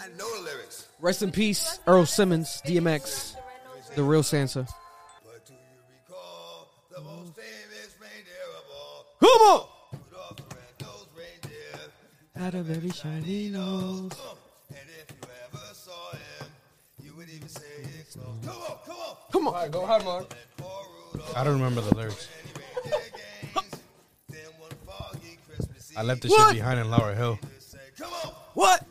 I know the lyrics. Rest in peace, Earl Simmons, DMX, the real Sansa. But do you recall the most famous reindeer of all? Come on! Rudolph the red-nosed reindeer. Had a very shiny nose. And if you ever saw him, you would even say it's close. Come on, come on. Come on. All right, go hard, Mark. I don't remember the lyrics. reindeer games. Then one foggy Christmas Eve, I left the What? shit behind in Laurel Hill. come on. What?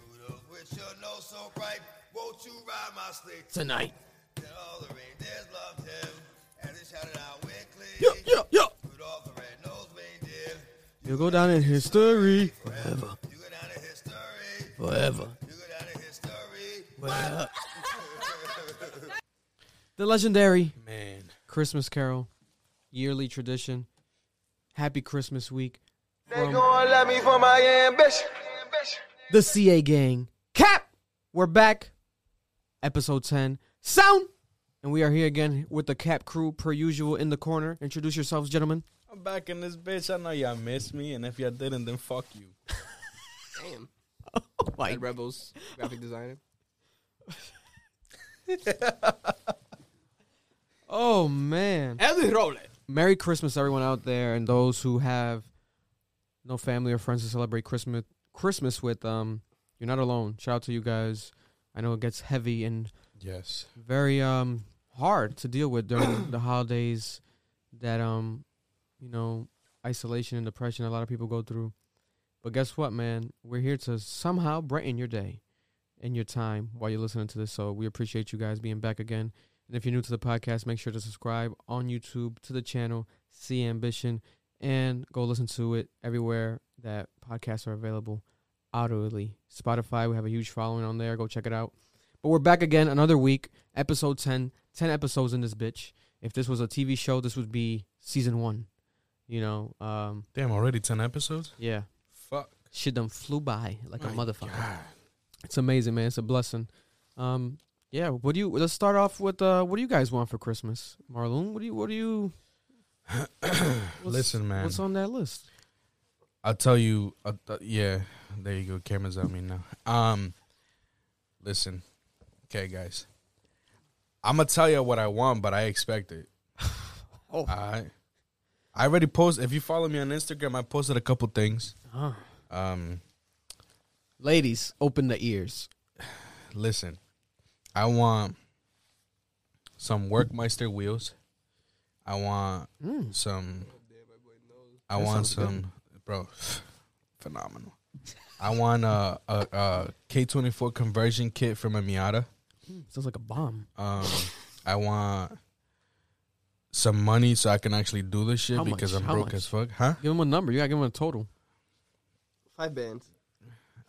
Rudolph, with your nose so bright, won't you ride my sleigh Tonight. Then all the reindeers loved him, and they shouted out weekly. Yo, yo, yo. Rudolph the red-nosed reindeer. You'll go down in history. Forever. You go down to history. Forever. You go down to history. The legendary Man. Christmas Carol, yearly tradition. Happy Christmas week They gonna let me for my ambition. the CA gang. Cap! We're back. Episode 10. Sound! And we are here again with the Cap crew, per usual, in the corner. Introduce yourselves, gentlemen. I'm back in this bitch. I know y'all missed me, and if y'all didn't, then fuck you. Damn. Like, Red Rebels, graphic designer. oh, man. Ellie roll. Merry Christmas, everyone out there, and those who have no family or friends to celebrate Christmas Christmas with. Um, you're not alone. Shout out to you guys. I know it gets heavy and Yes. very um hard to deal with during the holidays. That um, you know, isolation and depression a lot of people go through. But guess what, man? We're here to somehow brighten your day and your time while you're listening to this. So we appreciate you guys being back again. And if you're new to the podcast, make sure to subscribe on YouTube to the channel, See Ambition, and go listen to it everywhere that podcasts are available. Audibly, Spotify, we have a huge following on there. Go check it out. But we're back again, another week, episode 10. 10 episodes in this bitch. If this was a TV show, this would be season one. You know, um, Damn, already 10 episodes? yeah. Fuck. Shit done flew by like a My motherfucker. God. It's amazing, man. It's a blessing. Um, yeah. What do you? Let's start off with uh, what do you guys want for Christmas, Marlon? What do you? What do you? what's- Listen, man. What's on that list? I'll tell you. Uh, uh, yeah, there you go. Camera's on me now. Um, listen, okay, guys. I'm gonna tell you what I want, but I expect it. Oh. I, I already posted. If you follow me on Instagram, I posted a couple things. Huh. Um, Ladies, open the ears. listen, I want some Work Meister wheels. I want Mm. some. I That want sounds good. some, bro. Phenomenal. I want a a, a K twenty four conversion kit from a Miata. Sounds like a bomb. Um, I want some money so I can actually do this shit How because much? I'm How broke much? as fuck. Huh? Give him a number. You gotta give him a total. Five bands.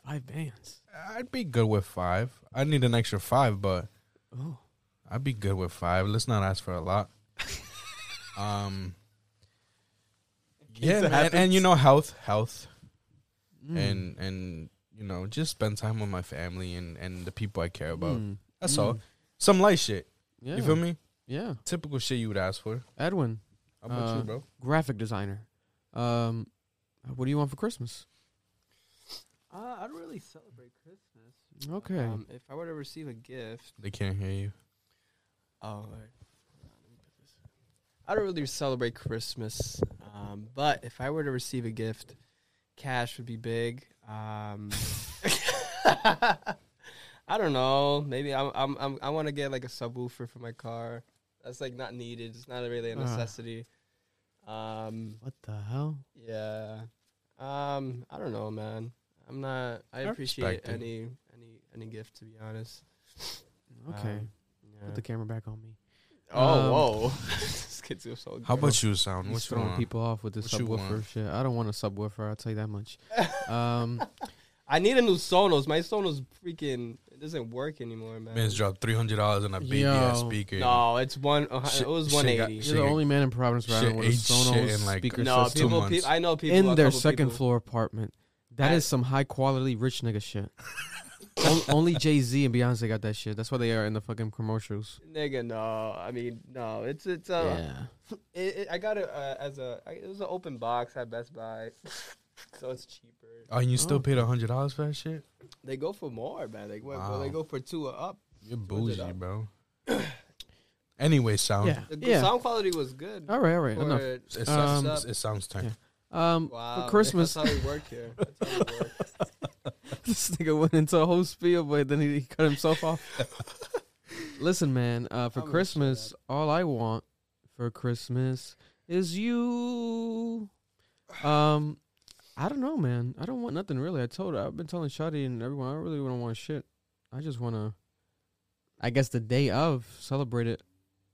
Five bands. I'd be good with five. I need an extra five, but Oh. I'd be good with five. Let's not ask for a lot. um. Yeah, man, and you know, health, health, Mm. and and you know, just spend time with my family and and the people I care about. Mm. That's Mm. all. Some light shit. Yeah. You feel me? Yeah. Typical shit you would ask for. Edwin, How about Uh, you, bro? graphic designer. Um, what do you want for Christmas? Uh, I don't really celebrate Christmas. Okay. Um, if I were to receive a gift, They can't hear you. oh, right. I don't really celebrate Christmas, um, but if I were to receive a gift, cash would be big. Um, I don't know. Maybe I'm, I'm, I'm I want to get like a subwoofer for my car. That's like not needed. It's not really a necessity. Um, What the hell? Yeah. Um, I don't know, man. I'm not. I, I appreciate respect any any any gift, to be honest. Okay. Um, yeah. Put the camera back on me. Oh, um, whoa! this kid's so. How about you, Sound? He's throwing want? people off with this What subwoofer shit. I don't want a subwoofer. I'll tell you that much. Um, I need a new Sonos. My Sonos freaking it doesn't work anymore, man. Man's dropped three hundred dollars on a baby ass Yo. speaker. No, it's one. Uh, Shit- it was shit one got- eighty. shit you're the only man in Providence shit riding with a Sonos in, like, speaker No, system people, months. people. I know people. in their second people- floor apartment. That I- is some high quality rich nigga shit. On- only Jay Z and Beyonce got that shit. That's why they are in the fucking commercials. Nigga, no. I mean, no. It's it's uh. yeah. It, it, I got it uh, as a. I, it was an open box at Best Buy. so it's cheaper. Oh, and you still Oh. paid a hundred dollars for that shit? They go for more, man. They, well, Wow. they go for two or up. You're Where's bougie, at? bro. anyway, sound. Yeah. The Yeah. sound quality was good. All right, all right, for- enough. It Um, sounds. it sounds time. yeah. Um, Wow, for Christmas, That's how we work here. That's how we work. this nigga went into a whole spiel, but then he, he cut himself off. Listen, man. Uh, for I'm Christmas, all I want for Christmas is you. Um, I don't know, man. I don't want nothing really. I told her I've been telling Shadi and everyone. I really don't want shit. I just want to. I guess the day of celebrate it.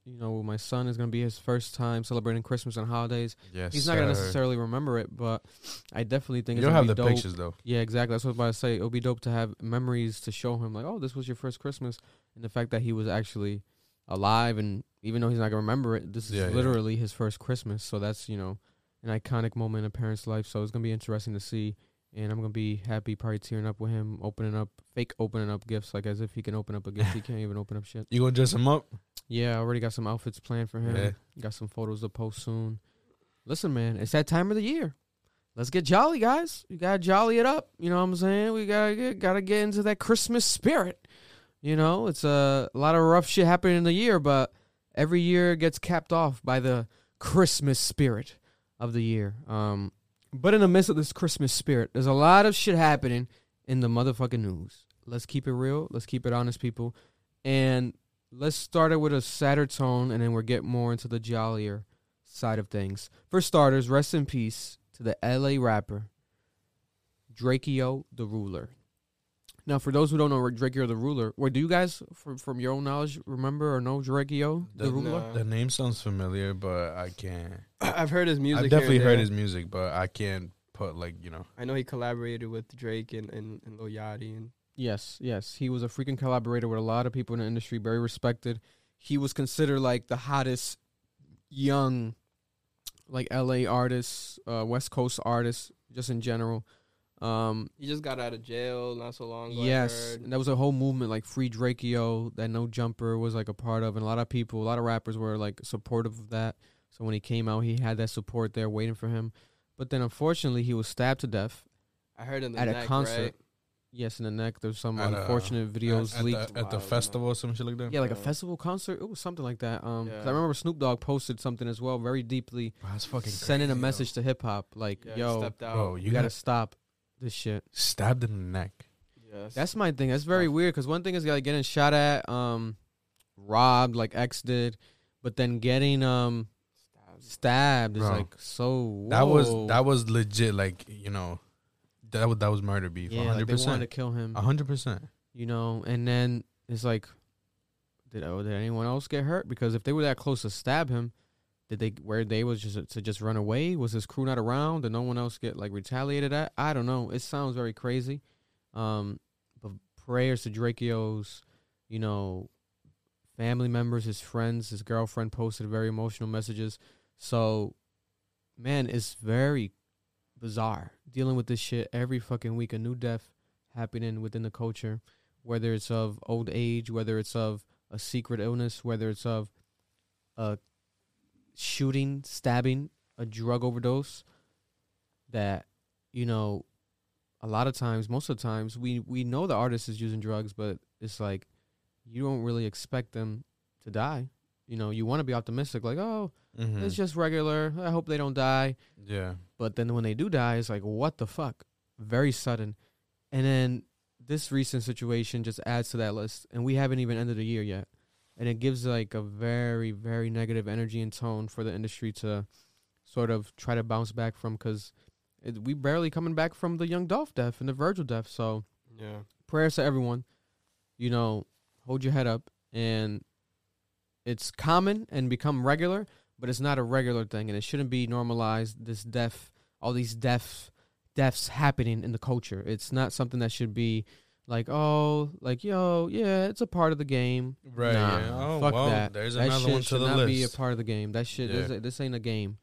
You know, my son is gonna be his first time celebrating Christmas and holidays. Yes, He's not gonna necessarily remember it, but I definitely think You it's gonna have be the dope. pictures though. Yeah, exactly. That's what I was about to say. It would be dope to have memories to show him, like, oh, this was your first Christmas, and the fact that he was actually alive, and even though he's not gonna remember it, this is Yeah, yeah. literally his first Christmas. So that's you know an iconic moment in a parent's life. So it's gonna be interesting to see, and I'm gonna be happy, probably tearing up with him, opening up fake opening up gifts, like as if he can open up a gift. he can't even open up shit. You gonna dress him up? Yeah, I already got some outfits planned for him. Yeah. Got some photos to post soon. Listen, man, it's that time of the year. Let's get jolly, guys. You gotta jolly it up. You know what I'm saying? We gotta get gotta get into that Christmas spirit. You know, it's a, a lot of rough shit happening in the year, but every year gets capped off by the Christmas spirit of the year. Um, but in the midst of this Christmas spirit, there's a lot of shit happening in the motherfucking news. Let's keep it real. Let's keep it honest, people. And let's start it with a sadder tone, and then we'll get more into the jollier side of things. For starters, rest in peace to the LA rapper Drakeo the Ruler. Now, for those who don't know Drakeo the Ruler, where do you guys, from from your own knowledge, remember or know Drakeo the, The- Ruler? No. The name sounds familiar, but I can't. I've heard his music. I've definitely heard his music, but I can't put like you know. I know he collaborated with Drake and and, and Lil Yachty and Yes, yes. He was a freaking collaborator with a lot of people in the industry, very respected. He was considered like the hottest young like LA artist, uh West Coast artist, just in general. Um he just got out of jail not so long ago. Yes, heard. and there was a whole movement like Free Drakeo that No Jumper was like a part of and a lot of people, a lot of rappers were like supportive of that. So when he came out, he had that support there waiting for him. But then unfortunately, he was stabbed to death. I heard in the at a concert. right? Yes, in the neck. There's some At a- unfortunate videos at, at leaked. the, at the Wow, festival or some shit like that. Yeah, like a festival concert. It was something like that. Um, Yeah. I remember Snoop Dogg posted something as well, very deeply, Wow, that's fucking sending a crazy, message to hip hop, like, Yeah, "Yo, out. Bro, you, you gotta got stop this shit." stabbed in the neck. Yes. That's my thing. That's very weird because one thing is like getting shot at, um, robbed like X did, but then getting um Stabbed. stabbed is Bro. like so. That was that was legit. Like you know, that was that was murder beef. yeah, like they wanted to kill him. hundred percent. you know, and then it's like, did oh, did anyone else get hurt? Because if they were that close to stab him, did they where they was just to just run away? Was his crew not around? Did no one else get like retaliated at? I don't know. It sounds very crazy. Um, but prayers to Drakeo's, you know, family members, his friends, his girlfriend posted very emotional messages. So, man, it's very bizarre dealing with this shit every fucking week. A new death happening within the culture, whether it's of old age, whether it's of a secret illness, whether it's of a shooting, stabbing, a drug overdose. That you know, a lot of times, most of the times, we we know the artist is using drugs, but it's like you don't really expect them to die. You know, you want to be optimistic, like, oh, Mm-hmm. it's just regular. I hope they don't die. yeah. But then when they do die, it's like, what the fuck? Very sudden. And then this recent situation just adds to that list. And we haven't even ended the year yet. And it gives like a very, very negative energy and tone for the industry to sort of try to bounce back from because we barely coming back from the Young Dolph death and the Virgil death. So Yeah. prayers to everyone. You know, hold your head up. And it's common and become regular, but it's not a regular thing, and it shouldn't be normalized. This death, all these deaths, deaths happening in the culture. It's not something that should be like, oh, like yo, yeah, it's a part of the game. Right. Nah, yeah. Oh fuck well, that. there's that another shit one to should the not be a part of the game. That shit, Yeah. this, this ain't a game.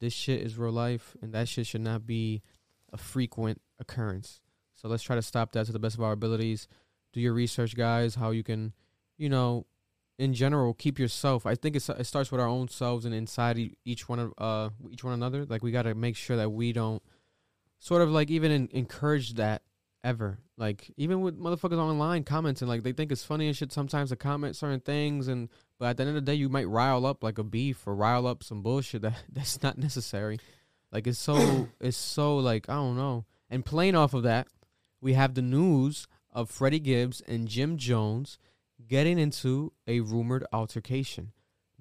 This shit is real life, and that shit should not be a frequent occurrence. So let's try to stop that to the best of our abilities. Do your research, guys. How you can, you know, in general, keep yourself. I think it's, it starts with our own selves and inside each one of uh each one another. Like we got to make sure that we don't sort of like even en- encouraged that ever. Like even with motherfuckers online commenting, like they think it's funny and shit sometimes to comment certain things, and but at the end of the day, you might rile up like a beef or rile up some bullshit that that's not necessary. Like it's so it's so like I don't know. And playing off of that, we have the news of Freddie Gibbs and Jim Jones getting into a rumored altercation,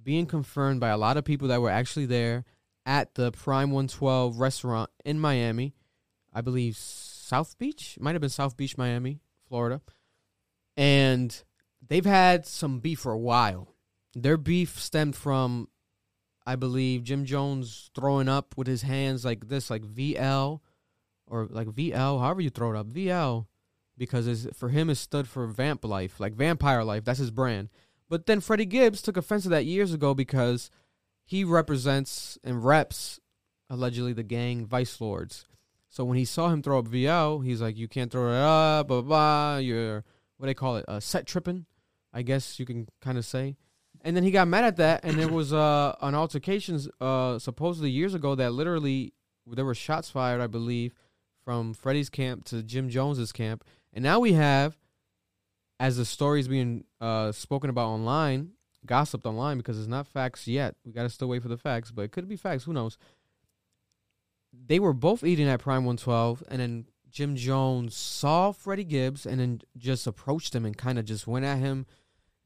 being confirmed by a lot of people that were actually there at the Prime 112 restaurant in Miami. I believe South Beach, might have been South Beach, Miami, Florida. And they've had some beef for a while. Their beef stemmed from, I believe, Jim Jones throwing up with his hands like this, like VL or like VL, however you throw it up, VL, because for him it stood for vamp life, like vampire life. That's his brand. But then Freddie Gibbs took offense to that years ago because he represents and reps allegedly the gang Vice Lords. So when he saw him throw up VL, he's like, "You can't throw it up, blah blah. blah. You're what they call it, uh, set tripping, I guess you can kind of say." And then he got mad at that, and there was uh, an altercation uh, supposedly years ago that literally there were shots fired, I believe, from Freddie's camp to Jim Jones's camp, and now we have, as the story's being uh, spoken about online, gossiped online because it's not facts yet. We gotta still wait for the facts, but it could be facts. Who knows? They were both eating at Prime 112, and then Jim Jones saw Freddie Gibbs and then just approached him and kind of just went at him,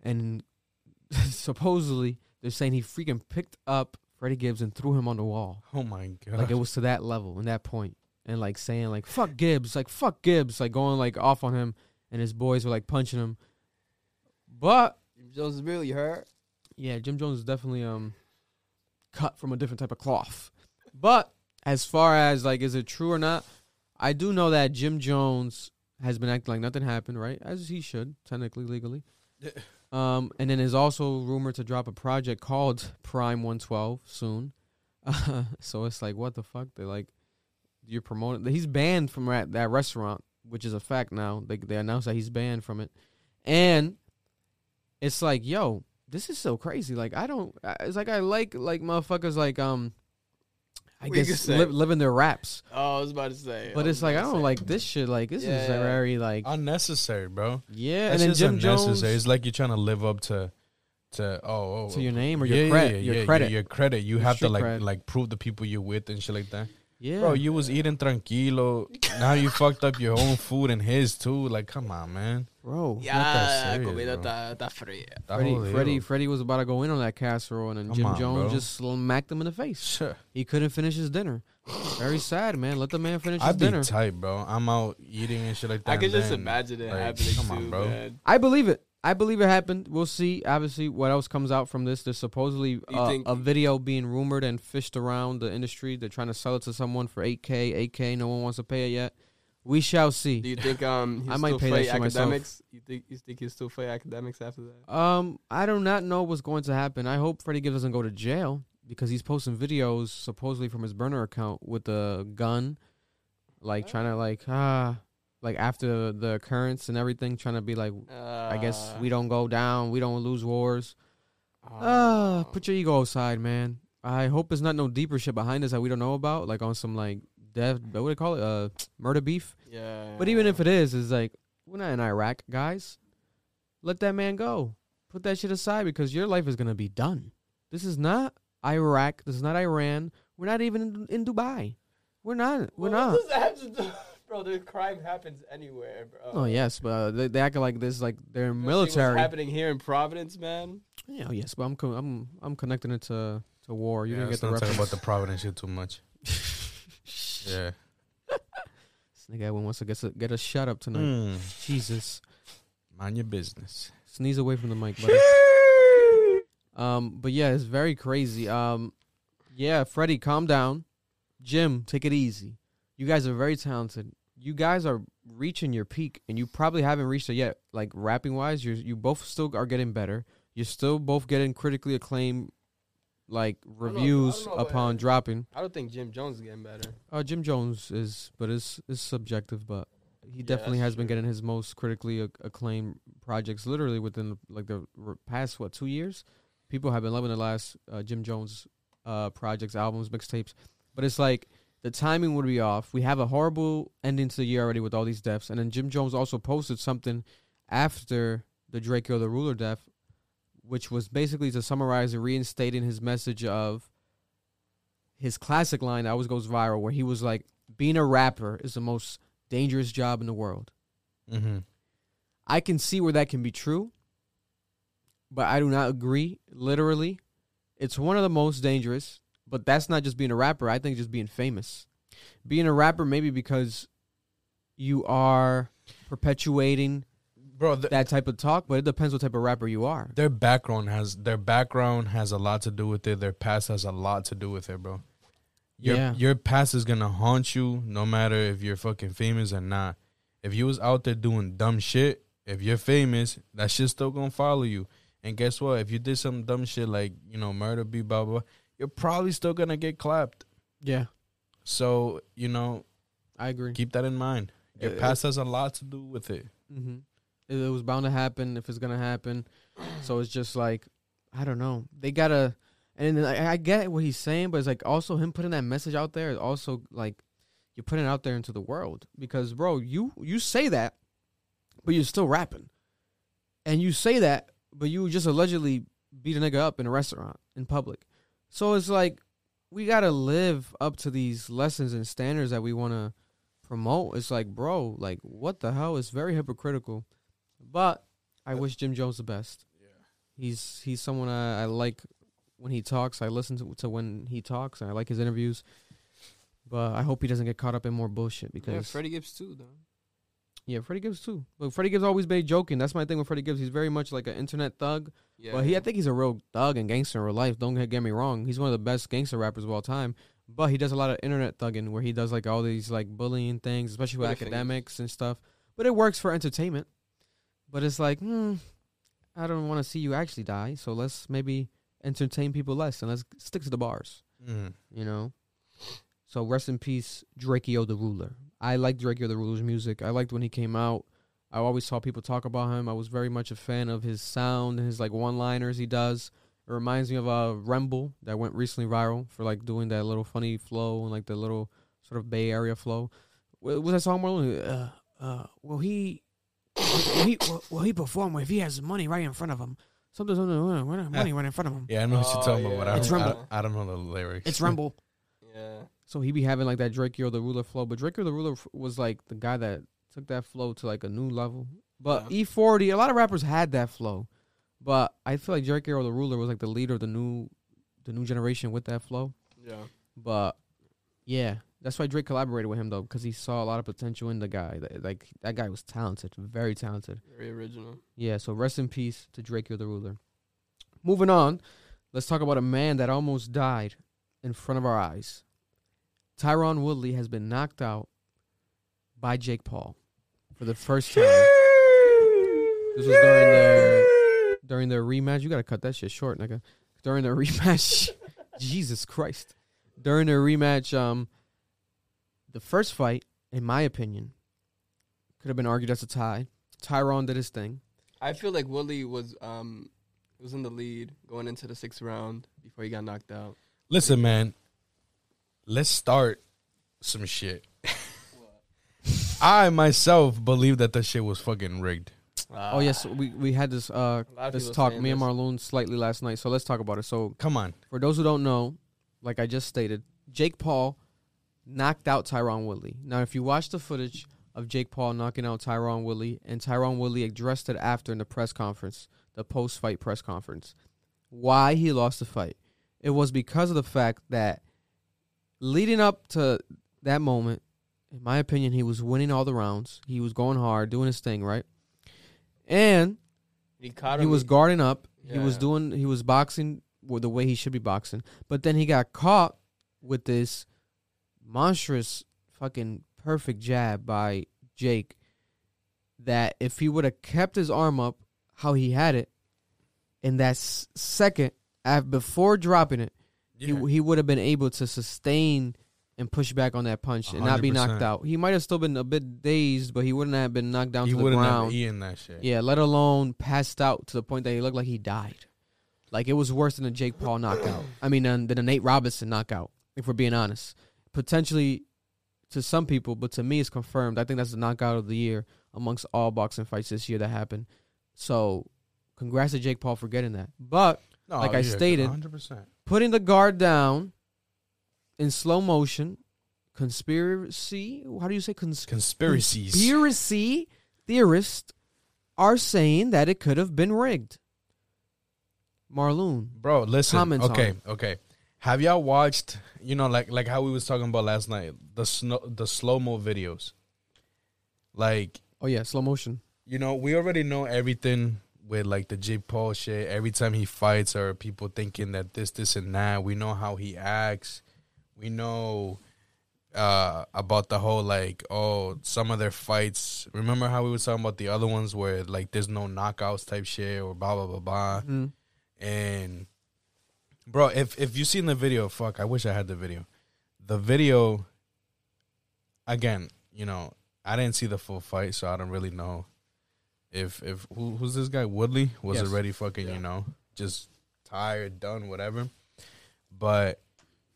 and supposedly they're saying he freaking picked up Freddie Gibbs and threw him on the wall. Oh my god! Like it was to that level and that point, and like saying like "fuck Gibbs," like "fuck Gibbs," like going like off on him, and his boys were like punching him. But Jim Jones is real. You heard? yeah, Jim Jones is definitely um cut from a different type of cloth. But as far as like is it true or not, I do know that Jim Jones has been acting like nothing happened, right? As he should, technically legally. Um, and then is also rumored to drop a project called Prime 112 soon. so it's like, what the fuck? They like, you're promoting. He's banned from that, that restaurant, which is a fact now. They they announced that he's banned from it, and it's like, yo, this is so crazy. Like, I don't. It's like I like like motherfuckers like um, I What guess gonna li- living their raps. Oh, I was about to say. But it's like I don't like this shit. Like this Yeah, is yeah. very like unnecessary, bro. yeah. That's and then just Jim unnecessary. Jones It's like you're trying to live up to, to oh, oh to your oh. name or your yeah, credit, yeah, your yeah, credit. your credit. You Your have to like cred. like prove the people you're with and shit like that. Yeah, Bro, you was eating tranquilo. now you fucked up your own food and his too. Like, come on, man. bro. Yeah, not that la serious, comida bro. está, está fría. Freddie, Freddie. Freddie was about to go in on that casserole, and then Come Jim on, Jones bro. just smacked him in the face. Sure. He couldn't finish his dinner. Very sad, man. Let the man finish his I'd be dinner. tight, bro. I'm out eating and shit like that. I can just then, imagine it like, happening come too, on, bro. man. I believe it. I believe it happened. We'll see. Obviously, what else comes out from this? There's supposedly uh, think- a video being rumored and fished around the industry. They're trying to sell it to someone for 8K, 8K. No one wants to pay it yet. We shall see. Do you think um I might still pay myself. Akademiks? You think you think he'll still fight Akademiks after that? Um, I do not know what's going to happen. I hope Freddie Gibbs doesn't go to jail because he's posting videos supposedly from his burner account with a gun, like trying to like ah, like after the occurrence and everything, trying to be like, I guess Uh, we don't go down, we don't lose wars. Oh. put your ego aside, man. I hope there's not no deeper shit behind us that we don't know about, like on some like death, what do they call it, uh, murder beef. yeah. But even if it is, it's like we're not in Iraq, guys. Let that man go. Put that shit aside because your life is gonna be done. This is not Iraq. This is not Iran. We're not even in, in Dubai. We're not. We're Well, not. What does that have to do? Bro, the crime happens anywhere, bro. Oh yes, but uh, they, they act like this, like they're Especially military. What's happening here in Providence, man? Yeah, yes, but I'm co- I'm I'm connecting it to to war. You yeah, didn't get the not talk reference. about the Providence shit too much. Yeah. This nigga wants to get a, get a shut up tonight. Mm. Jesus, Mind your business. sneeze away from the mic, buddy. Um, but yeah, it's very crazy. Um, yeah, Freddie, calm down. Jim, take it easy. You guys are very talented. You guys are reaching your peak, and you probably haven't reached it yet. Like rapping wise, you you both still are getting better. You're still both getting critically acclaimed, like reviews know upon dropping. I don't think Jim Jones is getting better. Uh, Jim Jones is, but it's it's subjective. But he definitely that's has been getting his most critically ac- acclaimed projects. Literally within like the r- past what two years, people have been loving the last uh, Jim Jones uh, projects, albums, mixtapes. But it's like the timing would be off. We have a horrible ending to the year already with all these deaths, and then Jim Jones also posted something after the Drakeo the Ruler death, which was basically to summarize and reinstating his message of his classic line that always goes viral, where he was like, "Being a rapper is the most dangerous job in the world." Mm-hmm. I can see where that can be true, but I do not agree. Literally, it's one of the most dangerous. But that's not just being a rapper. I think just being famous. Being a rapper, maybe because you are perpetuating Bro, th- that type of talk, but it depends what type of rapper you are. their background has their background has a lot to do with it. Their past has a lot to do with it, bro. Your Yeah. your past is gonna haunt you no matter if you're fucking famous or not. If you was out there doing dumb shit, if you're famous, that shit's still gonna follow you. And guess what? If you did some dumb shit like, you know, murder, be blah blah, blah, you're probably still gonna get clapped. Yeah, So, you know, I agree. keep that in mind. Your Uh, past has a lot to do with it. hmm It, it was bound to happen if it's gonna happen. So it's just like I don't know. They gotta, and I, I get what he's saying, but it's like also him putting that message out there is also like you're putting it out there into the world because bro, you you say that, but you're still rapping, and you say that, but you just allegedly beat a nigga up in a restaurant in public. So it's like we gotta live up to these lessons and standards that we want to promote. It's like, bro, like what the hell? It's very hypocritical. But I wish Jim Jones the best. Yeah. He's he's someone I, I like when he talks. I listen to, to when he talks. And I like his interviews. But I hope he doesn't get caught up in more bullshit because Yeah, Freddie Gibbs too, though. Yeah, Freddie Gibbs too. But Freddie Gibbs always been joking. That's my thing with Freddie Gibbs. He's very much like an internet thug. Yeah, But he, I think he's a real thug and gangster in real life. Don't get, me wrong. He's one of the best gangster rappers of all time. But he does a lot of internet thugging where he does like all these like bullying things, especially with Akademiks and stuff. But it works for entertainment. But it's like, hmm, I don't want to see you actually die. So let's maybe entertain people less and let's stick to the bars. Mm. You know. So rest in peace, Drakeo the Ruler. I like Drakeo the Ruler's music. I liked when he came out. I always saw people talk about him. I was very much a fan of his sound and his like one-liners he does. It reminds me of uh Remble that went recently viral for like doing that little funny flow and like the little sort of Bay Area flow. What was that song? Marlon? Uh, uh, will he? Will he? Will, will he perform if he has money right in front of him? Something, something, uh, money right in front of him. Yeah, I know what you're Oh, talking about. But I. It's don't, I, Rumble. I don't know the lyrics. It's Remble. Yeah. So he be having like that Drakeo the Ruler flow, but Drakeo the Ruler was like the guy that took that flow to like a new level. But Yeah. E40, a lot of rappers had that flow, but I feel like Drakeo the Ruler was like the leader of the new, the new generation with that flow. Yeah. But yeah, that's why Drake collaborated with him though, because he saw a lot of potential in the guy. Like that guy was talented, very talented. Very original. Yeah, so rest in peace to Drakeo the Ruler. Moving on, let's talk about a man that almost died in front of our eyes. Tyron Woodley has been knocked out by Jake Paul for the first time. This was during their during their rematch. You gotta cut that shit short, nigga. During the rematch, Jesus Christ. During the rematch, um, the first fight, in my opinion, could have been argued as a tie. Tyron did his thing. I feel like Willie was um was in the lead going into the sixth round before he got knocked out. Listen, man. Let's start some shit. I myself believe that that shit was fucking rigged. Oh yes, we we had this uh lot of this people talk saying me and this. Marlon slightly last night. So let's talk about it. So Come on. for those who don't know, like I just stated, Jake Paul knocked out Tyron Woodley. Now, if you watch the footage of Jake Paul knocking out Tyron Woodley, and Tyron Woodley addressed it after in the press conference, the post-fight press conference, why he lost the fight, it was because of the fact that leading up to that moment, in my opinion, he was winning all the rounds. He was going hard, doing his thing, right? And He caught he was guarding up. He was doing. He was boxing the way he should be boxing. But then he got caught with this monstrous, fucking perfect jab by Jake. That if he would have kept his arm up how he had it, in that second, before dropping it, he he would have been able to sustain and push back on that punch and not be knocked 100%. out. He might have still been a bit dazed, but he wouldn't have been knocked down he to the wouldn't have ground. eaten that shit. Yeah, let alone passed out to the point that he looked like he died. Like it was worse than a Jake Paul knockout. I mean, than, than a Nate Robinson knockout. If we're being honest, potentially to some people, but to me, it's confirmed. I think that's the knockout of the year amongst all boxing fights this year that happened. So, congrats to Jake Paul for getting that. But No, Like I stated- 100%. Putting the guard down in slow motion, conspiracy. How do you say cons- Conspiracies. Conspiracy theorists are saying that it could have been rigged. Marloon. Bro, listen. Comments okay, okay. Have y'all watched, you know, like like how we was talking about last night, the snow, the slow mo videos? Like, Oh yeah, slow motion. you know, we already know everything with like the Jake Paul shit. Every time he fights, or people thinking that this, this, and that. We know how he acts. We know uh about the whole like, oh, some of their fights. Remember how we were talking about the other ones where like there's no knockouts type shit or blah blah blah blah. Mhm. And bro, if if you seen the video, fuck, I wish I had the video. The video again, you know, I didn't see the full fight, so I don't really know if if who, who's this guy Woodley was Yes. already fucking, you know, just tired, done, whatever. But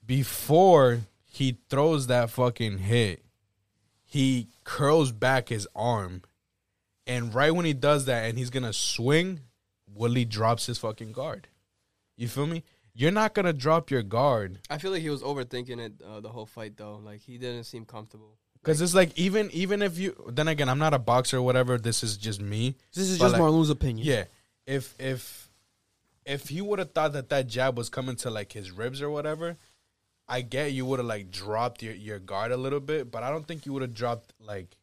before he throws that fucking hit, he curls back his arm. And right when he does that and he's gonna swing, Woodley drops his fucking guard. You feel me? You're not gonna drop your guard I feel like he was overthinking it uh, the whole fight though. Like he didn't seem comfortable. Because it's like even even if you then again I'm not a boxer or whatever. This is just me. This is just like- Marloon's opinion. Yeah, if if if he would have thought that that jab was coming to like his ribs or whatever, I get you would have like dropped your your guard a little bit, but I don't think you would have dropped like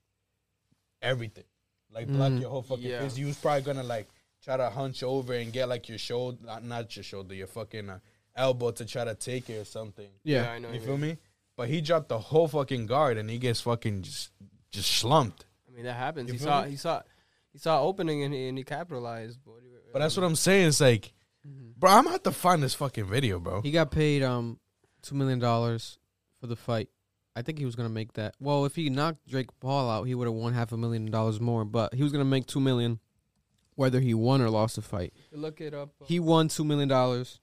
everything, like block Mm. your whole fucking Yeah. face. You was probably gonna like try to hunch over and get like your shoulder, not, not your shoulder, your fucking uh, elbow to try to take it or something. Yeah. I know. You what feel me? But he dropped the whole fucking guard and he gets fucking just just slumped. I mean that happens. You He saw me? he saw he saw opening and he, and he capitalized. But, But that's what I'm saying. It's like, bro, I'm gonna have to find this fucking video, bro. He got paid um two million dollars for the fight. I think he was gonna make that. Well, if he knocked Drake Paul out, he would have won half a million dollars more. But he was gonna make two million, whether he won or lost the fight. Look it up. uh, He won two million dollars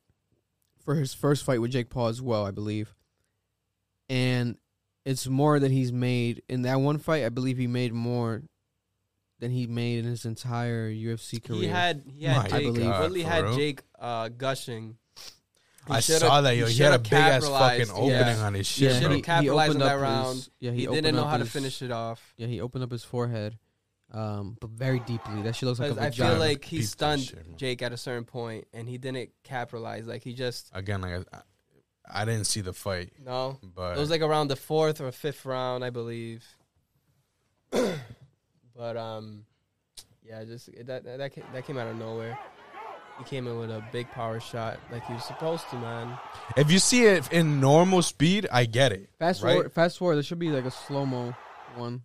for his first fight with Jake Paul as well, I believe. And it's more than he's made in that one fight. I believe he made more than he made in his entire UFC career. He had he had My Jake. God, Woodley had real? Jake uh, gushing. He I saw that, yo. He, had a big ass capitalized. fucking Yeah. opening on his He shit, shoulda he- capitalized opened on that up round. his- yeah, He, he, didn't know up how to finish it off. Yeah, he opened up his forehead, um, but very deeply. That shit looks like a 'Cause I vagina. feel like he stunned shit. Jake at a certain point, and he didn't capitalize. Like he just Again, like I, I didn't see the fight, no. but It was like around the fourth or fifth round, I believe. but um, yeah, just that that that came, out of nowhere. He came in with a big power shot, like he was supposed to, man. if you see it in normal speed, I get it. fast right? forward. Fast forward. There should be like a slow mo one.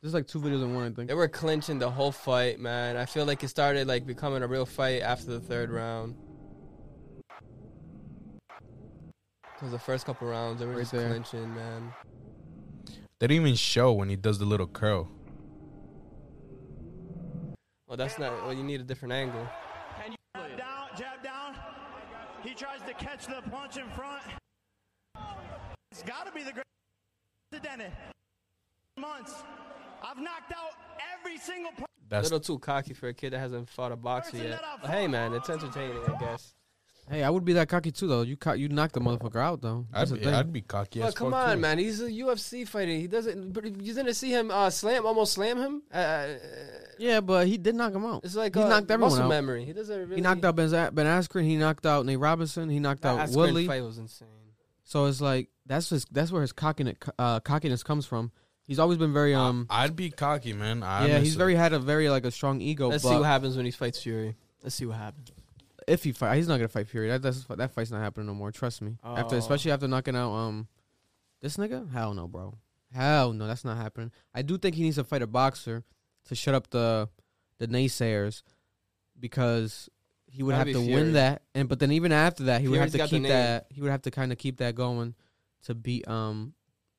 There's like two videos in one. I think. They were clinching the whole fight, man. I feel like it started like becoming a real fight after the third round. Cause the first couple rounds they were Right just there. clinching, man. They didn't even show when he does the little curl. Well, that's not. Well, you need a different angle. Jab down, jab down. He tries to catch the punch in front. It's got to be the great unprecedented months. I've knocked out every single person. A little too cocky for a kid that hasn't fought a boxer yet. But hey, man, it's entertaining, I guess. Hey, I would be that cocky too, though. You co- you knocked the motherfucker out, though. I'd the be, thing. I'd be cocky. But as come fuck, on, too. man. He's a UFC fighter. He doesn't. But you didn't see him uh, slam, almost slam him. Uh, yeah, but he did knock him out. it's like He uh, knocked everyone muscle out. memory. He doesn't really. He knocked out Ben, ben Askren. He knocked out Nate Robinson. He knocked that out Askren Woodley. fight was insane. So it's like that's his, that's where his cockiness uh, cockiness comes from. He's always been very um I'd be cocky, man. I yeah. He's honestly- very had a very like a strong ego. Let's but see what happens when he fights Fury. Let's see what happens. If he fight, he's not gonna fight Fury. That that's, that fight's not happening no more. Trust me. After Oh. especially after knocking out um this nigga, hell no, bro. Hell no, that's not happening. I do think he needs to fight a boxer to shut up the the naysayers because he would Gotta have to Fury. win that, and but then even after that, he would have to keep that. He would have to kind of keep that going to beat um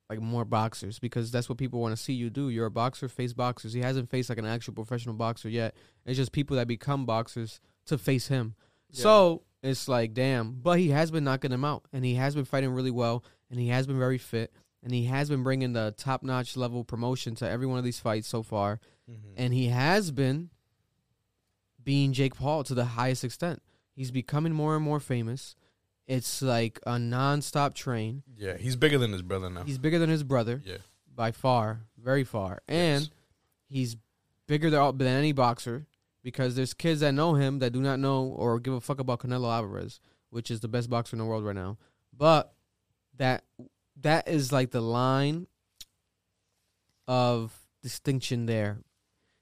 like more boxers because that's what people want to see you do. You're a boxer, face boxers. He hasn't faced like an actual professional boxer yet. It's just people that become boxers to face him. Yeah. So it's like, damn. But he has been knocking them out, and he has been fighting really well, and he has been very fit. and he has been bringing the top notch level promotion to every one of these fights so far, Mhm. and he has been being Jake Paul to the highest extent. He's becoming more and more famous. It's like a non-stop train. Yeah, he's bigger than his brother now. He's bigger than his brother yeah. by far, very far, and Yes. he's bigger than any boxer because there's kids that know him that do not know or give a fuck about Canelo Alvarez, which is the best boxer in the world right now. But that that is like the line of distinction there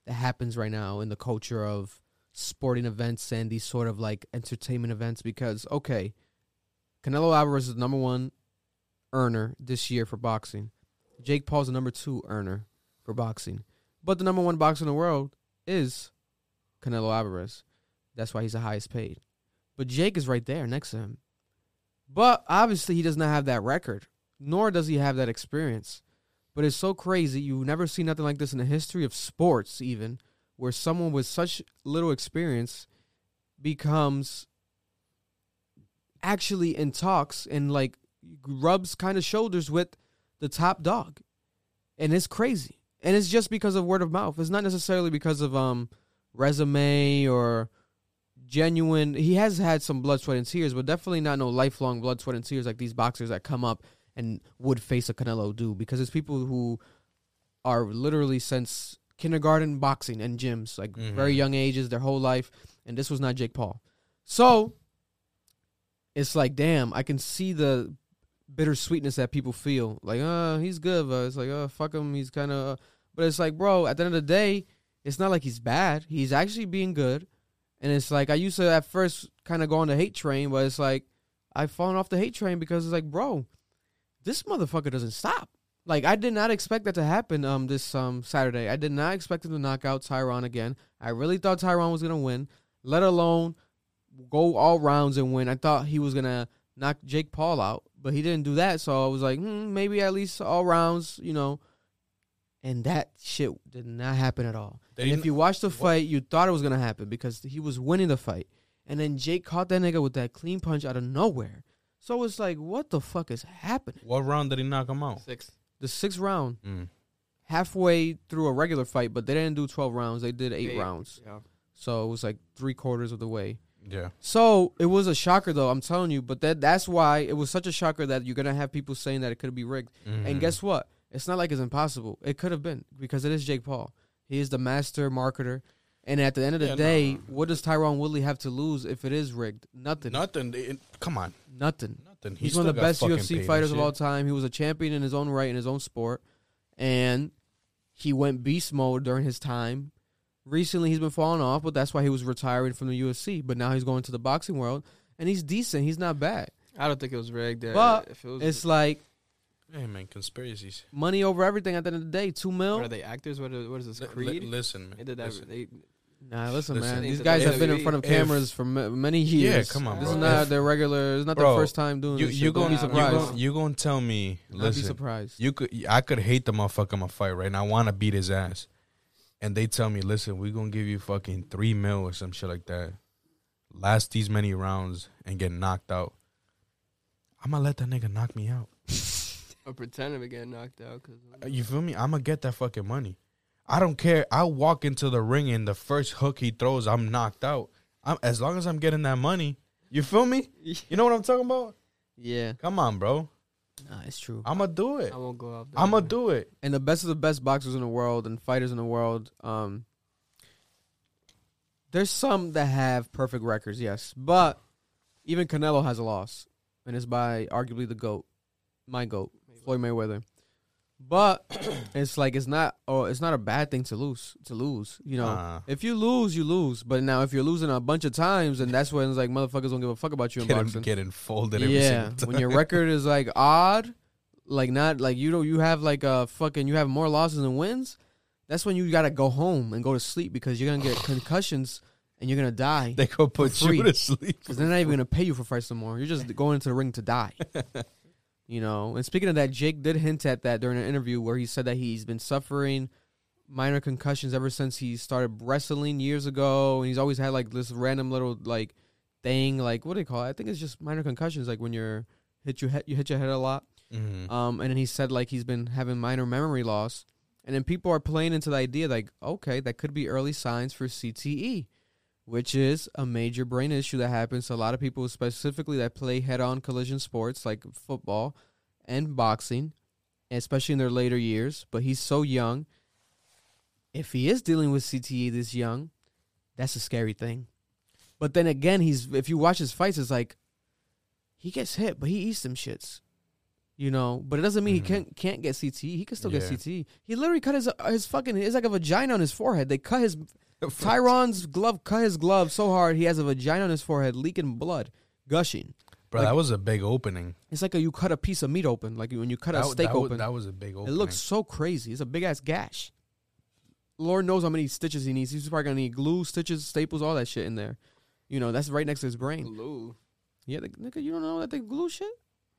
that happens right now in the culture of sporting events and these sort of like entertainment events because okay, Canelo Alvarez is the number one earner this year for boxing. Jake Paul's the number two earner for boxing. But the number one boxer in the world is Canelo Alvarez. That's why he's the highest paid. But Jake is right there next to him. But obviously, he does not have that record, nor does he have that experience. But it's so crazy. You've never seen nothing like this in the history of sports, even, where someone with such little experience becomes actually in talks and like rubs kind of shoulders with the top dog. And it's crazy. And it's just because of word of mouth. It's not necessarily because of um resume or genuine he has had some blood, sweat, and tears, but definitely not no lifelong blood, sweat, and tears like these boxers that come up and would face a Canelo do. Because it's people who are literally since kindergarten boxing and gyms, like Mhm. very young ages, their whole life. And this was not Jake Paul. So it's like, damn, I can see the bittersweetness that people feel. Like, uh, he's good, but it's like, uh, fuck him. He's kind of, but it's like, bro, at the end of the day, it's not like he's bad. He's actually being good. And it's like, I used to at first kind of go on the hate train, but it's like, I've fallen off the hate train because it's like, bro, this motherfucker doesn't stop. Like, I did not expect that to happen um this um Saturday. I did not expect him to knock out Tyron again. I really thought Tyron was gonna win, let alone go all rounds and win. I thought he was gonna knock Jake Paul out, but he didn't do that. So I was like, hmm, maybe at least all rounds, you know. And that shit did not happen at all. They and if you watched the fight, you thought it was gonna happen because he was winning the fight, and then Jake caught that nigga with that clean punch out of nowhere. So it's like, what the fuck is happening? What round did he knock him out? Six. The sixth round, Mm. halfway through a regular fight, but they didn't do twelve rounds. They did eight Eight. rounds. Yeah. So it was like three quarters of the way. Yeah. So it was a shocker, though. I'm telling you, but that that's why it was such a shocker that you're gonna have people saying that it could be rigged. Mhm. And guess what? It's not like it's impossible. It could have been because it is Jake Paul. He is the master marketer. And at the end of the Yeah, day, no. what does Tyron Woodley have to lose if it is rigged? Nothing. Nothing. It- come on. Nothing. Nothing. He He's one of the best UFC fighters of all time. He was a champion in his own right in his own sport, and he went beast mode during his time. Recently, he's been falling off, but that's why he was retiring from the UFC. But now he's going to the boxing world, and he's decent. He's not bad. I don't think it was rigged. uh, But if it was, It's like Hey man, conspiracies. money over everything. At the end of the day, two what mil. are they actors? What is, what is this? Li- li- Creed? listen, they man. did that. listen. They, Nah, listen, Listen, man. These guys have been in front of if- cameras for many years. Yeah, come on, This bro. is not If- their regular. It's not Bro, their first time doing You this. you shit. Don't gonna be you surprised. gonna you gonna tell me? Not be surprised. you could I could hate the motherfucker in my fight right now. I want to beat his ass, and they tell me, listen, we're gonna give you fucking three mil or some shit like that. Last these many rounds and get knocked out. I'm gonna let that nigga knock me out. Or pretending to get knocked out. Cause Uh, You feel me? I'm gonna get that fucking money. I don't care. I walk into the ring and the first hook he throws, I'm knocked out. I'm, as long as I'm getting that money, you feel me? You know what I'm talking about? Yeah, Come on, bro. nah, it's true. I'm gonna do it. I won't go out. there. I'm gonna do it. and the best of the best boxers in the world and fighters in the world. Um, there's some that have perfect records, yes, but even Canelo has a loss, and it's by arguably the goat, my goat, Floyd Mayweather. But it's like it's not, oh, it's not a bad thing to lose. To lose, you know, Nah. if you lose, you lose. But now, if you're losing a bunch of times, and that's when it's like motherfuckers don't give a fuck about you in Getting, boxing getting folded every yeah, single time. when your record is like odd, like not like you don't you have like a fucking you have more losses than wins. That's when you gotta go home and go to sleep because you're gonna get concussions and you're gonna die. they go put free. you to sleep. Because they're not even gonna pay you for fights no more. You're just going into the ring to die. you know. And speaking of that, Jake did hint at that during an interview where he said that he's been suffering minor concussions ever since he started wrestling years ago, and he's always had like this random little like thing, like what do they call it? I think it's just minor concussions, like when you're hit your head, you hit your head a lot. Mhm. Um, and then he said like he's been having minor memory loss, and then people are playing into the idea like, okay, that could be early signs for CTE, which is a major brain issue that happens to a lot of people, specifically that play head-on collision sports like football and boxing, especially in their later years. But he's so young. If he is dealing with CTE this young, that's a scary thing. But then again, he's if you watch his fights, it's like he gets hit, but he eats them shits. You know, but it doesn't mean Mhm. he can't can't get CTE. He can still Yeah. get CTE. He literally cut his his fucking it's like a vagina on his forehead. They cut his Tyron's glove cut his glove so hard he has a vagina on his forehead leaking blood, gushing. Bro, like- that was a big opening. It's like a, you cut a piece of meat open, like when you cut a that, steak that, wa- open. that was a big opening. it looks so crazy. It's a big ass gash. Lord knows how many stitches he needs. He's probably gonna need glue, stitches, staples, all that shit in there. You know, that's right next to his brain. Glue. Yeah, they, nigga, you don't know that they glue shit?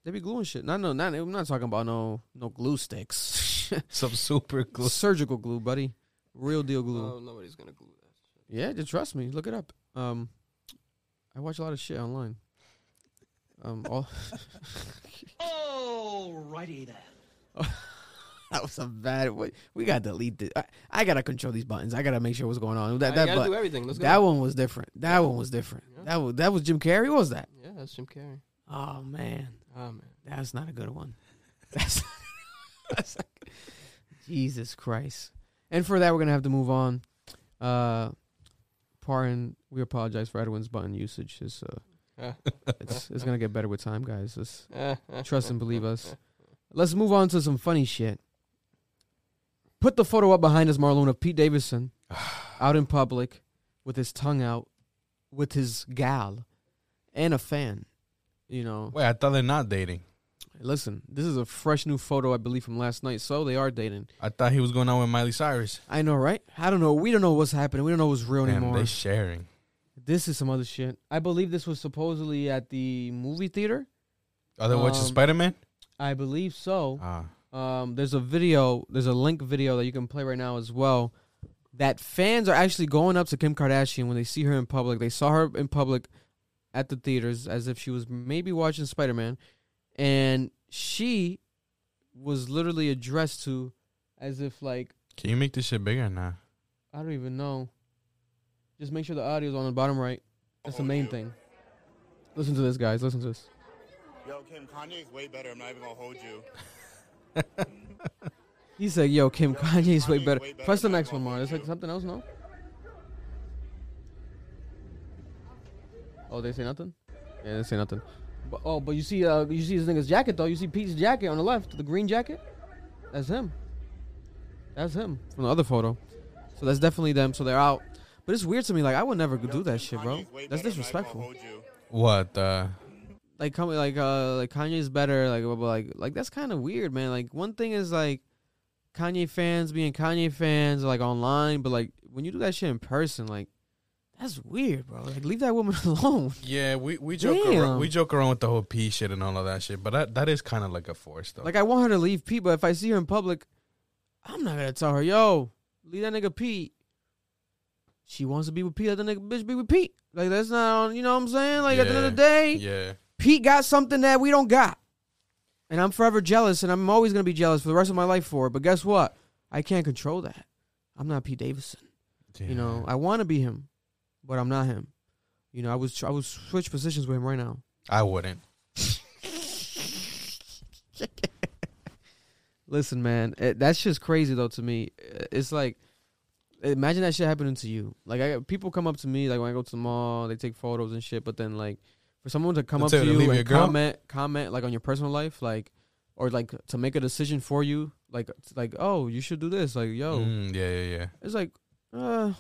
They be gluing shit. No, no, not I'm not talking about no no glue sticks. some super glue. Surgical glue, buddy. Real deal glue. Oh, nobody's gonna glue that. Yeah, just trust me. Look it up. Um, I watch a lot of shit online. Um, all Alrighty then. that was a bad. We, we gotta delete this. I, I gotta control these buttons. I gotta make sure what's going on. That I that gotta but, do everything. Let's go. that one was different. That one was different. Yeah. That was that was Jim Carrey. What was that? Yeah, that's Jim Carrey. Oh man, Oh man. that's not a good one. That's, that's like, Jesus Christ. And for that, we're gonna have to move on. Uh, pardon. We apologize for Edwin's button usage. It's uh, it's it's gonna get better with time, guys. Just uh, trust and believe us. Let's move on to some funny shit. Put the photo up behind us, Marlon, of Pete Davidson out in public with his tongue out, with his gal, and a fan. You know, Wait, I thought they're not dating. Listen, this is a fresh new photo, I believe, from last night. So they are dating. I thought he was going out with Miley Cyrus. I know, right? I don't know. We don't know what's happening. We don't know what's real Damn, anymore. they sharing. this is some other shit. I believe this was supposedly at the movie theater. Are they watching Um, Spider Man? I believe so. Ah, Um, there's a video, there's a link video that you can play right now as well. That fans are actually going up to Kim Kardashian when they see her in public. They saw her in public at the theaters as if she was maybe watching Spider Man, and she was literally addressed to as if like can you make this shit bigger now? I don't even know. Just make sure the audio's on the bottom right. That's the main thing. Listen to this, guys. Listen to this. Yo, Kim, Kanye's way better. I'm not even gonna hold you. He said, "Yo, Kim Kanye's way better." way better Press the than next one, Michael Mar. There's like something else, no? Oh, they say nothing. Yeah, they say nothing. But, oh, but you see, uh, you see this nigga's jacket though. You see Pete's jacket on the left, the green jacket. That's him. That's him from the other photo. So that's definitely them. So they're out. But it's weird to me. Like I would never do that shit, bro. That's better. I'm not even gonna disrespectful. What? Uh, Like come like uh like Kanye's better. Like but like like that's kind of weird, man. Like one thing is like Kanye fans being Kanye fans like online, but like when you do that shit in person, like that's weird, bro. Like leave that woman alone. yeah, we we joke Damn. around, we joke around with the whole P shit and all of that shit, but that that is kind of like a force though. Like I want her to leave Pete, but if I see her in public, I'm not gonna tell her, yo, leave that nigga Pete. She wants to be with Pete, let the nigga bitch be with Pete. Like that's not on you know what I'm saying? Like at the end of the day, yeah, Pete got something that we don't got. And I'm forever jealous, and I'm always gonna be jealous for the rest of my life for it. But guess what? I can't control that. I'm not Pete Davidson. You know, I want to be him, but I'm not him. You know, I was I would switch positions with him right now. I wouldn't. Listen, man, it, that's just crazy though to me. It's like, imagine that shit happening to you. Like, I people come up to me like when I go to the mall, they take photos and shit. But then like, for someone to come up to you to you leave your and comment, comment like on your personal life, like, or like to make a decision for you, like, like, oh, you should do this. Like, yo, Mm, yeah, yeah, yeah. it's like, uh,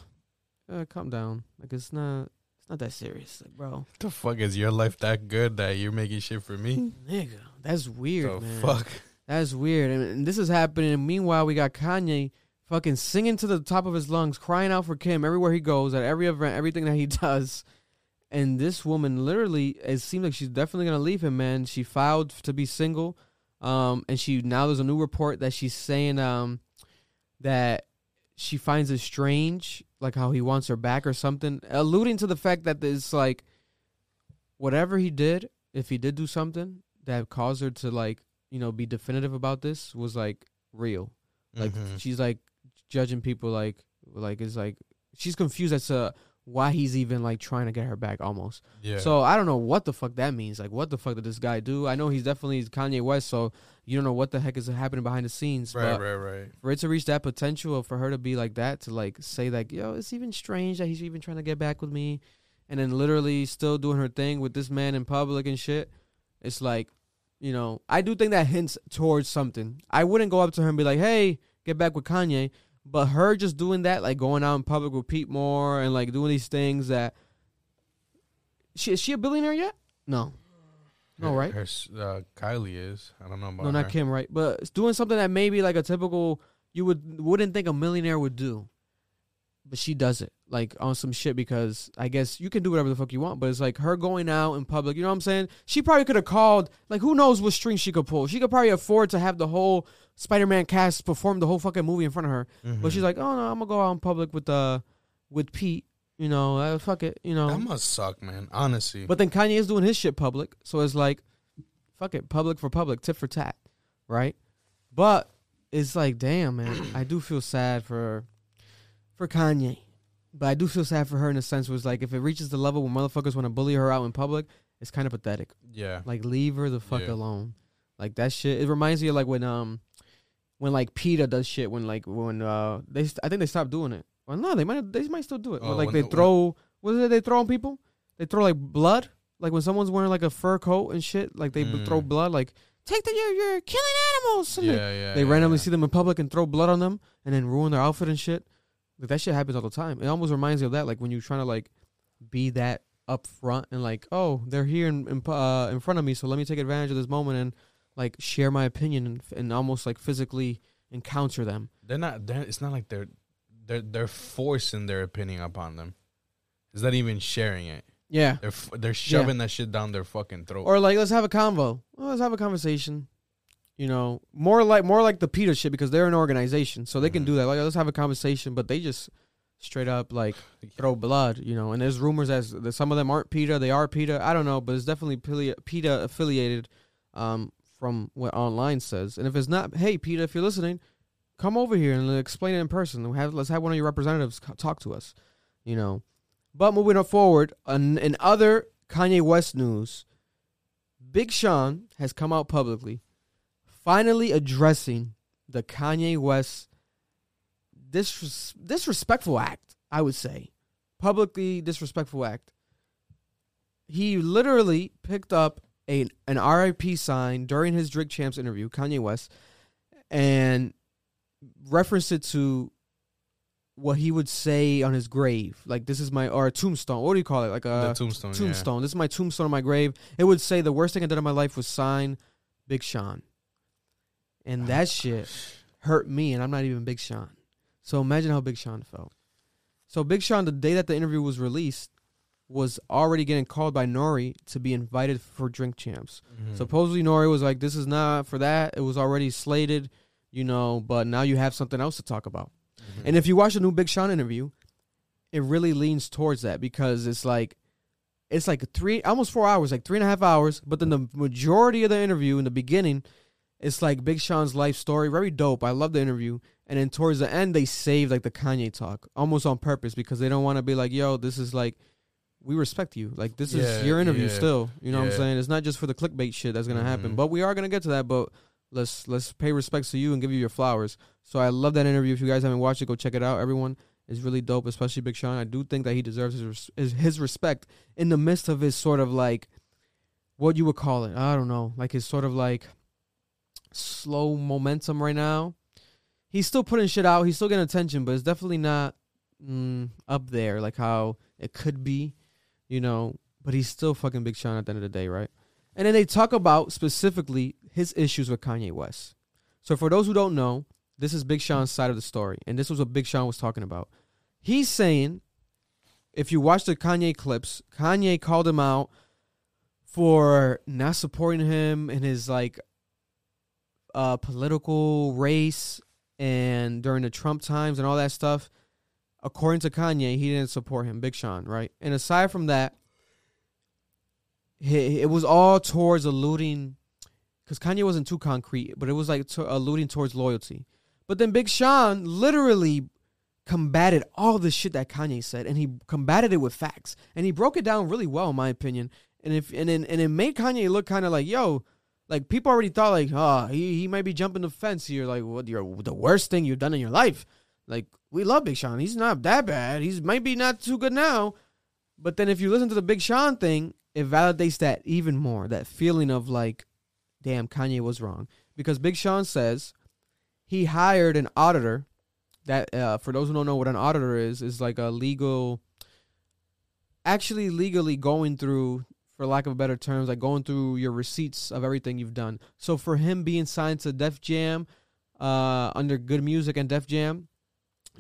uh, calm down. Like, it's not, it's not that serious, like, bro. The fuck is your life that good that you're making shit for me? Nigga, that's weird, the man. fuck? That's weird. And, and this is happening. And meanwhile, we got Kanye fucking singing to the top of his lungs, crying out for Kim everywhere he goes, at every event, everything that he does. And this woman literally, it seems like she's definitely gonna leave him, man. She filed to be single. Um, and she now there's a new report that she's saying um that she finds it strange, like how he wants her back or something, alluding to the fact that it's like whatever he did, if he did do something that caused her to like you know, be definitive about this was like real. Like Mhm. she's like judging people like like it's like she's confused as to why he's even like trying to get her back almost. yeah. So I don't know what the fuck that means. Like what the fuck did this guy do? I know he's definitely Kanye West, so you don't know what the heck is happening behind the scenes. right, but right, right. for it to reach that potential for her to be like that to like say like yo it's even strange that he's even trying to get back with me and then literally still doing her thing with this man in public and shit it's like you know i do think that hints towards something i wouldn't go up to her and be like hey get back with kanye but her just doing that like going out in public with pete moore and like doing these things that she is she a billionaire yet no no right Her, uh, Kylie is. I don't know about no, not her. Kim, right? But doing something that maybe like a typical you would wouldn't think a millionaire would do. But she does it like on some shit because I guess you can do whatever the fuck you want, but it's like her going out in public. You know what I'm saying? She probably could have called like who knows what strings she could pull. She could probably afford to have the whole Spider-Man cast perform the whole fucking movie in front of her. Mhm. But she's like, oh no, I'm gonna go out in public with uh with Pete. You know, uh, fuck it. You know, that must suck, man. Honestly. but then Kanye is doing his shit public, so it's like, fuck it, public for public, tit for tat, right? But it's like, damn, man, I do feel sad for for Kanye, but I do feel sad for her in a sense. Was like, if it reaches the level where motherfuckers want to bully her out in public, it's kind of pathetic. yeah. Like, leave her the fuck Yeah. alone. Like that shit. It reminds me of like when um when like PETA does shit when like when uh they st- I think they stopped doing it. Well, no, they might they might still do it. Oh, like they the- throw what is it they throw on people? They throw like blood. Like when someone's wearing like a fur coat and shit, like they Mm. throw blood. Like take the you're, you're killing animals. And Yeah, they, yeah. they yeah, randomly yeah. see them in public and throw blood on them and then ruin their outfit and shit. Like that shit happens all the time. It almost reminds me of that. Like when you're trying to like be that up front and like, oh, they're here in in, uh, in front of me, so let me take advantage of this moment and like share my opinion and, and almost like physically encounter them. They're not. They're, it's not like they're they're they're forcing their opinion upon them. It's not even sharing it. Yeah. They're f- they're shoving that shit down their fucking throat. Or like let's have a convo. Well, let's have a conversation. You know, more like more like the PETA shit because they're an organization, so they can Mhm. do that. Like let's have a conversation, but they just straight up like throw blood. You know, and there's rumors as that some of them aren't PETA, they are PETA. I don't know, but it's definitely PETA, affiliated. Um, from what online says, and if it's not, hey PETA, if you're listening, come over here and explain it in person. We Have let's have one of your representatives talk to us. You know, but moving on forward, in, in other Kanye West news, Big Sean has come out publicly, finally addressing the Kanye West disres- disrespectful act. I would say, publicly disrespectful act. He literally picked up a an RIP sign during his Drink Champs interview, Kanye West, and referenced it to what he would say on his grave. Like this is my or a tombstone. What do you call it? Like a the tombstone. tombstone. This is my tombstone on my grave. It would say the worst thing I did in my life was sign Big Sean. And that shit hurt me, and I'm not even Big Sean. So imagine how Big Sean felt. So Big Sean, the day that the interview was released, was already getting called by Nori to be invited for Drink Champs. Mhm. Supposedly Nori was like, "This is not for that. It was already slated, you know. But now you have something else to talk about." Mhm. And if you watch the new Big Sean interview, it really leans towards that because it's like it's like three almost four hours, like three and a half hours. But then the majority of the interview in the beginning, it's like Big Sean's life story, very dope. I love the interview. And then towards the end, they save like the Kanye talk almost on purpose because they don't want to be like, "Yo, this is like." We respect you. Like this Yeah, is your interview yeah, still. You know what I'm saying? It's not just for the clickbait shit that's gonna happen. Mhm. But we are gonna get to that. But let's let's pay respects to you and give you your flowers. So I love that interview. If you guys haven't watched it, go check it out. Everyone is really dope, especially Big Sean. I do think that he deserves his res- his, his respect in the midst of his sort of like what you would call it. I don't know, like his sort of like slow momentum right now. He's still putting shit out. He's still getting attention, but it's definitely not mm, up there like how it could be, you know. But he's still fucking Big Sean at the end of the day, right? And then they talk about specifically his issues with Kanye West. So for those who don't know, this is Big Sean's side of the story, and this was what Big Sean was talking about. He's saying, if you watch the Kanye clips, Kanye called him out for not supporting him in his like uh political race and during the Trump times and all that stuff. According to Kanye, he didn't support him, Big Sean, right? And aside from that, it was all towards alluding because Kanye wasn't too concrete, but it was like to, alluding towards loyalty. But then Big Sean literally combated all the shit that Kanye said, and he combated it with facts, and he broke it down really well, in my opinion. And if and then and it made Kanye look kind of like, yo, like people already thought like, oh, he he might be jumping the fence here, like what you're the worst thing you've done in your life. Like we love Big Sean, he's not that bad. He's maybe not too good now, but then if you listen to the Big Sean thing, it validates that even more. That feeling of like, damn, Kanye was wrong because Big Sean says he hired an auditor. That uh, for those who don't know what an auditor is, is like a legal, actually legally going through, for lack of better terms, like going through your receipts of everything you've done. So for him being signed to Def Jam, uh, under Good Music and Def Jam,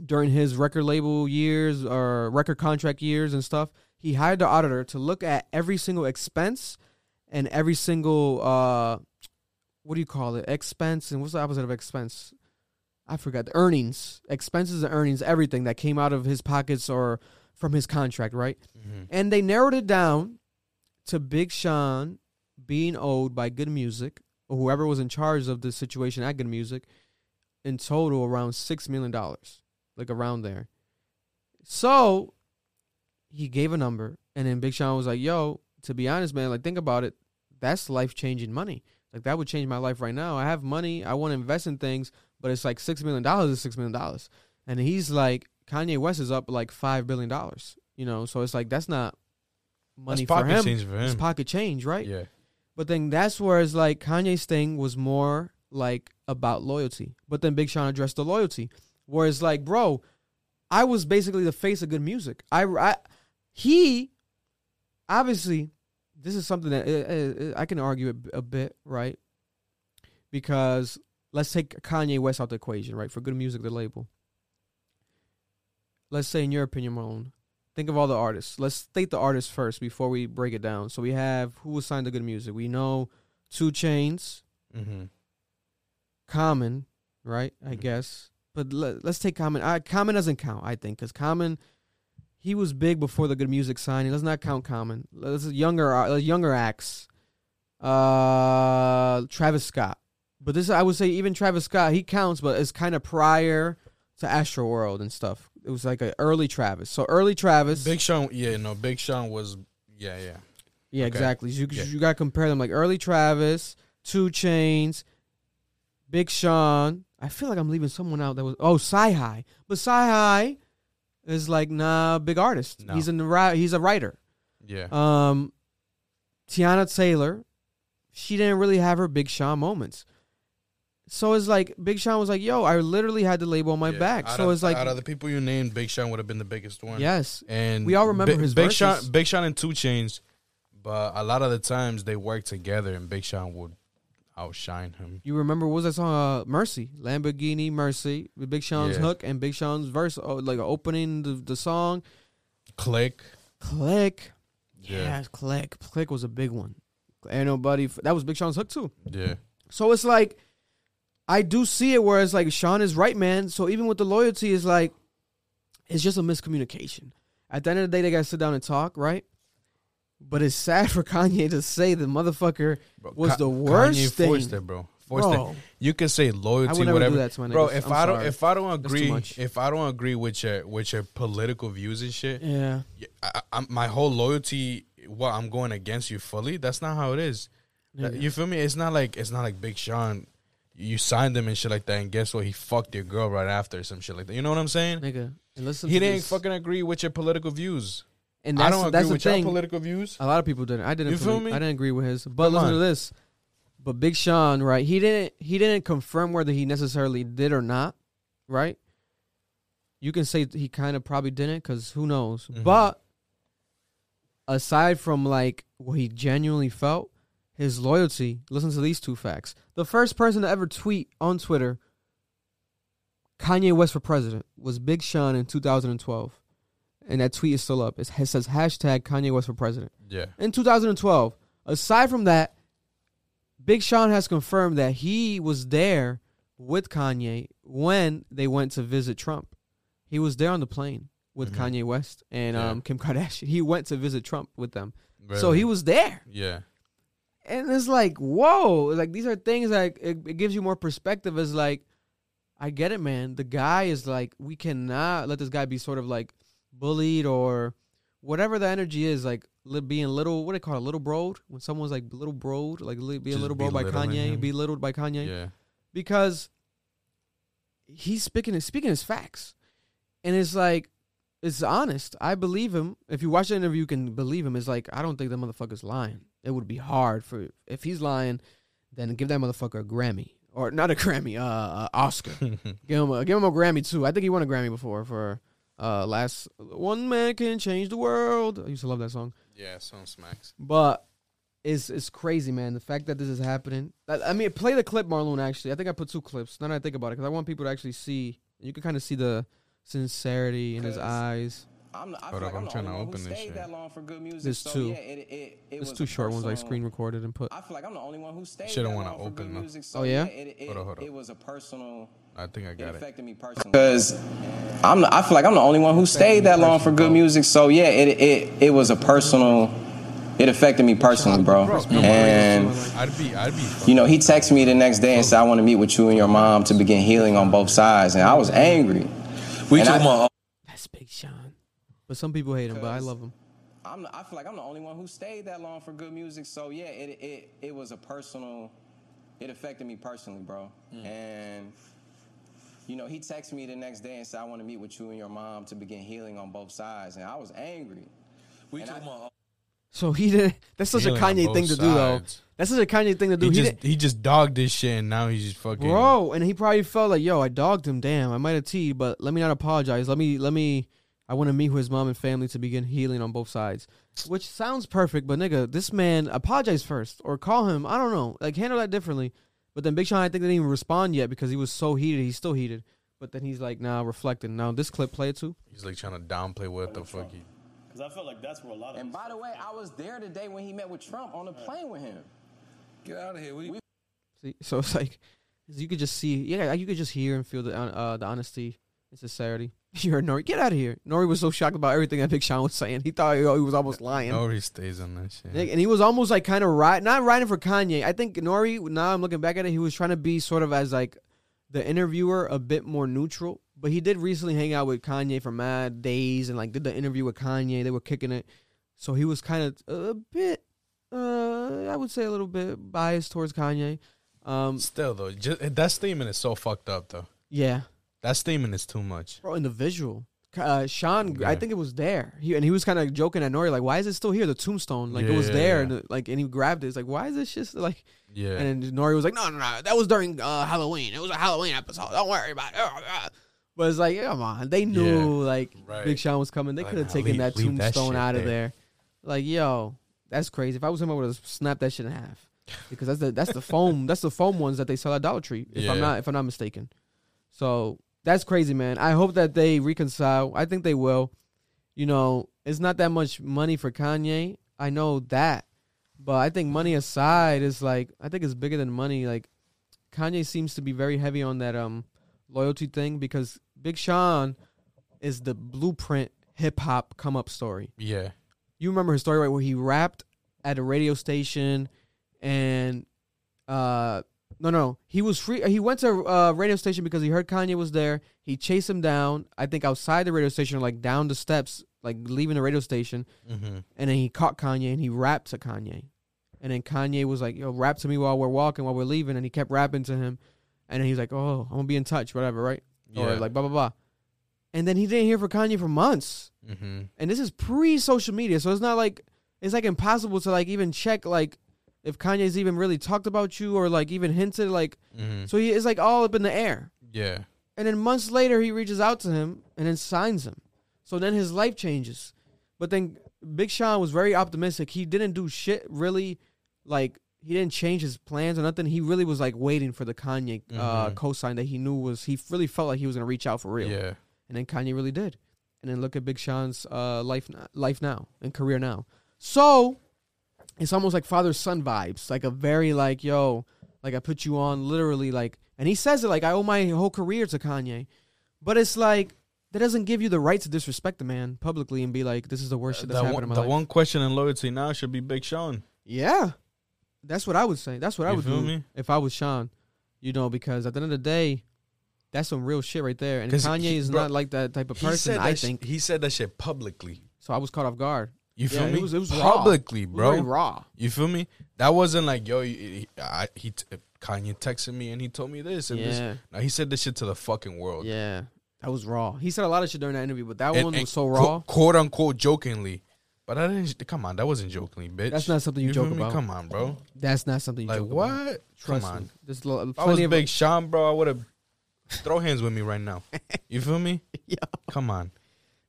during his record label years or record contract years and stuff, he hired the auditor to look at every single expense and every single uh what do you call it? Expense and what's the opposite of expense? I forgot. The earnings. Expenses and earnings everything that came out of his pockets or from his contract right? Mhm. and they narrowed it down to big sean being owed by good music or whoever was in charge of the situation at good music in total around six million dollars like around there so he gave a number, and then Big Sean was like, "Yo, to be honest, man, like think about it. That's life changing money. Like that would change my life right now. I have money. I want to invest in things, but it's like six million dollars is six million dollars." And he's like, Kanye West is up like five billion dollars. You know, so it's like that's not money for pocket him. change for It's pocket change, right? Yeah. But then that's where it's like Kanye's thing was more like about loyalty. But then Big Sean addressed the loyalty. Whereas like, bro, I was basically the face of good music. I, I he obviously this is something that uh, uh, I can argue a, a bit, right? Because let's take Kanye West out the equation, right? For good music, the label. Let's say, in your opinion, Malone, think of all the artists. Let's state the artists first before we break it down. So we have who was signed to good music. We know 2 Chainz, Mm-hmm. Common, right? I Mhm. guess. But let, let's take Common. I, Common doesn't count, I think, because Common, he was big before the good music signing. Let's not count Common. Let's younger, uh, younger acts. Uh, Travis Scott. But this, I would say, even Travis Scott, he counts, but it's kind of prior to Astro World and stuff. It was like an early Travis. So early Travis. Big Sean, yeah, no, Big Sean was, yeah, yeah. Yeah, Okay. exactly. You Yeah. you got to compare them like early Travis, 2 Chainz, Big Sean. I feel like I'm leaving someone out that was oh CyHi, but CyHi is like nah big artist. No. He's in the he's a writer. Yeah. Um, Teyana Taylor, she didn't really have her Big Sean moments. So it's like Big Sean was like, "Yo, I literally had the label on my Yeah. back." Out so of, it's like, out of the people you named, Big Sean would have been the biggest one. yes, and We all remember Bi- his Big verses. Sean, Big Sean and 2 Chainz, but a lot of the times they work together, and Big Sean would outshine him. You remember what was that song? Uh, Mercy, Lamborghini Mercy, with Big Sean's Yeah. hook and Big Sean's verse, oh, like opening the, the song. Click, Click, Yeah. yeah, click, click was a big one. Ain't nobody f- that was Big Sean's hook too. yeah, So it's like, I do see it where it's like Sean is right, man. So even with the loyalty, is like, it's just a miscommunication. At the end of the day, they gotta sit down and talk, right? But it's sad for Kanye to say the motherfucker bro. was Ka- the worst Kanye thing. forced it, bro. Forced Bro, it. You can say I loyalty, would never whatever. do that to my Bro, if I'm I don't, if I don't agree, if I don't agree with your with your political views and shit, yeah, yeah, I, I, my whole loyalty, what I'm going against you fully. That's not how it is. Nigga. you feel me? It's not like it's not like Big Sean. You signed him and shit like that, and guess what? He fucked your girl right after, some shit like that. You know what I'm saying? nigga. And listen, He didn't this. fucking agree with your political views. And I that's, don't agree that's the with thing. your political views. A lot of people didn't. I didn't. You feel me. I didn't agree with his. But Come listen on. to this. But Big Sean, right? He didn't. He didn't confirm whether he necessarily did or not. Right? You can say he kind of probably didn't, because who knows? Mhm. But aside from like what he genuinely felt, his loyalty. Listen to these two facts. The first person to ever tweet on Twitter, Kanye West for president, was Big Sean in 2012. And that tweet is still up. It says hashtag Kanye West for president Yeah, in 2012. Aside from that, Big Sean has confirmed that he was there with Kanye when they went to visit Trump. He was there on the plane with Mhm. Kanye West and Yeah. um, Kim Kardashian. He went to visit Trump with them. So he was there. Yeah, and it's like whoa, like these are things that it, it gives you more perspective. Is like, I get it, man. The guy is like, we cannot let this guy be sort of like bullied or whatever the energy is, like li- being little. What do they call it? Little broed when someone's like little broed, like li- being Just little broed by Kanye, him. belittled by Kanye Yeah. because he's speaking speaking his facts, and it's like it's honest. I believe him. If you watch the interview, you can believe him. It's like I don't think that motherfucker's lying. It would be hard for if he's lying, then give that motherfucker a Grammy or not a Grammy, uh, uh Oscar. give him a give him a Grammy too. I think he won a Grammy before for uh last one man can change the world. I used to love that song. Yeah, some smacks. But it's it's crazy, man. The fact that this is happening. I, I mean, play the clip, Marlon. Actually, I think I put two clips. Now that I think about it, because I want people to actually see. You can kind of see the sincerity in his eyes. I'm, I Hold feel up, like I'm I'm, the trying to only one who open this stayed shit. that long for good music. There's so two. Yeah, it, it, it There's was two short ones I screen recorded and put. I feel like I'm the only one who stayed Shouldn't that wanna long for open good music. So Oh, yeah? it, it, Hold on, hold on. it was a personal. I think I got it. affected me personally because I'm. I feel like I'm the only one who stayed that long for good music. So yeah, it it it was a personal. It affected me personally, bro. And I'd be, I'd be. you know, he texted me the next day and said, "I want to meet with you and your mom to begin healing on both sides." And I was angry. We And talking I- about uh, That's Big Sean. But some people hate him, but I love him. I'm, I feel like I'm the only one who stayed that long for good music. So yeah, it it it was a personal. It affected me personally, bro. Mm. And you know, he texted me the next day and said, "I want to meet with you and your mom to begin healing on both sides." And I was angry. we And talking about uh, So he did. That's such a Healing on Kanye thing to do, though. That's such a Kanye thing to do. He He, just, did, he just dogged this shit, and now he's just fucking. bro, and he probably felt like, yo, I dogged him. Damn, I might have teed, but let me not apologize. Let me, let me. I want to meet with his mom and family to begin healing on both sides, which sounds perfect. But nigga, this man apologize first or call him. I don't know, like handle that differently. But then Big Sean, I think they didn't even respond yet because he was so heated. He's still heated. But then he's like, now reflecting. Now this clip, play it too. He's like trying to downplay what the fuck he. Because I feel like that's where a lot of And by the way, I was there today when he met with Trump on the plane with him. get out of here. We, See, so it's like you could just see, yeah, you could just hear and feel the uh, the honesty and sincerity. You heard Nori, get out of here. Nori was so shocked about everything that Big Sean was saying. He thought he was almost lying. Nori stays on that shit. And he was almost like kind of right, not riding for Kanye. I think Nori. Now I'm looking back at it, he was trying to be sort of as like the interviewer, a bit more neutral. But he did recently hang out with Kanye for mad days and like did the interview with Kanye. They were kicking it, so he was kind of a bit, uh, I would say a little bit biased towards Kanye. Um, Still though, just, that statement is so fucked up though. yeah, That statement is too much. bro. In the visual, uh, Sean, I think it was there. He and he was kind of joking at Nori, like, "Why is it still here? The tombstone, like it was there." Yeah. And like, and he grabbed it. It's like, "Why is this just like?" Yeah. And Nori was like, "No, no, no, that was during uh, Halloween. It was a Halloween episode. Don't worry about it." But it's like, come on, they knew like right. Big Sean was coming. They Like, could have taken leave- that leave tombstone shit out of there. there. Like, yo, that's crazy. If I was him, I would have snapped that shit in half because that's the that's the foam that's the foam ones that they sell at Dollar Tree. If I'm not if I'm not mistaken. So that's crazy, man. I hope that they reconcile. I think they will. You know, it's not that much money for Kanye. I know that. But I think money aside is like I think it's bigger than money. Like Kanye seems to be very heavy on that um loyalty thing because Big Sean is the blueprint hip hop come up story. yeah. You remember his story right where he rapped at a radio station and uh no no he was free he went to a uh, radio station because he heard Kanye was there. He chased him down, I think outside the radio station like down the steps like leaving the radio station Mm-hmm. and then he caught Kanye and he rapped to Kanye. And then Kanye was like, "Yo, rap to me while we're walking, while we're leaving," and he kept rapping to him. And then he's like, "Oh, I'm gonna be in touch, whatever, right?" Or like blah blah blah. And then he didn't hear from Kanye for months. Mm-hmm. And this is pre social media, so it's not like it's like impossible to like even check like if Kanye's even really talked about you or like even hinted like. Mm-hmm. So he is like all up in the air. Yeah. And then months later, he reaches out to him and then signs him. So then his life changes. But then Big Sean was very optimistic. He didn't do shit really, like he didn't change his plans or nothing. He really was like waiting for the Kanye uh, Mhm. cosign that he knew was. He really felt like he was gonna reach out for real. Yeah. And then Kanye really did. And then look at Big Sean's uh, life, life now and career now. So it's almost like father son vibes, like a very like yo, like I put you on literally like, and he says it like I owe my whole career to Kanye, but it's like that doesn't give you the right to disrespect the man publicly and be like this is the worst shit that's the happened one, in my the life. one question in loyalty now should be Big Sean. yeah, That's what I would say. That's what I would do me? if I was Sean. You know, because at the end of the day, that's some real shit right there. And Kanye he- is bro, not like that type of person. I that sh- think he said that shit publicly. so. I was caught off guard. You feel Yeah, it me? was- it was raw. publicly, It was bro. very raw. You feel me? That wasn't like yo. He, he, I, he t- Kanye texted me and he told me this and Yeah. this. No, he said this shit to the fucking world. Yeah, that was raw. He said a lot of shit during that interview, but that And- one and was so qu- raw. quote unquote, jokingly. But I didn't. Come on, that wasn't jokingly, bitch. That's not something you feel joke me? about. Come on, bro. That's not something you Like joke what? about. Trust come on. me. There's lo- If I was plenty of Big Sean, bro, I would have throw hands with me right now. You feel me? Yeah. Come on.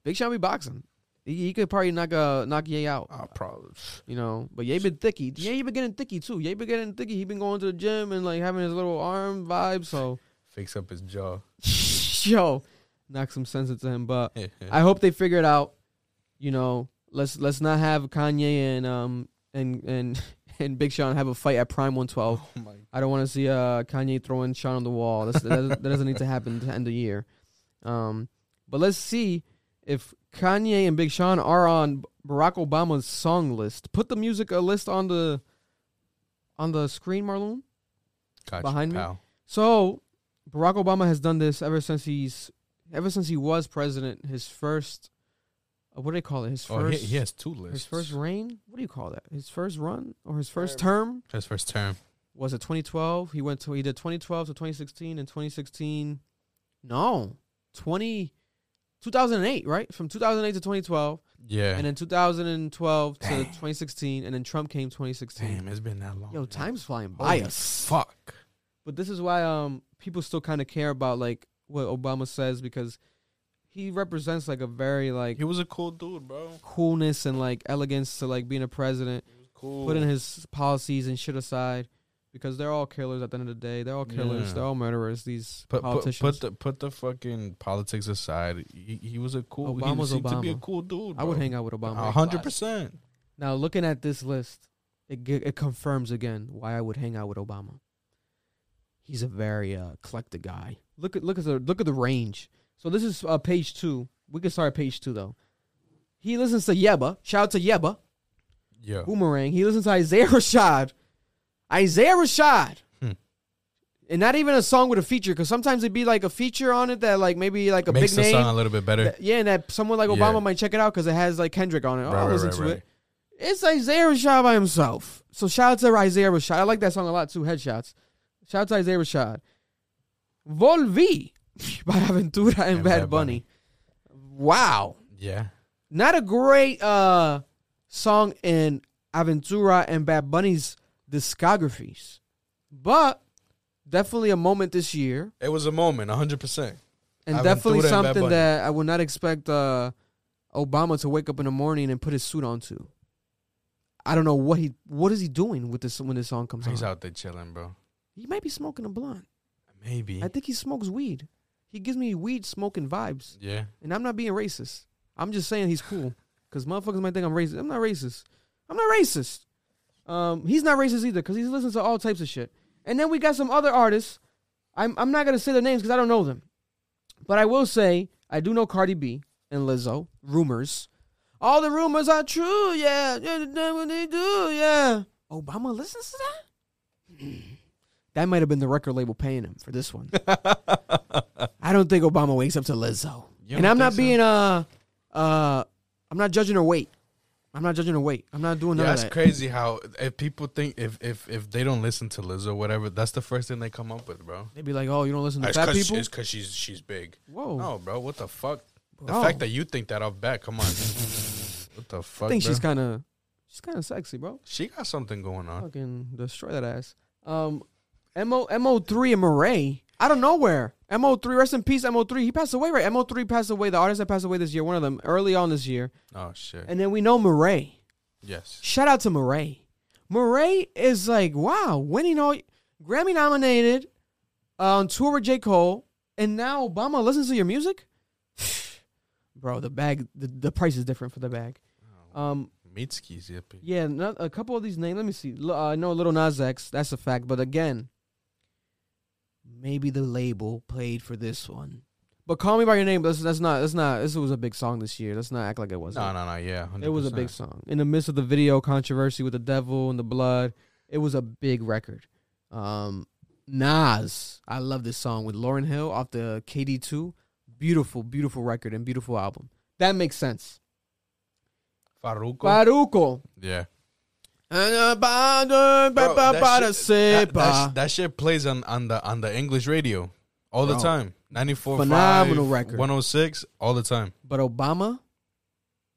Big Sean be boxing. He, he could probably knock uh knock Ye out. Oh, probably. You know, but Ye been thicky. Ye been getting thicky too. Ye been getting thicky. He been going to the gym and like having his little arm vibe. So Fix up his jaw. yo, knock some sense into him. But I hope they figure it out. You know, let's let's not have Kanye and um and and and Big Sean have a fight at Prime 112. Oh I don't want to see uh Kanye throwing Sean on the wall. That's, that, doesn't- that doesn't need to happen to end the year. Um, but let's see if Kanye and Big Sean are on Barack Obama's song list. Put the music uh, list on the on the screen, Marlon. Gotcha, Behind me? So Barack Obama has done this ever since he's ever since he was president. His first, uh, what do they call it? His Oh, first, he, he has two lists. his first reign. What do you call that? His first run or his first term His first term. was it 2012? He went to he did 2012 to 2016 and 2016. No, 20 2008, right? From 2008 to 2012, Yeah. and then 2012 to 2016, and then Trump came 2016. Damn, it's been that long. Yo, time's flying by Holy us. Fuck. But this is why um people still kind of care about like what Obama says because he represents like a very like He was a cool dude, bro. coolness and like elegance to like being a president. Cool. Putting his policies and shit aside because they're all killers at the end of the day. They're all killers. Yeah. They're all murderers. These Put, put, politicians. put the put the fucking politics aside. He, he was a cool. Obama's he seemed to be a cool dude. I would hang out with Obama. A hundred percent. Now looking at this list, it it confirms again why I would hang out with Obama. He's a very uh, eclectic guy. Look at look at the look at the range. So this is uh, page two. We can start at page two though. He listens to Yebba. Shout out to Yebba. Yeah. Boomerang. He listens to Isaiah Rashad. Isaiah Rashad. Hmm. And not even a song with a feature, because sometimes it'd be like a feature on it that like maybe like a Makes big the name. song a little bit better. that- yeah, and that someone like Yeah. Obama might check it out because it has like Kendrick on it. Oh, Right, I'll right, listen right, to right. it. It's Isaiah Rashad by himself. So shout out to Isaiah Rashad. I like that song a lot too. Headshots. Shout out to Isaiah Rashad. Volví by Aventura and, And Bad Bad Bunny. Wow. Yeah. Not a great uh song in Aventura and Bad Bunny's discographies. But definitely a moment this year. It was a moment, hundred percent. And Aventura definitely something that I would not expect uh, Obama to wake up in the morning and put his suit on to. I don't know what he what is he doing with this when this song comes out. He's on. out there chilling, bro. He might be smoking a blunt. Maybe. I think he smokes weed. He gives me weed smoking vibes, yeah. and I'm not being racist. I'm just saying he's cool because motherfuckers might think I'm racist. I'm not racist. I'm not racist. Um, he's not racist either because he listens to all types of shit. And then we got some other artists. I'm I'm not gonna say their names because I don't know them, but I will say I do know Cardi B and Lizzo. Rumors. All the rumors are true. Yeah, yeah, what they do. Yeah. Obama listens to that. That might have been the record label paying him for this one. I don't think Obama wakes up to Lizzo. You And I'm not think so? being uh uh I'm not judging her weight. I'm not judging her weight. I'm not doing Yeah, of it's that. crazy how if people think if if if they don't listen to Liz or whatever, that's the first thing they come up with, bro. They'd be like, "Oh, you don't listen to It's fat people." It's because she's she's big. Whoa, No, bro. What the fuck? The fact that you think that off bat, come on. what the fuck? I think bro? she's kind of she's kind of sexy, bro. She got something going on. Fucking destroy that ass. Um, Mo Mo three and Morray out of nowhere. Mo three, rest in peace. Mo three, he passed away, right? Mo three passed away. The artist that passed away this year, one of them, early on this year. Oh shit. And then we know Morray. yes. Shout out to Morray. Morray is like, wow, winning all Grammy nominated, uh, on tour with J. Cole, and now Obama listens to your music? Bro, the bag the, the price is different for the bag. Um Mitski's yippee. yeah, not, a couple of these names. Let me see. L- uh, I know Little Nas X. That's a fact. But again, maybe the label played for this one. But call me by your name. That's that's not. That's not. This was a big song this year. Let's not act like it wasn't. No, no, no. Yeah, 100%. It was a big song. In the midst of the video controversy with the devil and the blood, It was a big record. Um, Nas, I love this song with Lauryn Hill off the KD two. Beautiful, beautiful record and beautiful album. That makes sense. Farruko. Farruko. yeah. That, shit, ah. that, shit plays on, on the on the English radio all the Bro. time. 94 Phenomenal 5, record. 106 all the time. But Obama,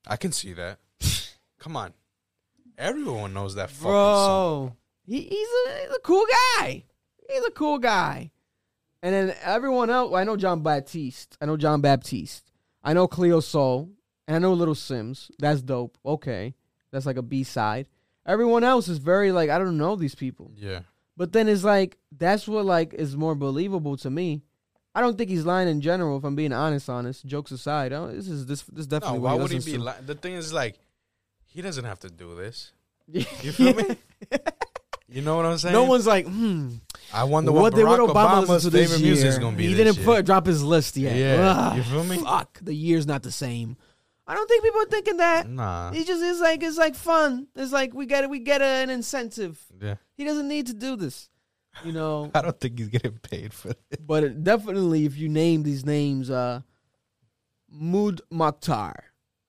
I can see that. Come on. Everyone knows that fucking song. bro, he, he's a he's a cool guy. He's a cool guy. And then everyone else, I know Jon Batiste. I know Jon Batiste. I know Cleo Sol. And I know Little Simz. That's dope. Okay, that's like a B side. Everyone else is very like I don't know these people. Yeah. But then it's like that's what like is more believable to me. I don't think he's lying in general. If I'm being honest, honest. Jokes aside, this is this this is No, definitely why what would he be to. li- The thing is like he doesn't have to do this. You feel me? You know what I'm saying? No one's like, hmm. I wonder what what, Barack what Obama Obama's to favorite year? music is gonna be. He didn't put drop his list yet. Yeah, Ugh, you feel me? Fuck, the year's not the same. I don't think people are thinking that. Nah. He just is like it's like fun. It's like we get we get an incentive. Yeah. He doesn't need to do this, you know. I don't think he's getting paid for it. but it definitely, if you name these names, uh, Mdou Moctar,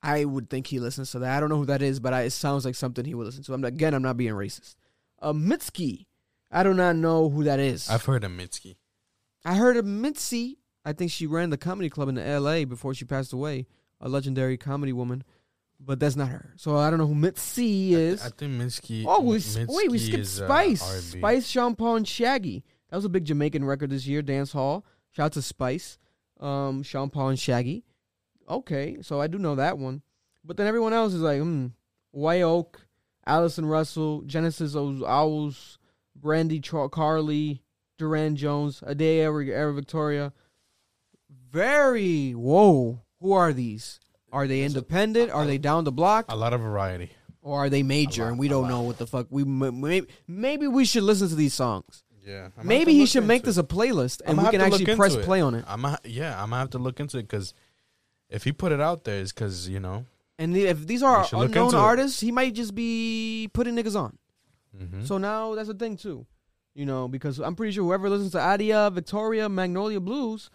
I would think he listens to that. I don't know who that is, but I, it sounds like something he would listen to. I'm again, I'm not being racist. Uh, Mitski, I do not know who that is. I've heard of Mitski. I heard of Mitzi. I think she ran the comedy club in L.A. before she passed away. A legendary comedy woman, but that's not her. So I don't know who Mitzi is. I think Mitski. oh, we, Mitski wait, we skipped is, uh, Spice. R&B. Spice, Sean Paul, and Shaggy. That was a big Jamaican record this year. Dance Hall. Shout out to Spice, um, Sean Paul, and Shaggy. Okay, so I do know that one. But then everyone else is like, hmm, White Oak, Allison Russell, Genesis Owusu, Brandy Char- Carly, Durand Jones, Ade Era, Era Victoria. Very whoa. Who are these? Are they independent? Are they down the block? A lot of variety. Or are they major and we don't know what the fuck? We maybe, maybe we should listen to these songs. Yeah. I'm Maybe he should make this a playlist and we can actually press play on it. I'm a, yeah, I'm gonna have to look into it because if he put it out there, it's because you know. And if these are We should look unknown it. artists, he might just be putting niggas on. Mhm. So now that's the thing too, you know, because I'm pretty sure whoever listens to Adia, Victoria, Magnolia Blues,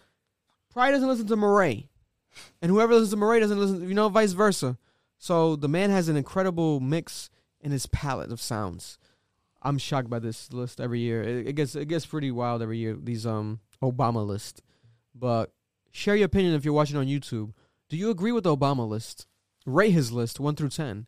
probably doesn't listen to Morray, and whoever listens to Morray doesn't listen, you know, vice versa. So the man has an incredible mix in his palette of sounds. I'm shocked by this list every year. It, it gets it gets pretty wild every year. These um Obama list, but share your opinion if you're watching on YouTube. Do you agree with the Obama list? Rate his list one through ten.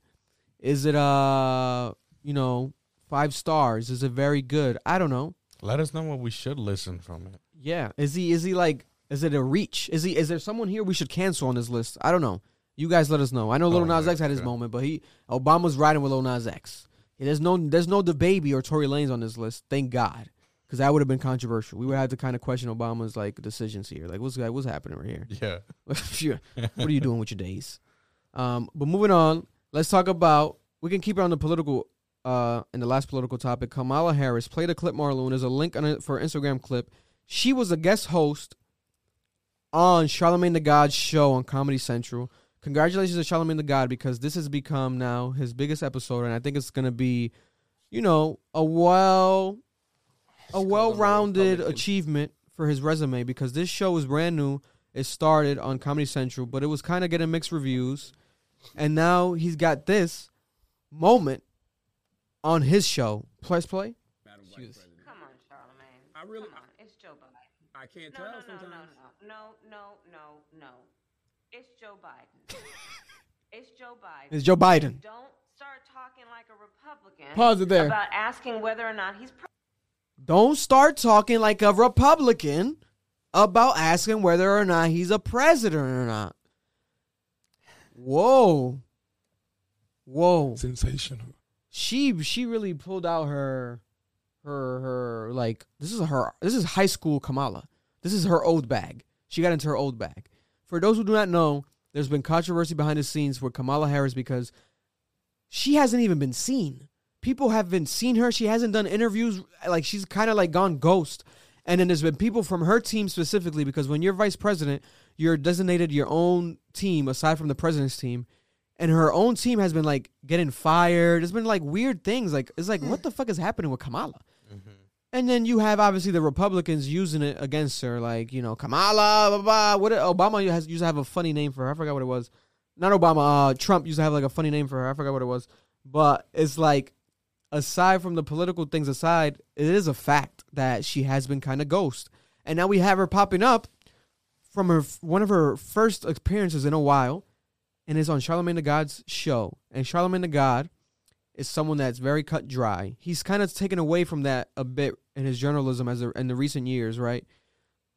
Is it uh you know five stars? Is it very good? I don't know. Let us know what we should listen from it. Yeah. Is he is he like is it a reach? Is he is there someone here we should cancel on this list? I don't know. You guys let us know. I know Lil Oh, Nas X had his yeah. moment, but he Obama's riding with Lil Nas X. There's no there's no DaBaby or Tory Lanez on this list. Thank God, because that would have been controversial. We would have to kind of question Obama's like decisions here. Like what's what's happening right here? Yeah. Sure. what are you doing with your days? Um, but moving on, let's talk about. We can keep it on the political. Uh, in the last political topic, Kamala Harris played a clip. Marlon, there's a link on it for Instagram clip. She was a guest host on Charlemagne the God's show on Comedy Central. Congratulations to Charlemagne the God because this has become now his biggest episode, and I think it's gonna be, you know, a well, a well-rounded achievement for his resume because this show is brand new. It started on Comedy Central, but it was kind of getting mixed reviews, and now he's got this moment on his show. Press play. Come on, Charlemagne. I really- Come on. It's Joe Biden. I can't No, tell no, no, sometimes. No, no, no, no, no. It's Joe Biden. it's Joe Biden. It's Joe Biden. Don't start talking like a Republican. Pause it there. About asking whether or not he's. Pre- Don't start talking like a Republican about asking whether or not he's a president or not. Whoa. Whoa. Sensational. She she really pulled out her her her like this is her this is high school Kamala. This is her old bag. She got into her old bag. For those who do not know, there's been controversy behind the scenes for Kamala Harris because she hasn't even been seen. People haven't seen her. She hasn't done interviews. Like she's kind of like gone ghost. And then there's been people from her team specifically because when you're vice president, you're designated your own team aside from the president's team. and her own team has been like getting fired. There's been like weird things. Like it's like what hmm. the fuck is happening with Kamala? Mm-hmm. And then you have obviously the Republicans using it against her, like you know Kamala, blah, blah. What Obama has used to have a funny name for her. I forgot what it was. Not Obama. Uh, Trump used to have like a funny name for her. I forgot what it was. But it's like, aside from the political things aside, it is a fact that she has been kind of ghost. And now we have her popping up from her one of her first appearances in a while, and is on Charlemagne the God's show. And Charlemagne the God is someone that's very cut dry. He's kind of taken away from that a bit in his journalism as a, in the recent years, right?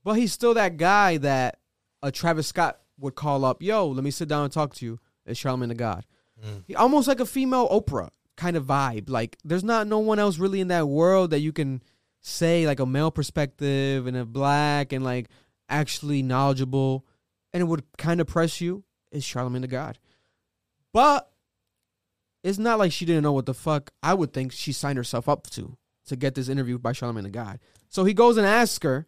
But he's still that guy that a Travis Scott would call up, "Yo, let me sit down and talk to you." Is Charlamagne tha God? Mm. He almost like a female Oprah kind of vibe. Like there's not no one else really in that world that you can say like a male perspective and a black and like actually knowledgeable and it would kind of press you is Charlamagne tha God. But it's not like she didn't know what the fuck I would think she signed herself up to to get this interview by Charlamagne tha God. So he goes and asks her,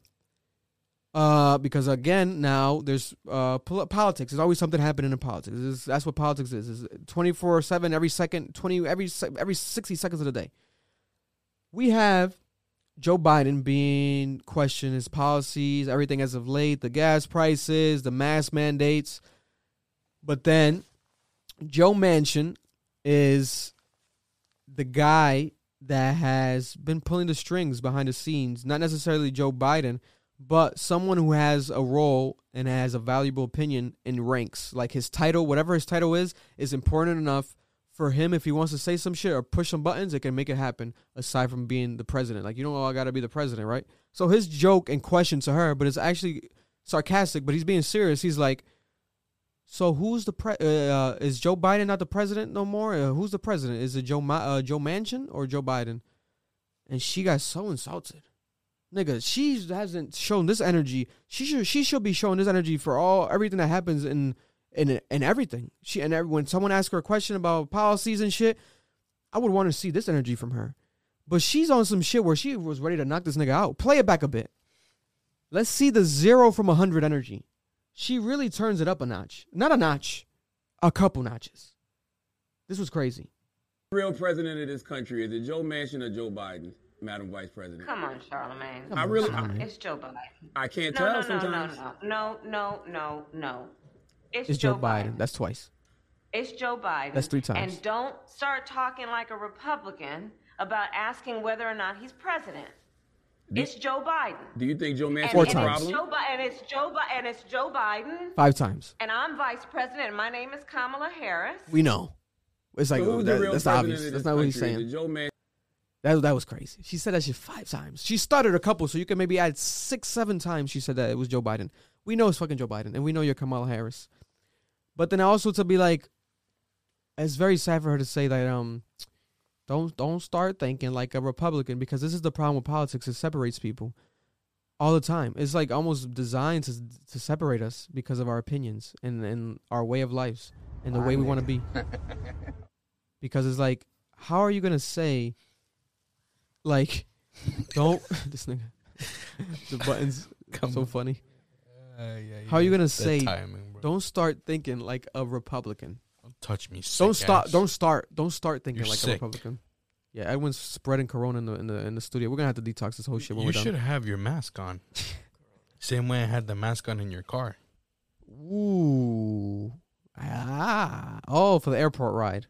uh, because again now there's uh pol- politics. There's always something happening in politics. Is- that's what politics is. Is twenty four seven every second, twenty every every sixty seconds of the day. We have Joe Biden being questioned his policies, everything as of late, the gas prices, the mask mandates. But then Joe Manchin is the guy that has been pulling the strings behind the scenes, not necessarily Joe Biden, but someone who has a role and has a valuable opinion in ranks. Like his title, whatever his title is, is important enough for him if he wants to say some shit or push some buttons, it can make it happen aside from being the president. Like you don't all gotta be the president, right? So his joke and question to her, but it's actually sarcastic, but he's being serious. He's like, so who's the pre? Uh, is Joe Biden not the president no more? Uh, who's the president? Is it Joe Ma- uh, Joe Manchin or Joe Biden? And she got so insulted, nigga. She hasn't shown this energy. She should she should be showing this energy for all everything that happens in in in everything. She and every, when someone asks her a question about policies and shit, I would want to see this energy from her. But she's on some shit where she was ready to knock this nigga out. Play it back a bit. Let's see the zero from a hundred energy she really turns it up a notch. Not a notch, a couple notches. This was crazy. real president of this country? Is it Joe Manchin or Joe Biden, Madam Vice President? Come on, Charlamagne. I really, It's Joe Biden. I can't No, tell no, no, no, no, no, no, no, no. It's, It's Joe Biden. That's twice. It's Joe Biden. That's three times. And don't start talking like a Republican about asking whether or not he's president. It's Joe Biden. Do you think Joe And, Manchin Four is a and times. It's? Joe and it's Joe Bi- and it's Joe Biden. Five times. And I'm vice president. And my name is Kamala Harris. We know. It's like So who's the that- real that's president obvious. That's this not what he's saying. it Joe Manchin. That that was crazy. She said that shit five times. She stuttered a couple, so you can maybe add six, seven times. She said that it was Joe Biden. We know it's fucking Joe Biden, and we know you're Kamala Harris. But then also to be like, it's very sad for her to say that um, don't don't start thinking like a Republican because this is the problem with politics. It separates people all the time. It's like almost designed to to separate us because of our opinions and and our way of lives and the way we want to be. because it's like, how are you gonna say, like, don't this nigga, the buttons Come so funny. How are you gonna say, timing, don't start thinking like a Republican? Don't touch me. Don't stop. ass. Don't start. Don't start thinking You're like sick. a Republican. Yeah, everyone's spreading corona in the in the in the studio. We're gonna have to detox this whole shit when You we're done. should have your mask on. Same way I had the mask on in your car. Ooh. Ah. Oh, for the airport ride.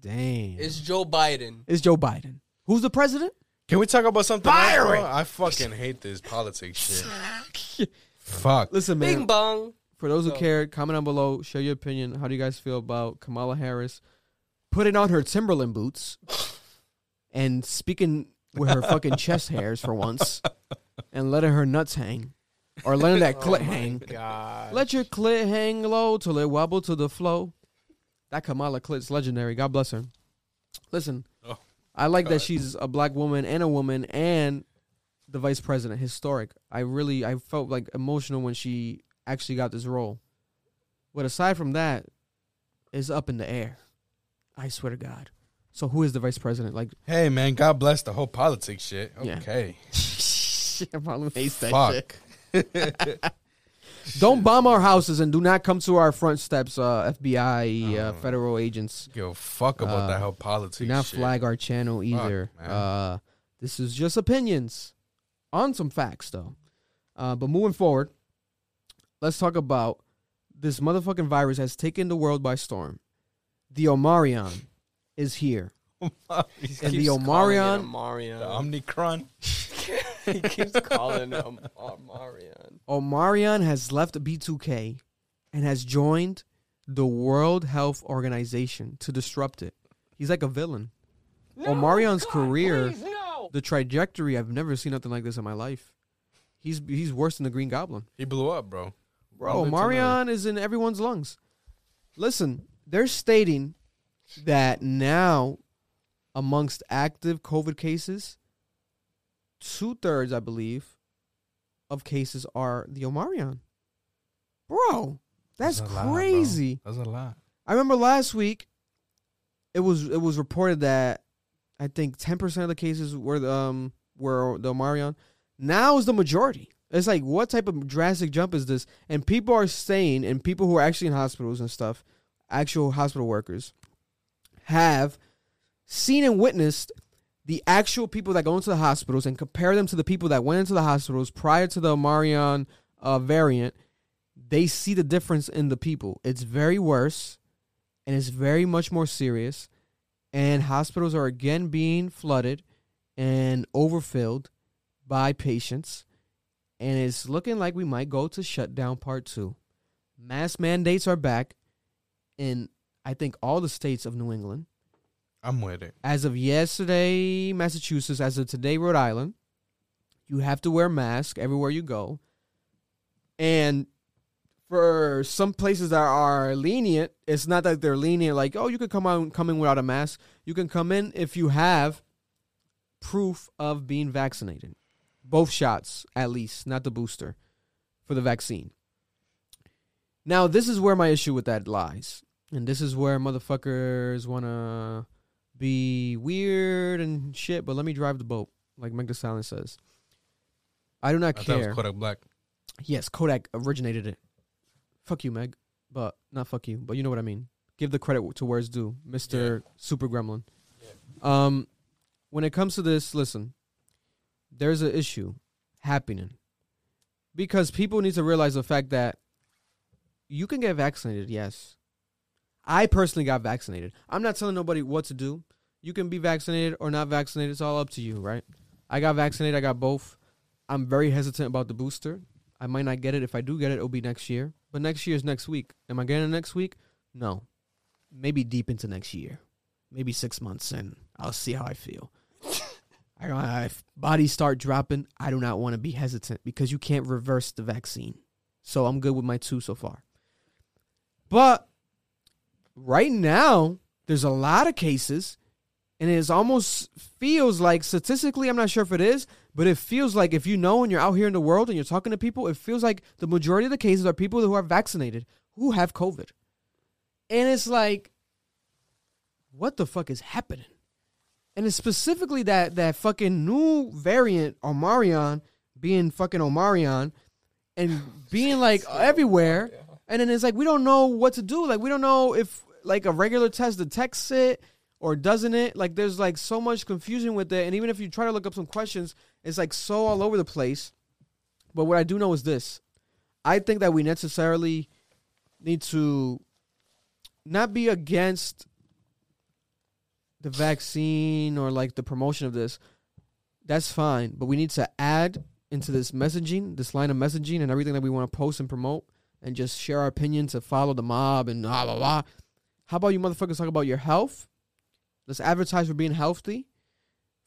Damn. It's Joe Biden. It's Joe Biden. Who's the president? Can we talk about something Fire else, it! I fucking hate this politics shit. Fuck. Listen, man. Bing bong. For those who So- care, comment down below. Share your opinion. How do you guys feel about Kamala Harris putting on her Timberland boots and speaking with her fucking chest hairs for once and letting her nuts hang or letting that clit hang? God. Let your clit hang low till it wobble to the flow. That Kamala clit's legendary. God bless her. Listen, Oh, I like that she's a black woman and a woman and the vice president. Historic. I really I felt like emotional when she actually got this role. But aside from that, it's up in the air. I swear to God. So who is the vice president? Like Hey man, God bless the whole politics shit. Yeah. Okay. I probably hates that Fuck. shit. Don't bomb our houses and do not come to our front steps, uh, FBI, uh, federal agents. Give a fuck about Uh, that whole politics. Do not shit. flag our channel either. man. uh, this is just opinions on some facts, though. Uh, but moving forward, let's talk about this motherfucking virus has taken the world by storm. The Omarion is here. and the Keeps Omarion, Omarion. The Omnicron. he keeps calling it Om- Omarion. Omarion has left B2K and has joined the World Health Organization to disrupt it. He's like a villain. Omarion's career, the trajectory, I've never seen nothing like this in my life. He's he's worse than the Green Goblin. He blew up, bro. Bro, One bit to another. Omarion is in everyone's lungs. Listen, they're stating that now, amongst active COVID cases, two thirds, I believe, of cases are the Omarion. Bro, that's, a lot, bro. crazy. That's a lot. I remember last week, it was it was reported that I think ten percent of the cases were the, um were the Omarion. Now is the majority. It's like what type of drastic jump is this? And people are saying, and people who are actually in hospitals and stuff, actual hospital workers, have seen and witnessed the actual people that go into the hospitals and compare them to the people that went into the hospitals prior to the Omarion uh, variant. They see the difference in the people. It's very worse and it's very much more serious. And hospitals are again being flooded and overfilled by patients. And it's looking like we might go to shutdown part two. Mass mandates are back in, I think, all the states of New England. I'm with it. As of yesterday, Massachusetts, as of today, Rhode Island, you have to wear a mask everywhere you go. And for some places that are lenient, it's not that they're lenient like, oh, you can come out come in without a mask. You can come in if you have proof of being vaccinated. Both shots, at least, not the booster for the vaccine. Now, this is where my issue with that lies. And this is where motherfuckers want to be weird and shit, but let me drive the boat, like Meg Thee Stallion says. I do not I thought it care. was Kodak Black. Yes, Kodak originated it. Fuck you, Meg. But not fuck you, but you know what I mean. Give the credit to where it's due, Mister Super Gremlin. Um, when it comes to this, listen, there's an issue happening because people need to realize the fact that you can get vaccinated. Yes, I personally got vaccinated. I'm not telling nobody what to do. You can be vaccinated or not vaccinated. It's all up to you, right? I got vaccinated. I got both. I'm very hesitant about the booster. I might not get it. If I do get it, it'll be next year. But next year is next week. Am I getting it next week? No. Maybe deep into next year. Maybe six months in. I'll see how I feel. I don't if bodies start dropping, I do not want to be hesitant because you can't reverse the vaccine. So I'm good with my two so far. But right now, there's a lot of cases, and it almost feels like statistically, I'm not sure if it is, but it feels like if you know and you're out here in the world and you're talking to people, it feels like the majority of the cases are people who are vaccinated who have COVID. And it's like, what the fuck is happening? And it's specifically that that fucking new variant Omarion being fucking Omarion and being like everywhere. And then it's like we don't know what to do. Like we don't know if like a regular test detects it or doesn't it. Like there's like so much confusion with it. And even if you try to look up some questions, it's like so all over the place. But what I do know is this. I think that we necessarily need to not be against the vaccine or like the promotion of this. That's fine, but we need to add into this messaging, this line of messaging, and everything that we want to post and promote, and just share our opinion to follow the mob and blah blah blah. How about you motherfuckers talk about your health? Let's advertise for being healthy,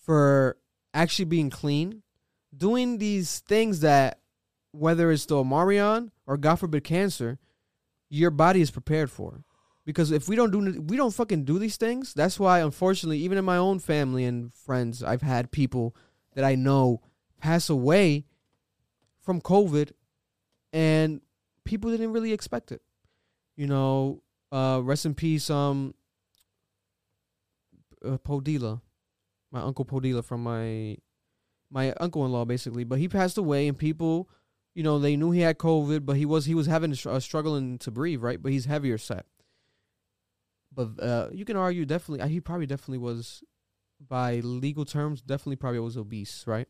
for actually being clean, doing these things that, whether it's the Omarion or God forbid cancer, your body is prepared for. Because if we don't do, we don't fucking do these things. That's why, unfortunately, even in my own family and friends, I've had people that I know pass away from COVID, and people didn't really expect it. You know, uh, rest in peace, um, uh, Podila, my uncle Podila from my my uncle-in-law, basically. But he passed away, and people, you know, they knew he had COVID, but he was he was having uh, struggling to breathe, right? But he's heavier set. Uh, you can argue definitely he probably definitely was by legal terms definitely probably was obese, right?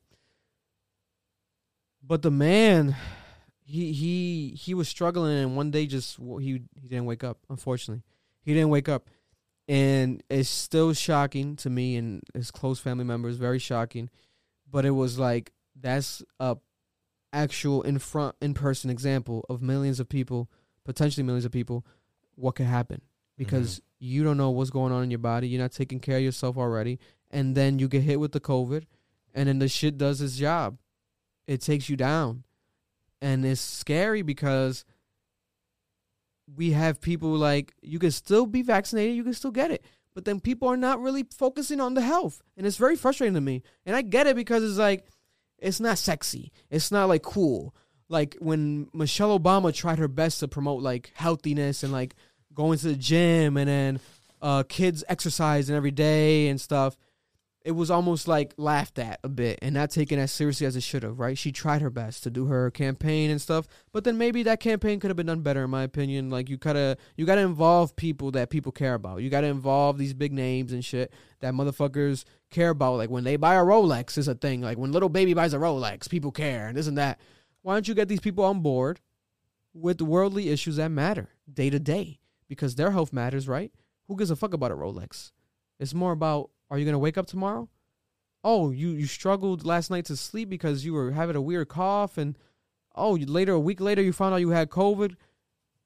But the man, he he he was struggling, and one day just he he didn't wake up. Unfortunately, he didn't wake up, and it's still shocking to me and his close family members. Very shocking, but it was like that's a actual in front in person example of millions of people, potentially millions of people, what could happen because mm-hmm. you don't know what's going on in your body. You're not taking care of yourself already, and then you get hit with the COVID, and then the shit does its job. It takes you down, and it's scary because we have people like you can still be vaccinated, you can still get it. But then people are not really focusing on the health. And it's very frustrating to me. And I get it because it's like it's not sexy. It's not like cool. Like when Michelle Obama tried her best to promote like healthiness and like going to the gym and then uh kids exercising every day and stuff it was almost like laughed at a bit and not taken as seriously as it should have, right? She tried her best to do her campaign and stuff, but then maybe that campaign could have been done better, in my opinion. Like you gotta you gotta involve people that people care about. You gotta involve these big names and shit that motherfuckers care about. Like when they buy a Rolex is a thing. Like when Lil Baby buys a Rolex, people care and isn't that. Why don't you get these people on board with worldly issues that matter day to day? Because their health matters, right? Who gives a fuck about a Rolex? It's more about are you gonna wake up tomorrow? Oh, you you struggled last night to sleep because you were having a weird cough, and oh, later a week later you found out you had COVID.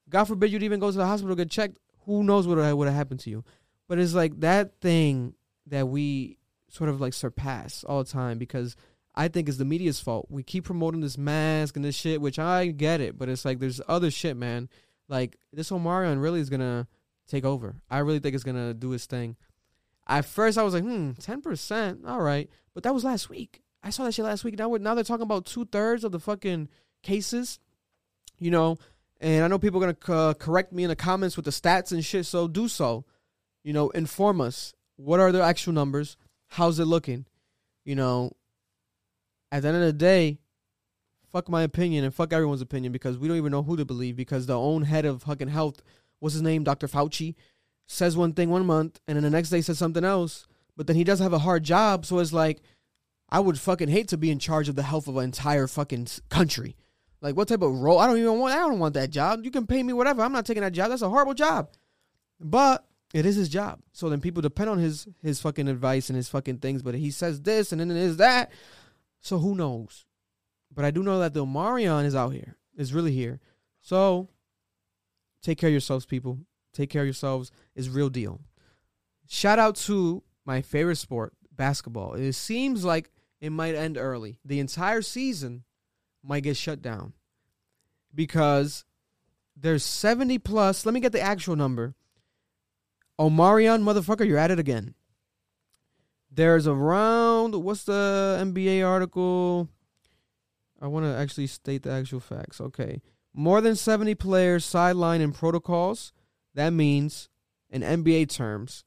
God forbid you'd even go to the hospital to get checked. Who knows what would have happened to you? But it's like that thing that we sort of like surpass all the time because I think it's the media's fault. We keep promoting this mask and this shit, which I get it, but it's like there's other shit, man. Like this Omarion really is gonna take over. I really think it's gonna do its thing. At first, I was like, hmm, ten percent, all right, but that was last week. I saw that shit last week. Now, now they're talking about two thirds of the fucking cases, you know. And I know people are gonna uh, correct me in the comments with the stats and shit. So do so, you know. Inform us. What are the actual numbers? How's it looking? You know. At the end of the day, fuck my opinion and fuck everyone's opinion because we don't even know who to believe because the own head of fucking health, what's his name, Dr. Fauci says one thing one month and then the next day says something else, but then he does have a hard job. So it's like, I would fucking hate to be in charge of the health of an entire fucking country. Like, what type of role? I don't even want. I don't want that job. You can pay me whatever. I'm not taking that job. That's a horrible job. But it is his job. So then people depend on his his fucking advice and his fucking things. But he says this and then it is that. So who knows? But I do know that the Omarion is out here. Is really here. So take care of yourselves, people. Take care of yourselves is real deal. Shout out to my favorite sport, basketball. It seems like it might end early. The entire season might get shut down because there's 70 plus. Let me get the actual number. Omarion, motherfucker, you're at it again. There's around, what's the NBA article? I want to actually state the actual facts. Okay. More than 70 players sideline in protocols that means in NBA terms,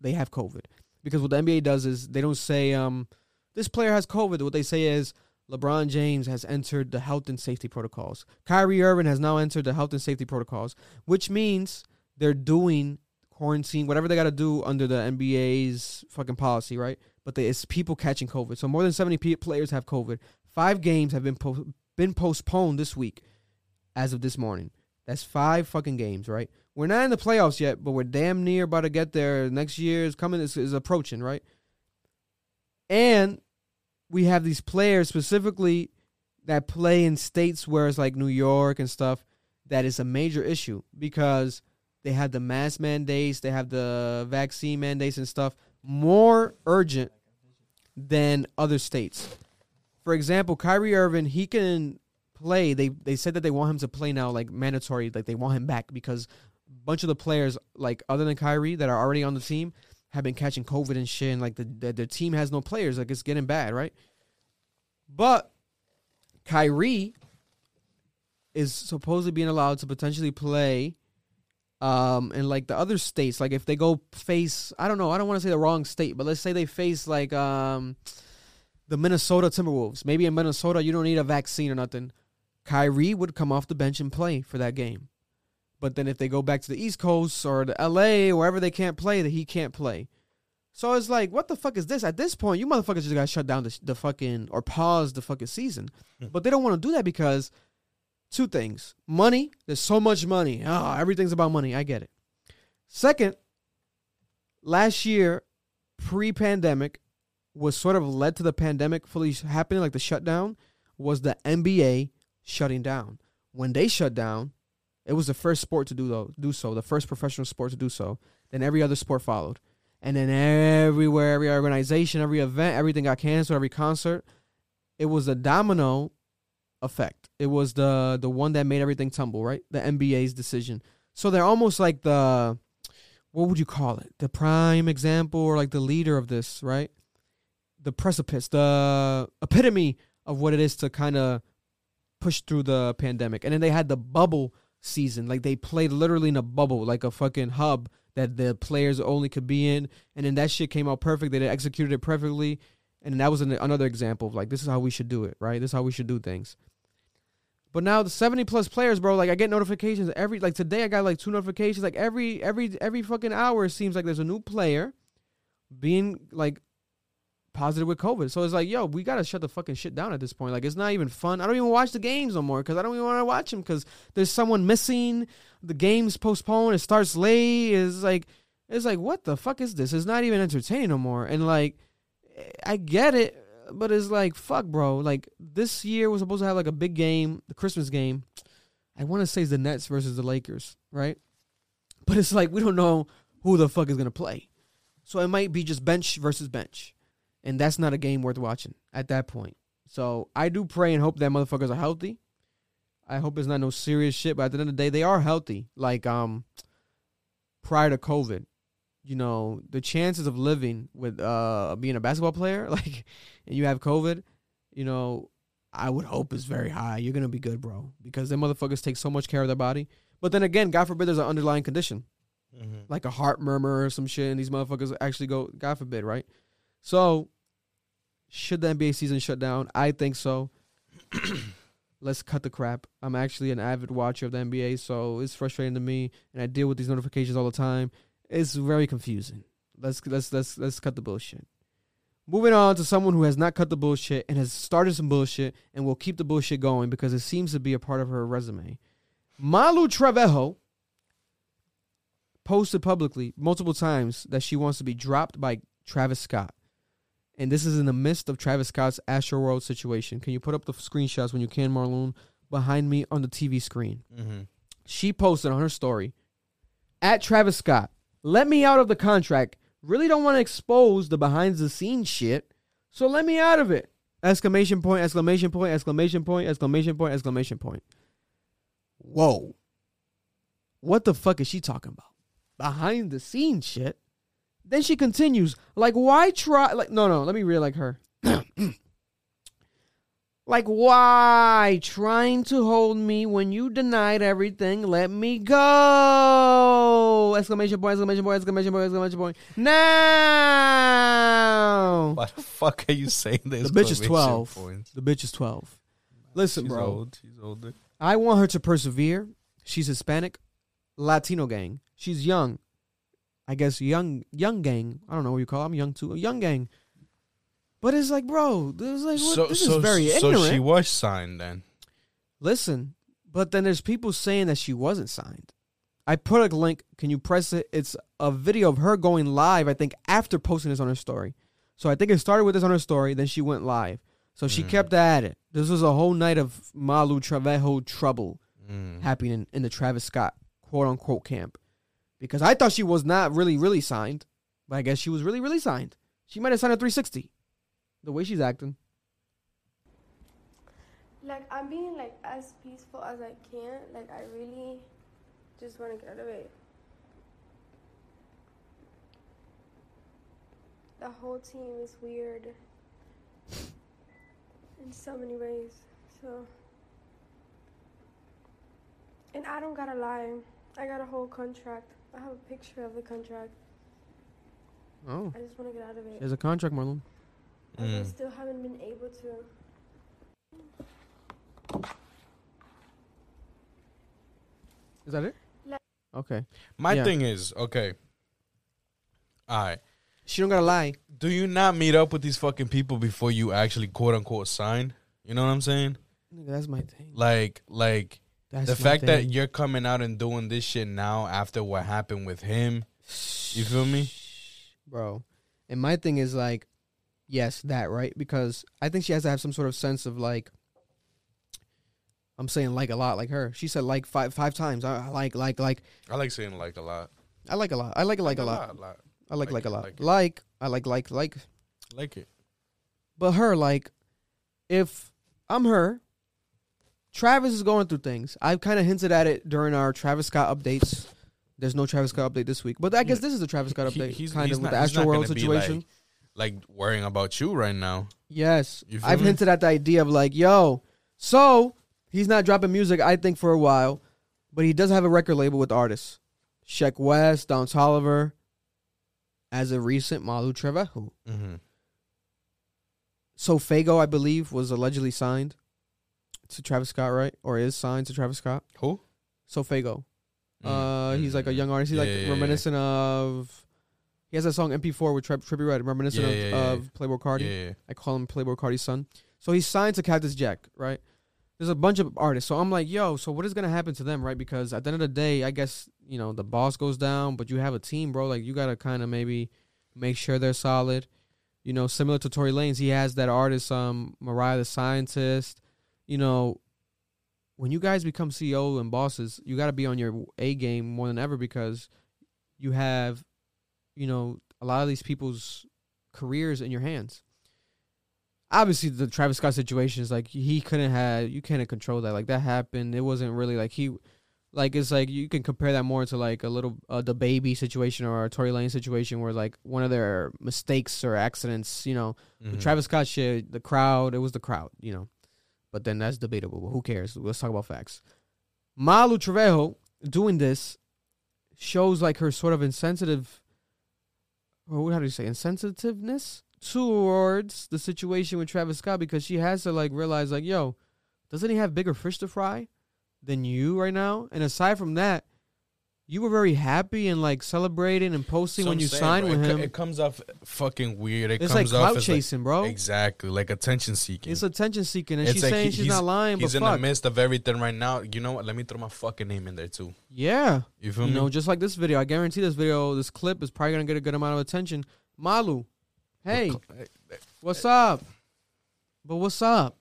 they have COVID. Because what the NBA does is they don't say um, this player has COVID. What they say is LeBron James has entered the health and safety protocols. Kyrie Irving has now entered the health and safety protocols, which means they're doing quarantine, whatever they got to do under the NBA's fucking policy, right? But they, it's people catching COVID. So more than 70 players have COVID. Five games have been po- been postponed this week as of this morning. That's five fucking games, right? We're not in the playoffs yet, but we're damn near about to get there. Next year is coming, is, is approaching, right? And we have these players specifically that play in states where it's like New York and stuff that is a major issue because they have the mask mandates, they have the vaccine mandates and stuff more urgent than other states. For example, Kyrie Irving, he can play, they they said that they want him to play now like mandatory, like they want him back because a bunch of the players like other than Kyrie that are already on the team have been catching COVID and shit, and like the, the their team has no players, like it's getting bad, right? But Kyrie is supposedly being allowed to potentially play um in like the other states like if they go face I don't know I don't want to say the wrong state but let's say they face like um the Minnesota Timberwolves. Maybe in Minnesota you don't need a vaccine or nothing. Kyrie would come off the bench and play for that game. But then if they go back to the East Coast or the LA, wherever they can't play, that he can't play. So it's like, what the fuck is this? At this point, you motherfuckers just got to shut down the, the fucking or pause the fucking season. but they don't want to do that because two things: money. There's so much money. Oh, everything's about money. I get it. Second, last year, pre-pandemic, was sort of led to the pandemic fully happening, like the shutdown, was the NBA shutting down. When they shut down, it was the first sport to do though, do so, the first professional sport to do so. Then every other sport followed. And then everywhere, every organization, every event, everything got canceled, every concert. It was a domino effect. It was the the one that made everything tumble, right? The NBA's decision. So they're almost like the what would you call it? The prime example or like the leader of this, right? The precipice, the epitome of what it is to kind of push through the pandemic. And then they had the bubble season. Like they played literally in a bubble, like a fucking hub that the players only could be in. And then that shit came out perfect. They executed it perfectly. And that was an, another example of like, this is how we should do it, right? This is how we should do things. But now the 70 plus players, bro, like I get notifications every like today I got like two notifications. Like every every every fucking hour it seems like there's a new player being like positive with COVID. So it's like, yo, we gotta shut the fucking shit down at this point. Like it's not even fun. I don't even watch the games no more because I don't even want to watch them because there's someone missing. The game's postponed. It starts late. It's like it's like what the fuck is this? It's not even entertaining no more. And like I get it, but it's like fuck, bro. Like this year was supposed to have like a big game, the Christmas game. I want to say it's the Nets versus the Lakers, right? But it's like we don't know who the fuck is gonna play, so it might be just bench versus bench, and that's not a game worth watching at that point. So I do pray and hope that motherfuckers are healthy. I hope it's not no serious shit, but at the end of the day, they are healthy. Like um, prior to COVID, you know, the chances of living with uh being a basketball player, like, and you have COVID, you know, I would hope is very high. You're gonna be good, bro, because them motherfuckers take so much care of their body. But then again, God forbid, there's an underlying condition, Mhm. like a heart murmur or some shit, and these motherfuckers actually go, God forbid, right? So, should the NBA season shut down? I think so. Let's cut the crap. I'm actually an avid watcher of the NBA, so it's frustrating to me, and I deal with these notifications all the time. It's very confusing. Let's let's let's let's cut the bullshit. Moving on to someone who has not cut the bullshit and has started some bullshit and will keep the bullshit going because it seems to be a part of her resume. Malu Trevejo posted publicly multiple times that she wants to be dropped by Travis Scott. And this is in the midst of Travis Scott's Astro World situation. Can you put up the screenshots when you can, Marlon, behind me on the TV screen? Mhm. She posted on her story at Travis Scott, let me out of the contract. Really don't want to expose the behind the scenes shit, so let me out of it. Exclamation point, exclamation point, exclamation point, exclamation point, exclamation point. Whoa. What the fuck is she talking about? Behind the scenes shit? Then she continues, like, why try? Like, no, no, let me read like her. like, why trying to hold me when you denied everything? Let me go! Exclamation point, exclamation point, exclamation point, exclamation point. Now! Why the fuck are you saying this? The bitch is 12. points? The bitch is 12. Listen, She's bro. old. She's older. I want her to persevere. She's Hispanic, Latino gang. She's young. I guess young young gang. I don't know what you call. it. I'm young too. Young gang. But it's like, bro, this is like what, So, this so, is very so ignorant. she was signed then. Listen, but then there's people saying that she wasn't signed. I put a link. Can you press it? It's a video of her going live. I think after posting this on her story. So I think it started with this on her story. Then she went live. So she Mm. kept at it. This was a whole night of Malu Trevejo trouble Mm. happening in the Travis Scott quote unquote camp. Because I thought she was not really, really signed. But I guess she was really, really signed. She might have signed a 360. The way she's acting. Like I'm being like as peaceful as I can. Like I really just want to get out of it. The whole team is weird in so many ways. So and I don't gotta lie. I got a whole contract. I have a picture of the contract. Oh. I just want to get out of it. has a contract, Marlon. I Mm. just still haven't been able to. Is that it? Okay. My Yeah. thing is, okay. All right. She don't gotta lie. Do you not meet up with these fucking people before you actually quote unquote sign? You know what I'm saying? That's my thing. Like, like That's the my fact that you're coming out and doing this shit now after what happened with him. You feel me? bro. And my thing is like, yes, that right because I think she has to have some sort of sense of like. I'm saying like a lot, like her. She said like five five times. I, I like like like. I like saying like a lot. I like a lot. I like it like, a lot. lot. I like like, Like a lot. like Like. I like like like. Like it. But her like, if I'm her, Travis is going through things. I've kind of hinted at it during our Travis Scott updates. There's no Travis Scott update this week, but I guess this is the Travis Scott He- update, he's- kind of with the Astro World situation. Like worrying about you right now. Yes, I've me? hinted at the idea of like, yo, so he's not dropping music. I think for a while, but he does have a record label with artists, Sheck Wes, Don Toliver, as a recent Malu Trevejo. Mm-hmm. Sofaygo, I believe, was allegedly signed to Travis Scott, right? Or is signed to Travis Scott. Who? Sofaygo. Mm. Uh, he's like a young artist. He's Yeah, like yeah, yeah, reminiscent of. He has a song MP4 with Tri- Trippie Redd, reminiscent Yeah, of, yeah, yeah. of Playboi Carti. Yeah, yeah. I call him Playboi Carti's son. So he's signed to Cactus Jack, right? There's a bunch of artists. So I'm like, yo, so what is gonna happen to them, right? Because at the end of the day, I guess you know the boss goes down, but you have a team, bro. Like you gotta kind of maybe make sure they're solid. You know, similar to Tory Lanez, he has that artist, um, Mariah the Scientist. You know, when you guys become CEO and bosses, you got to be on your A game more than ever because you have, you know, a lot of these people's careers in your hands. Obviously, the Travis Scott situation is like he couldn't have you couldn't control that. Like that happened. It wasn't really like he, like it's like you can compare that more to like a little uh, DaBaby situation or a Tory Lane situation where like one of their mistakes or accidents. You know, the Mhm. Travis Scott shit, the crowd, it was the crowd. You know, but then that's debatable. But who cares? Let's talk about facts. Malu Trevejo doing this shows like her sort of insensitive, or how do you say, insensitiveness towards the situation with Travis Scott because she has to like realize like, yo, doesn't he have bigger fish to fry than you right now? And aside from that, you were very happy and like celebrating and posting So when I'm you saying, signed bro, with it, him. It comes off fucking weird. It It's like comes off clout as chasing, bro. Exactly, like attention seeking. It's attention seeking, and It's she's like saying he- she's not lying. He's in fuck. the midst of everything right now. You know what? Let me throw my fucking name in there too. Yeah. You feel you me? know, just like this video, I guarantee this video, this clip is probably gonna get a good amount of attention. Malu, hey, eh, eh, what's eh. up? But what's up?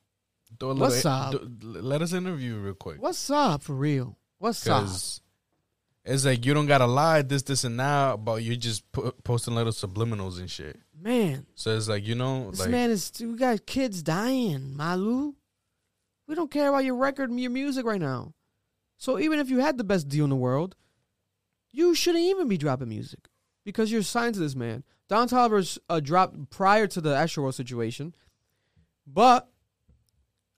What's up? do- let us interview real quick. What's up for real? What's up? It's like you don't gotta lie this, this, and that, but you're just po- posting little subliminals and shit. Man, So it's like you know, this like man is. We got kids dying, Malu. We don't care about your record and your music right now. So even if you had the best deal in the world, you shouldn't even be dropping music because you're signed to this man. Don Toliver's uh, dropped prior to the Astro World situation, but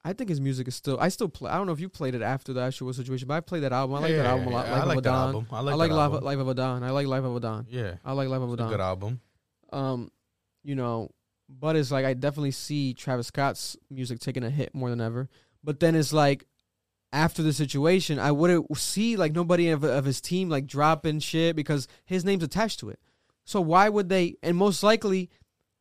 I think his music is still. I still play. I don't know if you played it after the World situation, but I played that album. I like Yeah, that album a lot. yeah. Life I like a that album. I like I like Life. Life of a Don. I like Life of a Don. yeah, I like Life of a a Don. good album. Um, you know, but it's like I definitely see Travis Scott's music taking a hit more than ever. But then it's like after the situation, I wouldn't see like nobody of, of his team like dropping shit because his name's attached to it. So why would they? And most likely,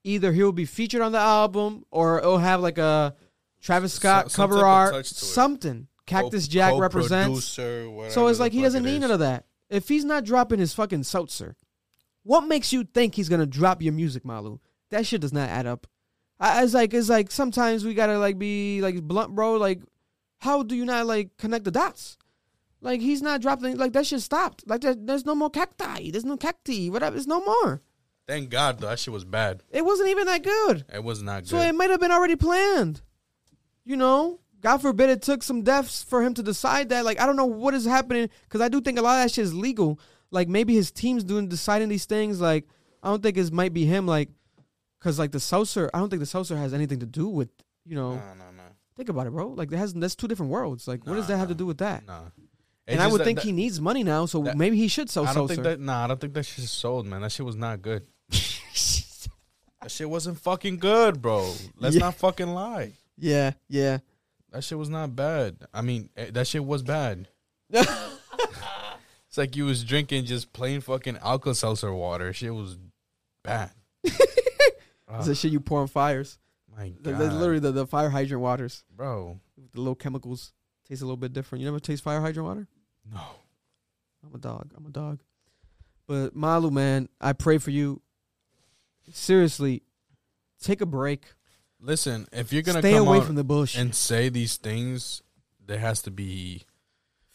either he'll be featured on the album or it'll have like a Travis Scott some cover art, touch to it. something. Cactus Jack represents. So it's like he doesn't need is. none of that. If he's not dropping his fucking seltzer, what makes you think he's gonna drop your music, Malu? That shit does not add up. I, it's like it's like sometimes we gotta like be like blunt, bro. Like, how do you not like connect the dots? Like he's not dropping. Like that shit stopped. Like there, there's no more cacti. There's no cacti. Whatever. There's no more. Thank God, though, that shit was bad. It wasn't even that good. It was not good. So it might have been already planned. You know, God forbid it took some deaths for him to decide that. Like, I don't know what is happening because I do think a lot of that shit is legal. Like, maybe his team's doing deciding these things. Like, I don't think it might be him. Like, because like the Saucer, I don't think the Saucer has anything to do with you know. no, no, no, Think about it, bro. Like, that has that's two different worlds. Like, what does Nah, that have to do with that? no. And I would think he needs money now, so maybe he should sell I don't Saucer. think that. Nah, I don't think that shit sold, man. That shit was not good. That shit wasn't fucking good, bro. Let's Yeah. not fucking lie. Yeah, yeah. That shit was not bad. I mean, eh, that shit was bad. It's like you was drinking just plain fucking Alka Seltzer water. Shit was bad. It's the shit you pour on fires. My That's God. literally the, the fire hydrant waters. Bro. The little chemicals taste a little bit different. You never taste fire hydrant water? No. I'm a dog. I'm a dog. But Malu, man, I pray for you. Seriously, take a break. Listen, if you're gonna Stay come away out from the bullshit. and say these things, there has to be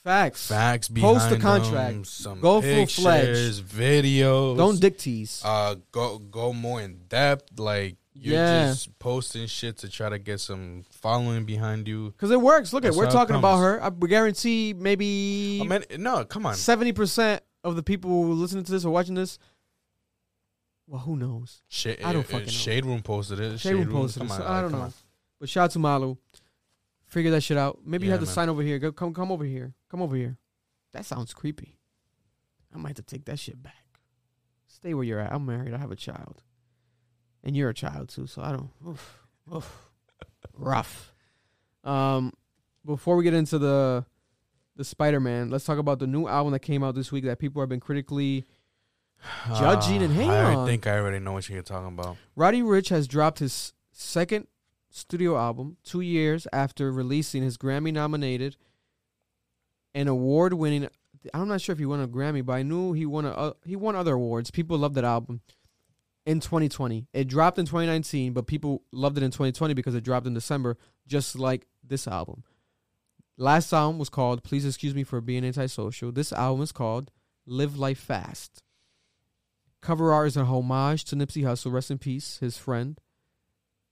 Facts. facts behind Post the contract. them, some Go pictures, full-fledged. videos. Don't dick tease. uh go go more in depth. Like you're Yeah. just posting shit to try to get some following behind you. Because it works. Look at we're talking about her. I we guarantee maybe I mean, no, come on. seventy percent of the people listening to this or watching this. Well, who knows? Shade, I don't uh, fucking know. Shade Room posted it. Shade Room posted it, so I don't know. on. But shout out to Malu. Figure that shit out. Maybe you have to man. sign over here. Go come come over here. Come over here. That sounds creepy. I might have to take that shit back. Stay where you're at. I'm married. I have a child. And you're a child too, so I don't oof, oof. rough. Um before we get into the the Spider Man, let's talk about the new album that came out this week that people have been critically judging and Uh, hating I on. think I already know what you're talking about. Roddy Ricch has dropped his second studio album two years after releasing his Grammy nominated and award winning. I'm not sure if he won a Grammy, but I knew he won a uh, he won other awards. People loved that album in 2020. It dropped in 2019, but people loved it in 2020 because it dropped in December, just like this album. Last album was called "Please Excuse Me for Being Antisocial." This album is called "Live Life Fast." Cover art is a homage to Nipsey Hussle, rest in peace, his friend.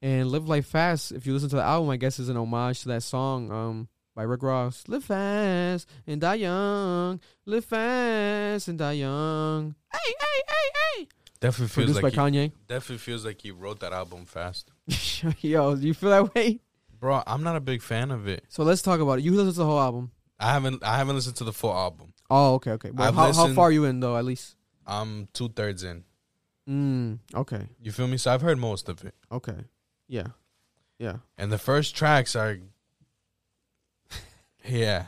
And Live Life Fast, if you listen to the album, I guess is an homage to that song um, by Rick Ross. Live fast and die young. Live fast and die young. Hey, hey, hey, hey. Definitely feels Produced like by he, Kanye. Definitely feels like he wrote that album fast, Yo, do you feel that way? bro. I'm not a big fan of it. So let's talk about it. You listened to the whole album. I haven't I haven't listened to the full album. Oh, okay, okay. Well, I've how, how far are you in, though, at least? I'm two thirds in. Mm, okay, You feel me? So I've heard most of it, okay. Yeah, yeah. and the first tracks are, yeah.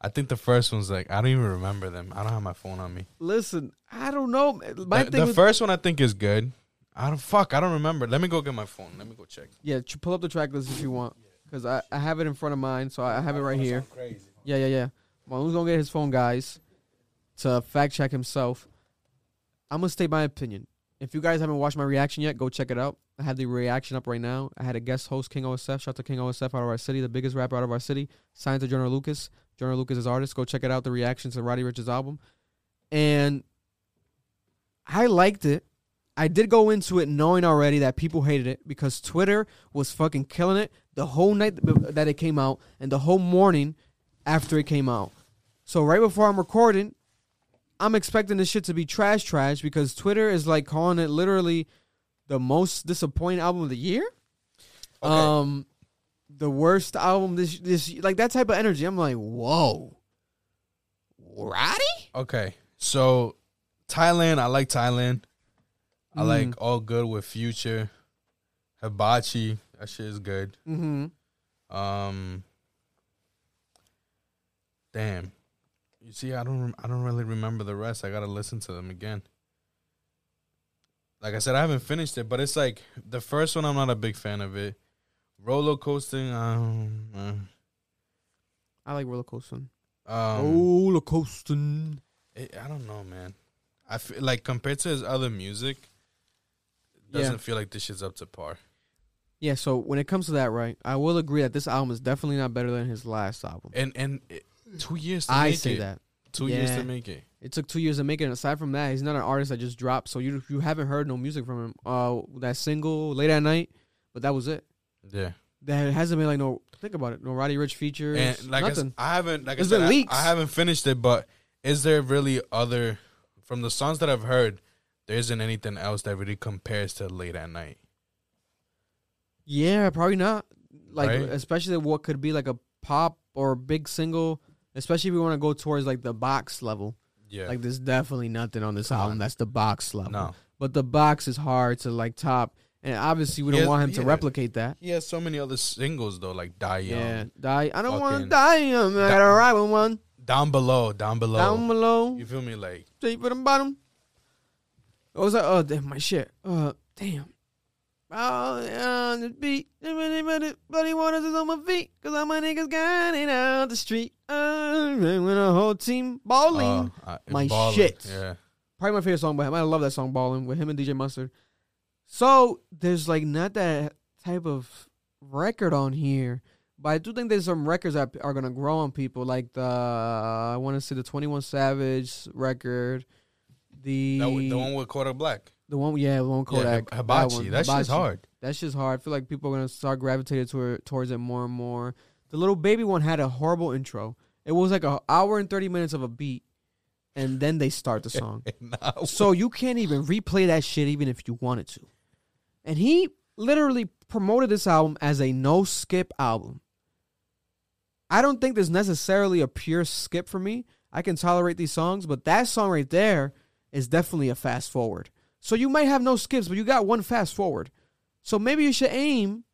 I think the first one's like I don't even remember them. I don't have my phone on me. Listen, I don't know. My the thing the first one I think is good. I don't fuck. I don't remember. Let me go get my phone. Let me go check. Yeah, pull up the track list if you want, because I, I have it in front of mine, so I I have it right here. Crazy. Yeah, yeah, yeah. Malu's gonna get his phone, guys, to fact check himself. I'm gonna state my opinion. If you guys haven't watched my reaction yet, go check it out. I have the reaction up right now. I had a guest host, King OSF. Shout out to King OSF out of our city, the biggest rapper out of our city. Signed to Jonah Lucas. Jonah Lucas is artist. Go check it out. The reaction to Roddy Ricch's album, and I liked it. I did go into it knowing already that people hated it because Twitter was fucking killing it the whole night that it came out and the whole morning after it came out. So right before I'm recording, I'm expecting this shit to be trash trash because Twitter is like calling it literally the most disappointing album of the year. Um the worst album this this like that type of energy. I'm like, "Whoa." Roddy? Okay, so Thailand. I like Thailand. I Mm. like All Good with Future, Hibachi. That shit is good. Mm-hmm. Um, damn. You see, I don't. I don't really remember the rest. I gotta listen to them again. Like I said, I haven't finished it, but it's like the first one. I'm not a big fan of it. Roller coasting. Um, uh, I like roller coasting. um, roller coasting. it, I don't know, man. I feel like compared to his other music, it doesn't feel like this shit's up to par. Yeah, so when it comes to that, right, I will agree that this album is definitely not better than his last album. And and it, two years to I make say it. that. Two years to make it. It took two years to make it. And aside from that, he's not an artist that just dropped. So you you haven't heard no music from him. Uh, that single late at night, but that was it. Yeah. That hasn't been like no. Think about it. No Roddy Ricch features. And like nothing. I haven't like There's I said, been I- leaks. I, haven't finished it, but is there really other from the songs that I've heard? There isn't anything else that really compares to Late at Night. yeah, probably not. Like Right? especially what could be like a pop or big single. Especially if we want to go towards like the box level. Yeah. Like there's definitely nothing on this Come album on. that's the box level. No. but the box is hard to like top, and obviously we don't has- want him to replicate that. He has so many other singles though, like Die Young. Yeah, die. I don't want to die young. I gotta ride with one Down below, down below. down below. You feel me? Like Straight for the bottom. What was that? Oh, damn, my shit. Uh, damn. Oh, on the beat. Everybody waters is on my feet. Cause all my niggas got it out the street. Uh, when a whole team balling. uh, my Ballin', shit. Yeah. Probably my favorite song by him. I love that song, Ballin', with him and DJ Mustard. So, there's like not that type of record on here. But I do think there's some records that are gonna grow on people, like the I want to see the Twenty One Savage record, the That, one- the one with Kodak Black. The one, yeah, the one Yeah, Kodak. Hib- Hibachi. one, That shit's hard. That shit's hard. I feel like people are gonna start gravitating toward, towards it more and more. The Lil Baby one had a horrible intro. It was like an hour and thirty minutes of a beat, and then they start the song. So you can't even replay that shit even if you wanted to. And he literally promoted this album as a no skip album. I don't think there's necessarily a pure skip for me. I can tolerate these songs, but that song right there is definitely a fast forward. So you might have no skips, but you got one fast forward. So maybe you should aim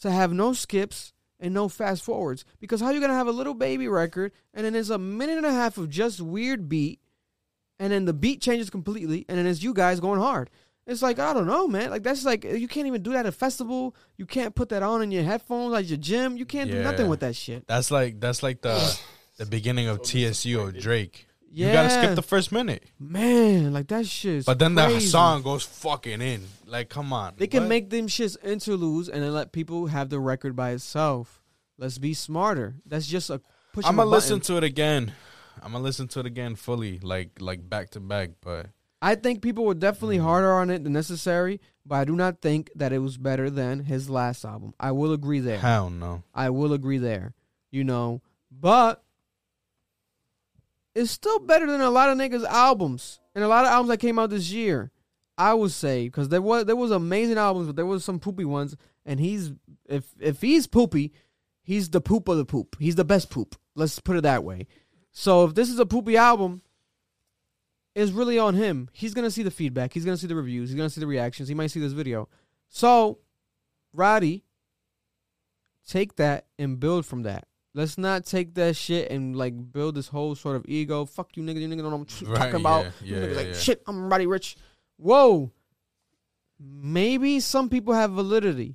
to have no skips and no fast forwards. Because how you gonna have a Lil Baby record and then there's a minute and a half of just weird beat, and then the beat changes completely, and then it's you guys going hard. It's like I don't know, man. Like that's like you can't even do that at a festival. You can't put that on in your headphones like your gym. You can't do nothing with that shit. That's like that's like the the beginning of TSU or Drake. You gotta skip the first minute. Man, like that shit. But then the crazy. song goes fucking in. Like, come on. They can What? make them shits interludes and then let people have the record by itself. Let's be smarter. That's just a push. I'm gonna listen to it again. I'm gonna listen to it again fully, like like back to back. But I think people were definitely hmm. harder on it than necessary, but I do not think that it was better than his last album. I will agree there. hell no. I will agree there. You know, but it's still better than a lot of niggas' albums and a lot of albums that came out this year. I would say because there was there was amazing albums, but there was some poopy ones. And he's if if he's poopy, he's the poop of the poop. He's the best poop. Let's put it that way. So if this is a poopy album, it's really on him. He's gonna see the feedback. He's gonna see the reviews. He's gonna see the reactions. He might see this video. So, Roddy, take that and build from that. Let's not take that shit and like build this whole sort of ego. Fuck you, nigga. You nigga don't know what I'm Right, talking about. yeah, You yeah, yeah, like yeah. shit. I'm Roddy Ricch. Whoa. Maybe some people have validity.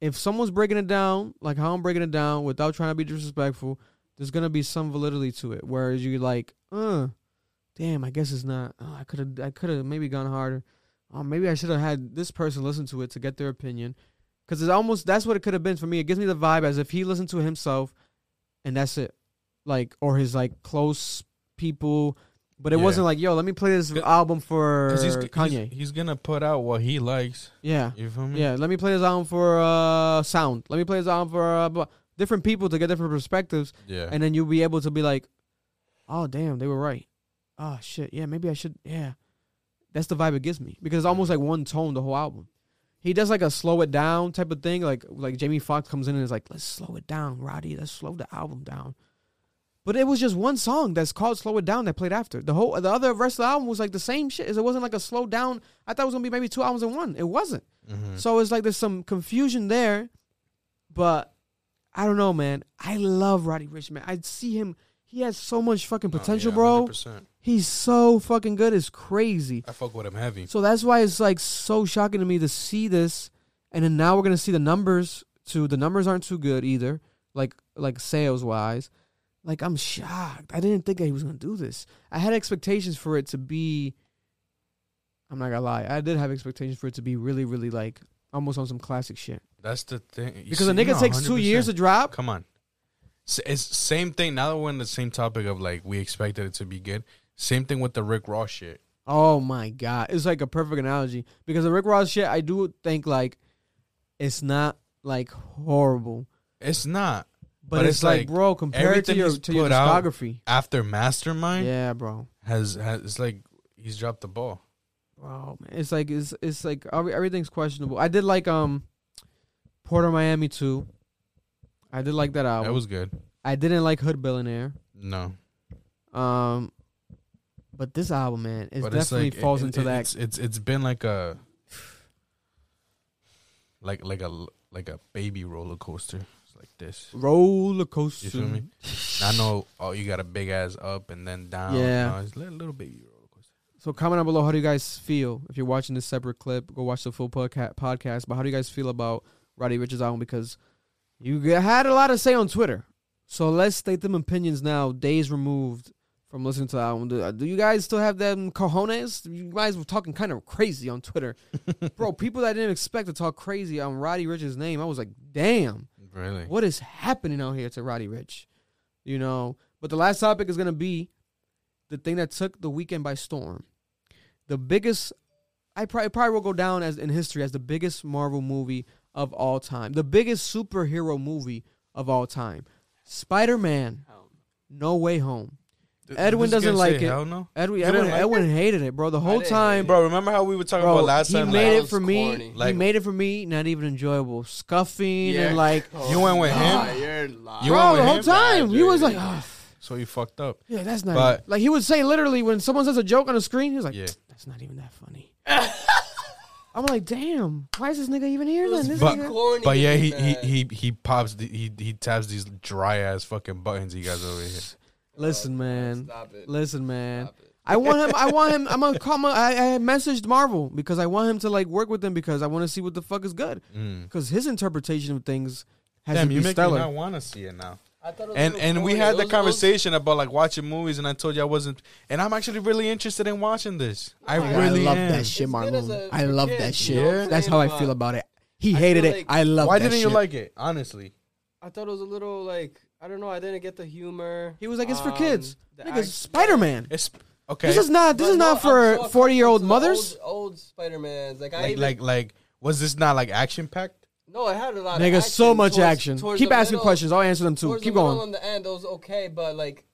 If someone's breaking it down, like how I'm breaking it down, without trying to be disrespectful, there's gonna be some validity to it. Whereas you like, uh, damn, I guess it's not. Oh, I could have, I could have maybe gone harder. Oh, maybe I should have had this person listen to it to get their opinion. Because it's almost that's what it could have been for me. It gives me the vibe as if he listened to himself, and that's it. Like or his like close people, but it Yeah. wasn't like, yo, let me play this album for he's, Kanye. he's he's gonna put out what he likes. yeah, You feel me? yeah. Let me play this album for uh sound. Let me play this album for uh, different people to get different perspectives, Yeah. and then you'll be able to be like, oh damn, they were right. Oh shit, yeah, maybe I should. Yeah, that's the vibe it gives me because it's almost like one tone the whole album. He does like a slow it down type of thing, like like Jamie Foxx comes in and is like, let's slow it down, Roddy. Let's slow the album down. But it was just one song that's called "Slow It Down" that played after. The whole the other rest of the album was like the same shit. It wasn't like a slow down. I thought it was gonna be maybe two albums in one. It wasn't. Mhm. So it's like there's some confusion there, but I don't know, man. I love Roddy Ricch, man. I see him. He has so much fucking Oh, potential, yeah, bro. 100%. He's so fucking good. It's crazy. I fuck with him heavy. So that's why it's like so shocking to me to see this, and then now we're gonna see the numbers too. The numbers aren't too good either, like like sales wise. Like I'm shocked. I didn't think that he was gonna do this. I had expectations for it to be. I'm not gonna lie. I did have expectations for it to be really, really like almost on some classic shit. That's the thing. You Because see- a nigga no, takes two years to drop. Come on. It's same thing. Now that we're in the same topic of like we expected it to be good. Same thing with the Rick Ross shit. Oh my god, it's like a perfect analogy because the Rick Ross shit. I do think like it's not like horrible. It's not. But it's like, bro, compared to your- to your discography. after Mastermind, Yeah, bro. has has it's like he's dropped the ball. Wow, man. It's like it's it's like everything's questionable. I did like um Port of Miami too. I did like that album. That was good. I didn't like Hood Billionaire. No, Um But this album, man, it definitely like, falls it- into it- that. It's, it's it's been like a like like a like a baby roller coaster. It's like this. roller coaster. You feel me? I know. Oh, you got a big ass up and then down. Yeah. No, it's a little, little baby roller coaster. So comment down below. How do you guys feel? If you're watching this separate clip, go watch the full podca- podcast. But how do you guys feel about Roddy Ricch's album? Because you had a lot to say on Twitter. So let's state them opinions now. Days removed from listening to the album. Do, uh, do you guys still have them cojones? You guys were talking kind of crazy on Twitter, bro. People that I didn't expect to talk crazy on Roddy Ricch's name. I was like, damn. Really? What is happening out here to Roddy Ricch? You know, but the last topic is gonna be the thing that took the weekend by storm. The biggest, I probably probably will go down as in history as the biggest Marvel movie of all time, the biggest superhero movie of all time. Spider Man, No Way Home. Edwin doesn't like it. hell no? Edwin, Edwin, like Edwin hated it, bro. The whole time, Bro, remember how we were talking Bro, about last he time? He made like, it was for me. corny. he made it for me. Not even enjoyable, scuffing Yeah. and like, You went with him? Nah, you're lying. You bro, went the with whole him? time he was like, oh, so you fucked up. yeah, that's not. But- like he would say literally when someone says a joke on the screen, he's like, Yeah. that's not even that funny. I'm like, damn, why is this nigga even here then? This But nigga, corny but yeah, he he he he pops the, he he taps these dry ass fucking buttons he got over here. Listen, man, Stop it. listen, man. Stop it. I want him. I want him. I'm gonna call. My, I, I messaged Marvel because I want him to like work with them because I want to see what the fuck is good. Mm. Because his interpretation of things has Damn, to you be make me stellar. not want to see it now. I it And little and we had the was- conversation about like watching movies, and I told you I wasn't. And I'm actually really interested in watching this. I Yeah, I really I love am. that shit, It's good Marvel. as a- I for love kids, that you shit. know That's how I feel about it. He I hated feel it. I love. Why that didn't you like it? Honestly, I thought it was a little like I don't know. I didn't get the humor. He was like, it's for Um, kids. the Nigga, act- Spider Man. it's okay. This is not. This But is no, not I'm for so forty year old to the mothers. Old, old Spider Man's like I like even, like like was this not like action packed? no, it had a lot. Nigga, of so much towards- action. towards Keep the asking middle- questions. I'll answer them too. Towards Keep the middle going. and the end, it was okay, but like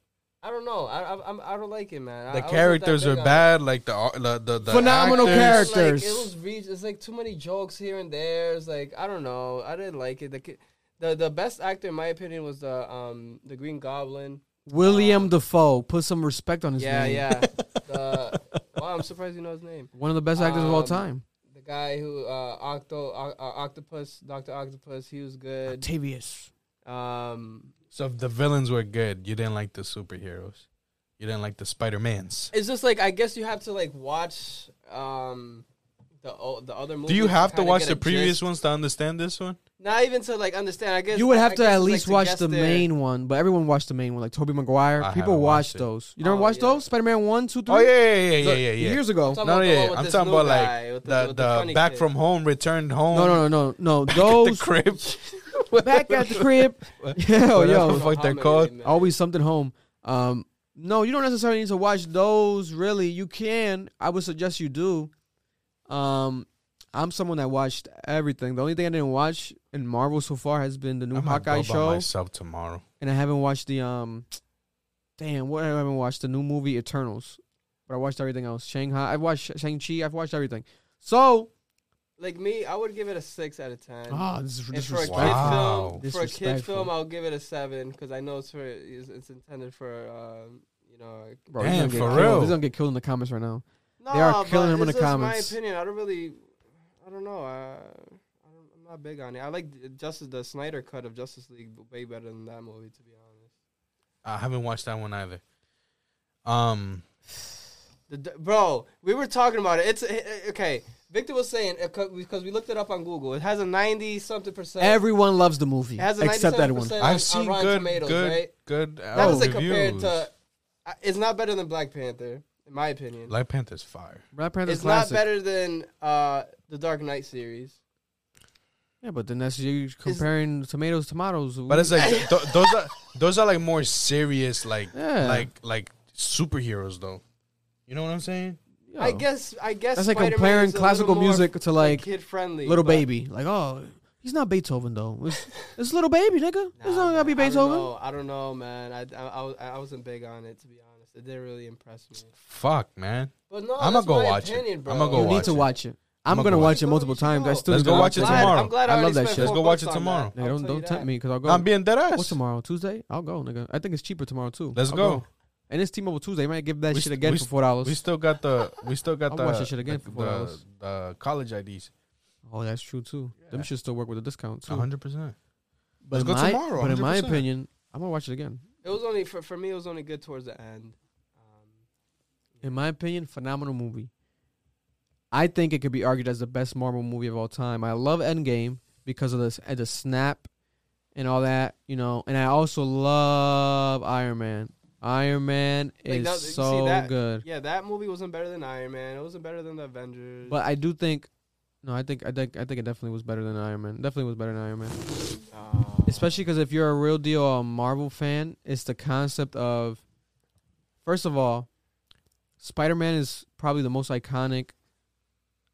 I don't know. I I I'm, I don't like it, man. I- I The wasn't that characters big were on it. bad. Like the ar- the the, the Phenomenal actors. characters. Like, it was reach. It's like too many jokes here and there. It's like I don't know. I didn't like it. The ki- the the best actor in my opinion was the um the Green Goblin. William Dafoe. Put some respect on his yeah, name. yeah. the, wow, I'm surprised you know his name. One of the best actors of all Um, time. The guy who uh Octo uh, uh, Octopus Doctor Octopus. He was good. Octavius. Um, So if the villains were good, you didn't like the superheroes. You didn't like the Spider Mans. it's just like I guess you have to like watch um the the other movies. Do you have to kinda watch the previous gist. ones to understand this one? Not even to like understand. I guess You would have I to at it's, like, least watch the their- main one, but everyone watched the main one, like Tobey Maguire. I People haven't watched watched those. You never Oh, watched yeah. those? Spider Man one, two, three. Oh yeah, yeah, yeah, yeah, yeah, yeah. Years ago. I'm No, about yeah, I'm talking about like with the the, back kid. from home, returned home. No, no, no, no, no. Back Those at the crib. back at the crib. Yo, Whatever yo, the fuck they're called. always something home. Um, no, you don't necessarily need to watch those. Really, you can. I would suggest you do. Um, I'm someone that watched everything. The only thing I didn't watch in Marvel so far has been the new I might Hawkeye go by show, myself tomorrow. and I haven't watched the um. Damn, what have I haven't watched the new movie Eternals, but I watched everything else. Shanghai, I've watched Shang Chi. I've watched everything. So, Like me, I would give it a six out of ten. ah, this is And for a kid. Wow. film, for a kid film, I'll give it a seven because I know it's for it's, it's intended for um, you know. Bro, Damn, he's gonna get for killed. real. He's gonna get killed in the comments right now. No, They are killing but him in it's the just comments. My opinion, I don't really, I don't know. I, I don't, I'm not big on it. I like Justice the Snyder cut of Justice League way better than that movie, to be honest. I haven't watched that one either. Um, The, bro, we were talking about it. It's eh, eh, okay. Victor was saying 'cause- because we looked it up on Google. It has a ninety something percent. Everyone loves the movie it has a except 97% Edwin. on- I've on seen Rotten good, Tomatoes, good, right? good That was like compared to. uh, It's not better than Black Panther, in my opinion. Black Panther's fire. Black Panther's it's classic. not better than uh, the Dark Knight series. Yeah, but then that's you comparing tomatoes, to tomatoes. But it's like th- th- those are those are like more serious, like Yeah. like like superheroes though. You know what I'm saying? Yo. I guess. I guess That's like Spider-Man comparing is a classical more, music to like kid friendly. Lil Baby. Like, oh, he's not Beethoven though. It's, it's Lil Baby, nigga. it's not gonna be I don't Beethoven. know. I don't know, man. I, I, I, was- I wasn't big on it to be honest. It didn't really impress me. Fuck, man. But no, I'ma go my watch it. bro. I'ma go watch it. you watch need to it. watch it. I'm I'ma gonna watch watch it it. multiple times. go. I still Let's gonna go watch it tomorrow. I'm glad I, I love that shit. Let's go watch it tomorrow. that. Don't don't tempt me because I'll go. I'm being dead ass. What's tomorrow? Tuesday? I'll go, nigga. I think it's cheaper tomorrow too. Let's I'll go. And it's T-Mobile Tuesday. They might give that We shit again we for four dollars. We still got the we still got I'll the watch that shit again the, for four dollars. the, the college IDs. Oh, that's true too. Them should still work with a discount too. hundred percent. But Let's in go my, tomorrow, But in my opinion, I'm gonna watch it again. It was only for for me. It was only good towards the end. In my opinion, phenomenal movie. I think it could be argued as the best Marvel movie of all time. I love Endgame because of this uh, the snap and all that, you know. And I also love Iron Man. Iron Man Like, is that- so that- good. Yeah, that movie wasn't better than Iron Man. It wasn't better than the Avengers. But I do think, no, I think I think I think it definitely was better than Iron Man. Definitely was better than Iron Man. Especially because if you're a real deal uh, Marvel fan, it's the concept of, first of all, Spider Man is probably the most iconic,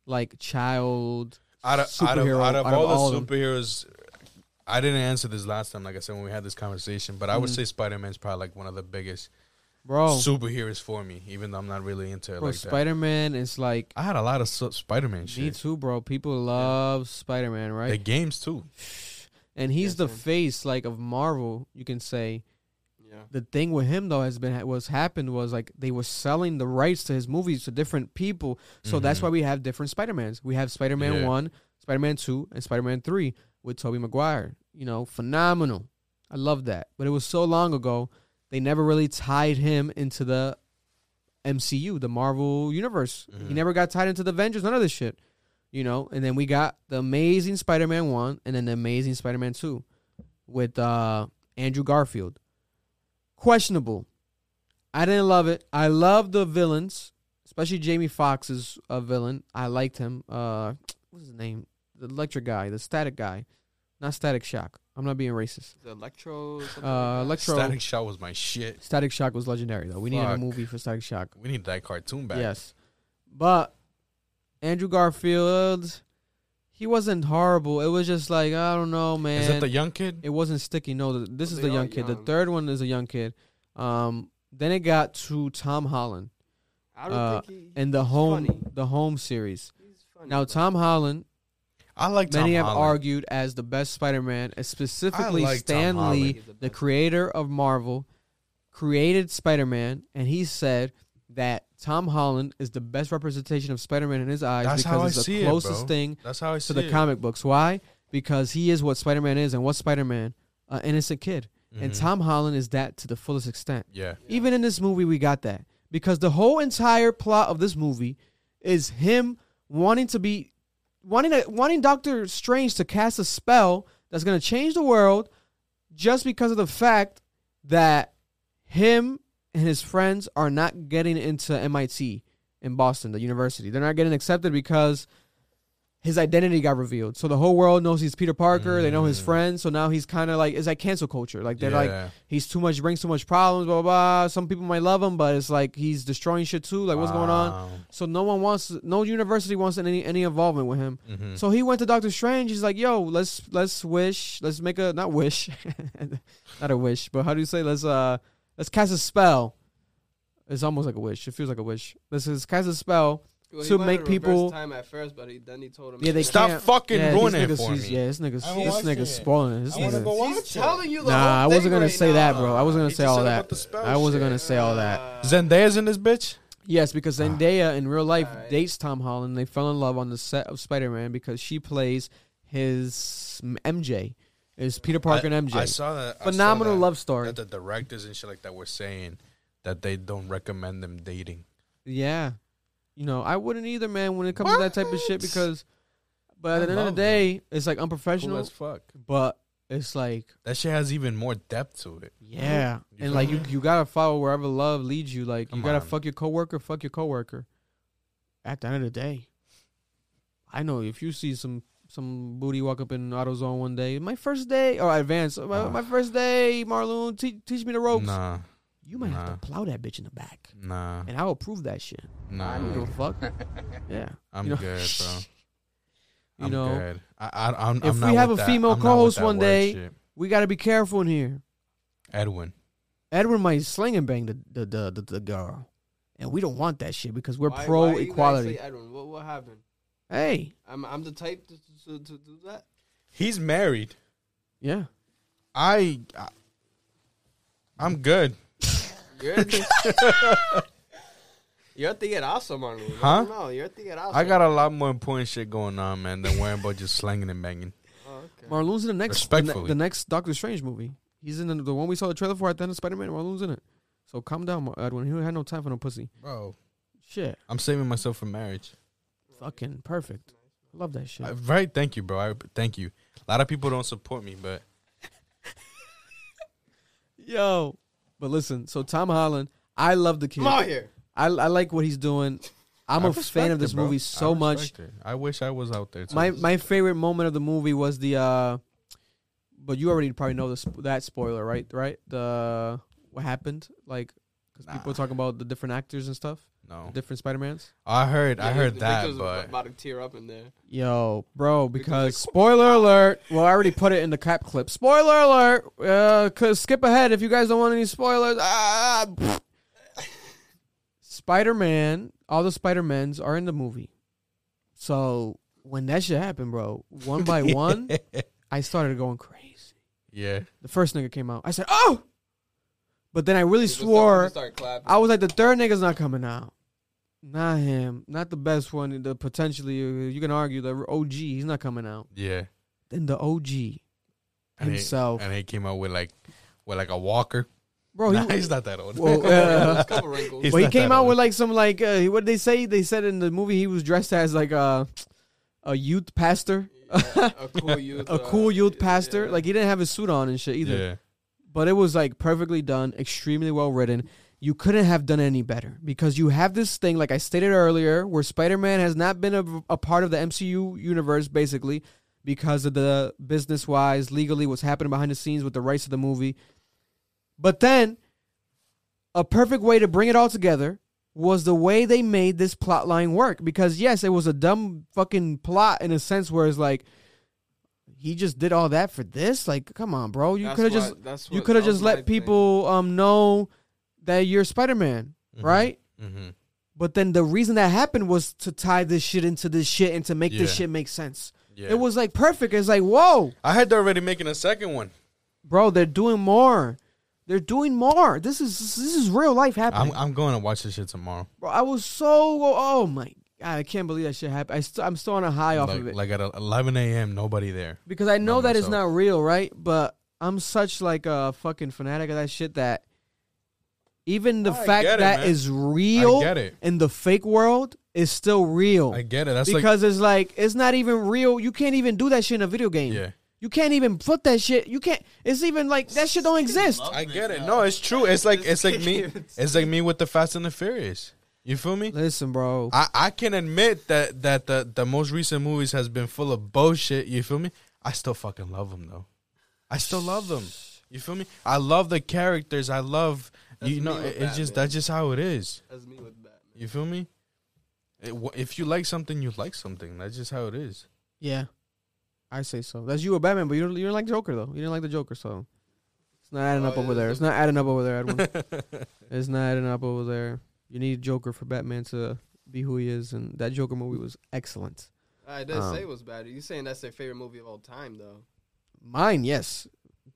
like child Out of out of, superhero out of all of the them. superheroes, I didn't answer this last time. Like I said when we had this conversation, but I would Mhm. say Spider Man's probably like one of the biggest Bro. superheroes for me. Even though I'm not really into it Bro, like that. Spider Man is like I had a lot of su- Spider Man me too, bro. People love Spider Man, right? The games too. and he's the face like of Marvel, you can say. Yeah. The thing with him though has been what's happened was like they were selling the rights to his movies to different people, so that's Mhm. why we have different Spider Mans. We have Spider Man Yeah. one, Spider Man two, and Spider Man three with Tobey Maguire. You know, phenomenal. I love that, but it was so long ago they never really tied him into the MCU, the Marvel universe. He Mhm. never got tied into the Avengers, none of this shit. You know, and then we got the Amazing Spider-Man one, and then the Amazing Spider-Man two, with uh, Andrew Garfield. Questionable. I didn't love it. I love the villains, especially Jamie Foxx's uh, villain. I liked him. Uh, what's his name? The electric guy, the static guy, not Static Shock. I'm not being racist. the Electro. something Uh, like? Electro. Static Shock was my shit. Static Shock was legendary though. We needed a movie for Static Shock. We need that cartoon back. Yes. But Andrew Garfield, he wasn't horrible. It was just like, I don't know, man. Is that the young kid? It wasn't sticky. No, th- this is the young kid. The young. third one is a young kid. Um, then it got to Tom Holland. I don't uh, think he. and the he's home funny. the home series. Funny, Now Tom Holland, I like Tom many have Holland. argued as the best Spider-Man, and specifically like Stan Lee, the the creator of Marvel, created Spider-Man, and he said that Tom Holland is the best representation of Spider-Man in his eyes That's because how I it's see the it, closest thing That's how I see to the it. comic books. Why? Because he is what Spider-Man is, and what's Spider-Man? An innocent kid, and Mhm. Tom Holland is that to the fullest extent. Yeah. Even in this movie, we got that because the whole entire plot of this movie is him wanting to be wanting to, wanting Doctor Strange to cast a spell that's going to change the world, just because of the fact that him and his friends are not getting into MIT in Boston, the university. They're not getting accepted because his identity got revealed. So the whole world knows he's Peter Parker. They know his Mm. friends. So now he's kind of like it's like cancel culture. Like they're like he's too much, brings too much problems, blah, blah blah. Some people might love him, but it's like he's destroying shit too. Like what's going on? So no one wants, no university wants any any involvement with him. Mhm. So he went to Doctor Strange. He's like, yo, let's let's wish, let's make a not wish, not a wish, but how do you say? Let's uh let's cast a spell. It's almost like a wish. It feels like a wish. Let's just cast a spell Well, to wanted make reverse people. time at first, but he, then he told him. Yeah, they Stop can't- fucking yeah, these ruining it niggas, for me. Yeah, this nigga's I this watch nigga's it. spoiling. This I wanna nigga's- go watch He's it. telling you the Nah, whole I wasn't gonna right say that, bro. I wasn't gonna He say all that. about the spell I wasn't shit. gonna say all that. Uh, Zendaya's in this bitch. Yes, because Zendaya in real life Alright. dates Tom Holland. They fell in love on the set of Spider Man because she plays his m- MJ. Is Peter Parker I, and MJ? I saw that. I saw Phenomenal that- love story. That the directors and shit like that were saying that they don't recommend them dating. Yeah, you know I wouldn't either, man. When it comes to that type of shit, because but at I the end of the day, it's like Cool unprofessional. as fuck. But it's like That shit has even more depth to it. yeah, You and like you you gotta follow wherever love leads you. Like Come you gotta on. fuck your coworker, fuck your coworker. At the end of the day, I know if you see some some booty walk up in AutoZone one day, my first day or advance, my, Ah. my first day, Marlon, te- teach me the ropes. Nah, You might have to plow that bitch in the back, nah, and I will prove that shit. nah. I don't give a fuck. Yeah, I'm you know? good, bro. You I'm know, good. I, I, I'm, if I'm we not have a that- female I'm not with co-host one day- shit. we got to be careful in here. Edwin. Edwin might sling and bang the the, the the the girl, and we don't want that shit because we're why- pro why equality. Edwin? What what happened? Hey, I'm I'm the type to, to, to do that. He's married. yeah. I, I I'm good. You're a, you're a tiguerazo, Marlon. Huh? I don't know. You're a tiguerazo. I got a lot more important shit going on, man, than worrying about just slanging and banging. Oh, okay. Marlon's in the next the, ne- Respectfully. the next Doctor Strange movie. He's in the, the one we saw the trailer for at the end of Spider Man. Marlon's in it. So calm down, Mar- Edwin. He don't no time for no pussy. Bro, Shit, I'm saving myself for marriage. Fucking perfect. Love that shit. Uh, right? Thank you, bro. I, thank you. A lot of people don't support me, but Yo, but listen. So Tom Holland, I love the kid. Come out here. I I like what he's doing. I'm I a fan of this it, bro. movie I so much. it. I wish I was out there. Too. My my favorite moment of the movie was the uh but you already probably know this that spoiler, right? Right? The what happened like cuz people are talking about the different actors and stuff, no, the different Spider-Mans. I heard. I heard Victor's that, but about to tear up in there. Yo, bro, because spoiler alert. Well, I already put it in the cap clip. Spoiler alert. Uh, cause skip ahead if you guys don't want any spoilers. Ah, Spider Man, all the Spider Mans are in the movie. So when that shit happened, bro, one by one, I started going crazy. yeah, The first nigga came out. I said, "Oh," but then I really People start- swore. start. I was like, the third nigga's not coming out. Not him. Not the best one. The potentially, uh, you can argue the OG. He's not coming out. yeah. Then the OG And he- himself, and he came out with like, with like a walker. bro. Nah, He, he's not that old. well, uh, Couple. He's well, he came out old. with like some like uh, what did they say? They said in the movie he was dressed as like a a youth pastor, a cool youth. a uh, cool youth pastor. yeah. Like he didn't have his suit on and shit either. Yeah, but it was like perfectly done, extremely well written. You couldn't have done any better because you have this thing, like I stated earlier, where Spider Man has not been a, a part of the MCU universe, basically, because of the business wise, legally, what's happening behind the scenes with the rights of the movie. But then, a perfect way to bring it all together was the way they made this plot line work. Because, yes, it was a dumb fucking plot in a sense where it's like, he just did all that for this? Like, come on, bro. You could have just you could have just let people um know that you're Spider Man, Mhm. right? mm-hmm. But then the reason that happened was to tie this shit into this shit and to make this shit make sense. yeah. It was like perfect. It's like, whoa, I heard they're already making a second one. bro, they're doing more. They're doing more. This is this is real life happening. I'm I'm going to watch this shit tomorrow. bro, I was so oh my god, I can't believe that shit happened. I st- I'm still on a high off Like, of it like at 11 a.m. Nobody there. because I know that it's myself. not real, right? But I'm such like a fucking fanatic of that shit that even the I fact get it, that man. is real I get it. in the fake world is still real. I get it. That's like because it's like it's not even real. You can't even do that shit in a video game. yeah. You can't even put that shit. You can't. It's even like that shit don't exist. I get it. No, it's true. It's like it's like me. It's like me with the Fast and the Furious. You feel me? Listen, bro. I, I can admit that that the the most recent movies has been full of bullshit. You feel me? I still fucking love them though. I still love them. You feel me? I love the characters. I love That's you know. me with it- It's just that's just how it is. That's me with Batman. You feel me? It, wh- if you like something, you like something. That's just how it is. Yeah, I say so. That's you a Batman, but you don't. You don't like Joker though. You didn't like the Joker, so it's not adding Oh, up over there. It's not adding up over there, Edwin. it's not adding up over there. You need Joker for Batman to be who he is, and that Joker movie was excellent. I didn't Um, say it was bad. You saying that's their favorite movie of all time, though? Mine, yes,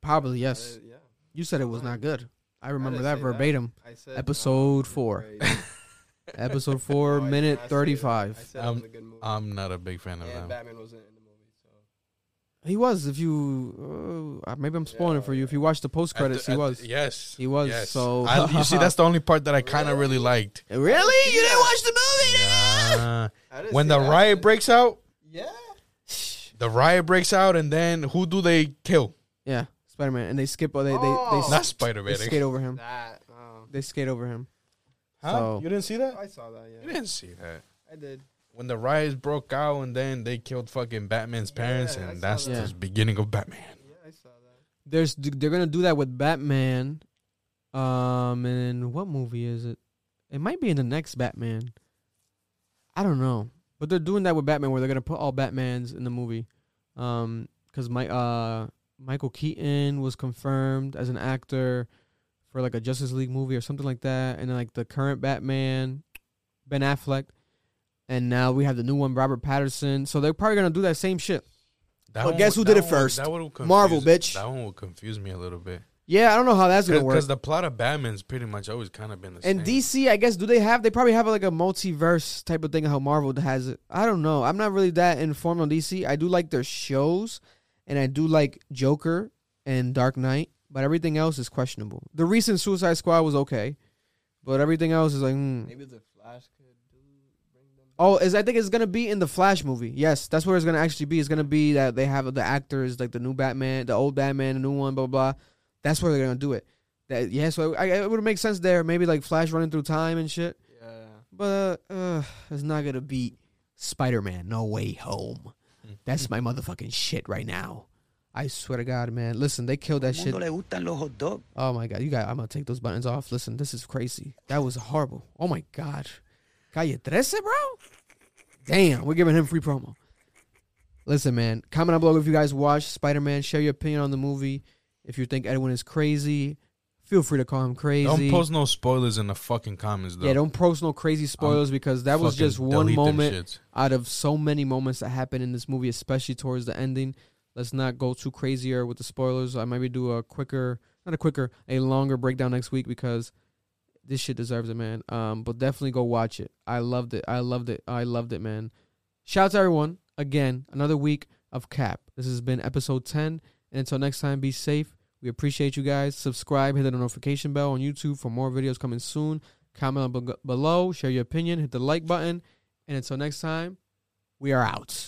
probably yes. Uh, yeah. You said it was not good. I remember didn't that say verbatim. I said Episode um, four. Episode four, No, I minute not say that. thirty-five. I said it was a good movie. I'm not a big fan of and that. Batman was in the movie. So. He was. If you uh, maybe I'm spoiling it for you. If you watch the post credits, he At the- was. Yes, He was, Yes. so- I, you see, that's the only part that I kind of really liked. Really? You didn't watch the movie? Uh, when the that. riot breaks out, Yeah. the riot breaks out, and then who do they kill? Yeah, Spider Man, and they skip. They they they, Oh. they, Not Spider they Man. skate over him. That. Oh. They skate over him. Huh? So- you didn't see that? I saw that. Yeah. You Yeah. didn't see that. I did. When the riots broke out, and then they killed fucking Batman's parents, Yeah, I and saw that's that. the beginning of Batman. Yeah, I saw that. There's they're gonna do that with Batman. Um, and what movie is it? It might be in the next Batman. I don't know, but they're doing that with Batman, where they're gonna put all Batmans in the movie. Um, because my uh Michael Keaton was confirmed as an actor for like a Justice League movie or something like that, and then like the current Batman, Ben Affleck, and now we have the new one, Robert Pattinson. So they're probably gonna do that same shit. That one guess would- who did it would- first? that would've Marvel, bitch. That one would confuse me a little bit. Yeah, I don't know how that's gonna work. Because the plot of Batman's pretty much always kind of been the And same. DC, I guess, do they have? They probably have like a multiverse type of thing. How Marvel has it. I don't know. I'm not really that informed on DC. I do like their shows, and I do like Joker and Dark Knight, but everything else is questionable. The recent Suicide Squad was okay, but everything else is like. hmm. Maybe the Flash could do. Oh, is I think it's gonna be in the Flash movie. Yes, that's where it's gonna actually be. It's gonna be that they have the actors like the new Batman, the old Batman, the new one, blah blah. blah. That's where they're gonna do it. That yeah, so I, it would make sense there. Maybe like Flash running through time and shit. Yeah. But uh, it's not gonna beat Spider Man. No way home. That's my motherfucking shit right now. I swear to God, man. Listen, they killed that shit. mundo le gustan los hot dogs. Oh my god, you got. I'm gonna take those buttons off. Listen, this is crazy. That was horrible. Oh my god, Calle 13, bro. Damn, we're giving him free promo. Listen, man. Comment down below if you guys watched Spider Man. Share your opinion on the movie. If you think Edwin is crazy, feel free to call him crazy. Don't post no spoilers in the fucking comments, though. yeah, don't post no crazy spoilers because that was just one moment out of so many moments that happened in this movie, especially towards the ending. Let's not go too crazier with the spoilers. I maybe do a quicker, not a quicker, a longer breakdown next week because this shit deserves it, man. Um, but definitely go watch it. I loved it. I loved it. I loved it, man. Shout out to everyone again. Another week of Cap. This has been episode ten. And until next time, be safe. We appreciate you guys. Subscribe, hit the notification bell on YouTube for more videos coming soon. Comment be- below, share your opinion, hit the like button. And until next time, we are out.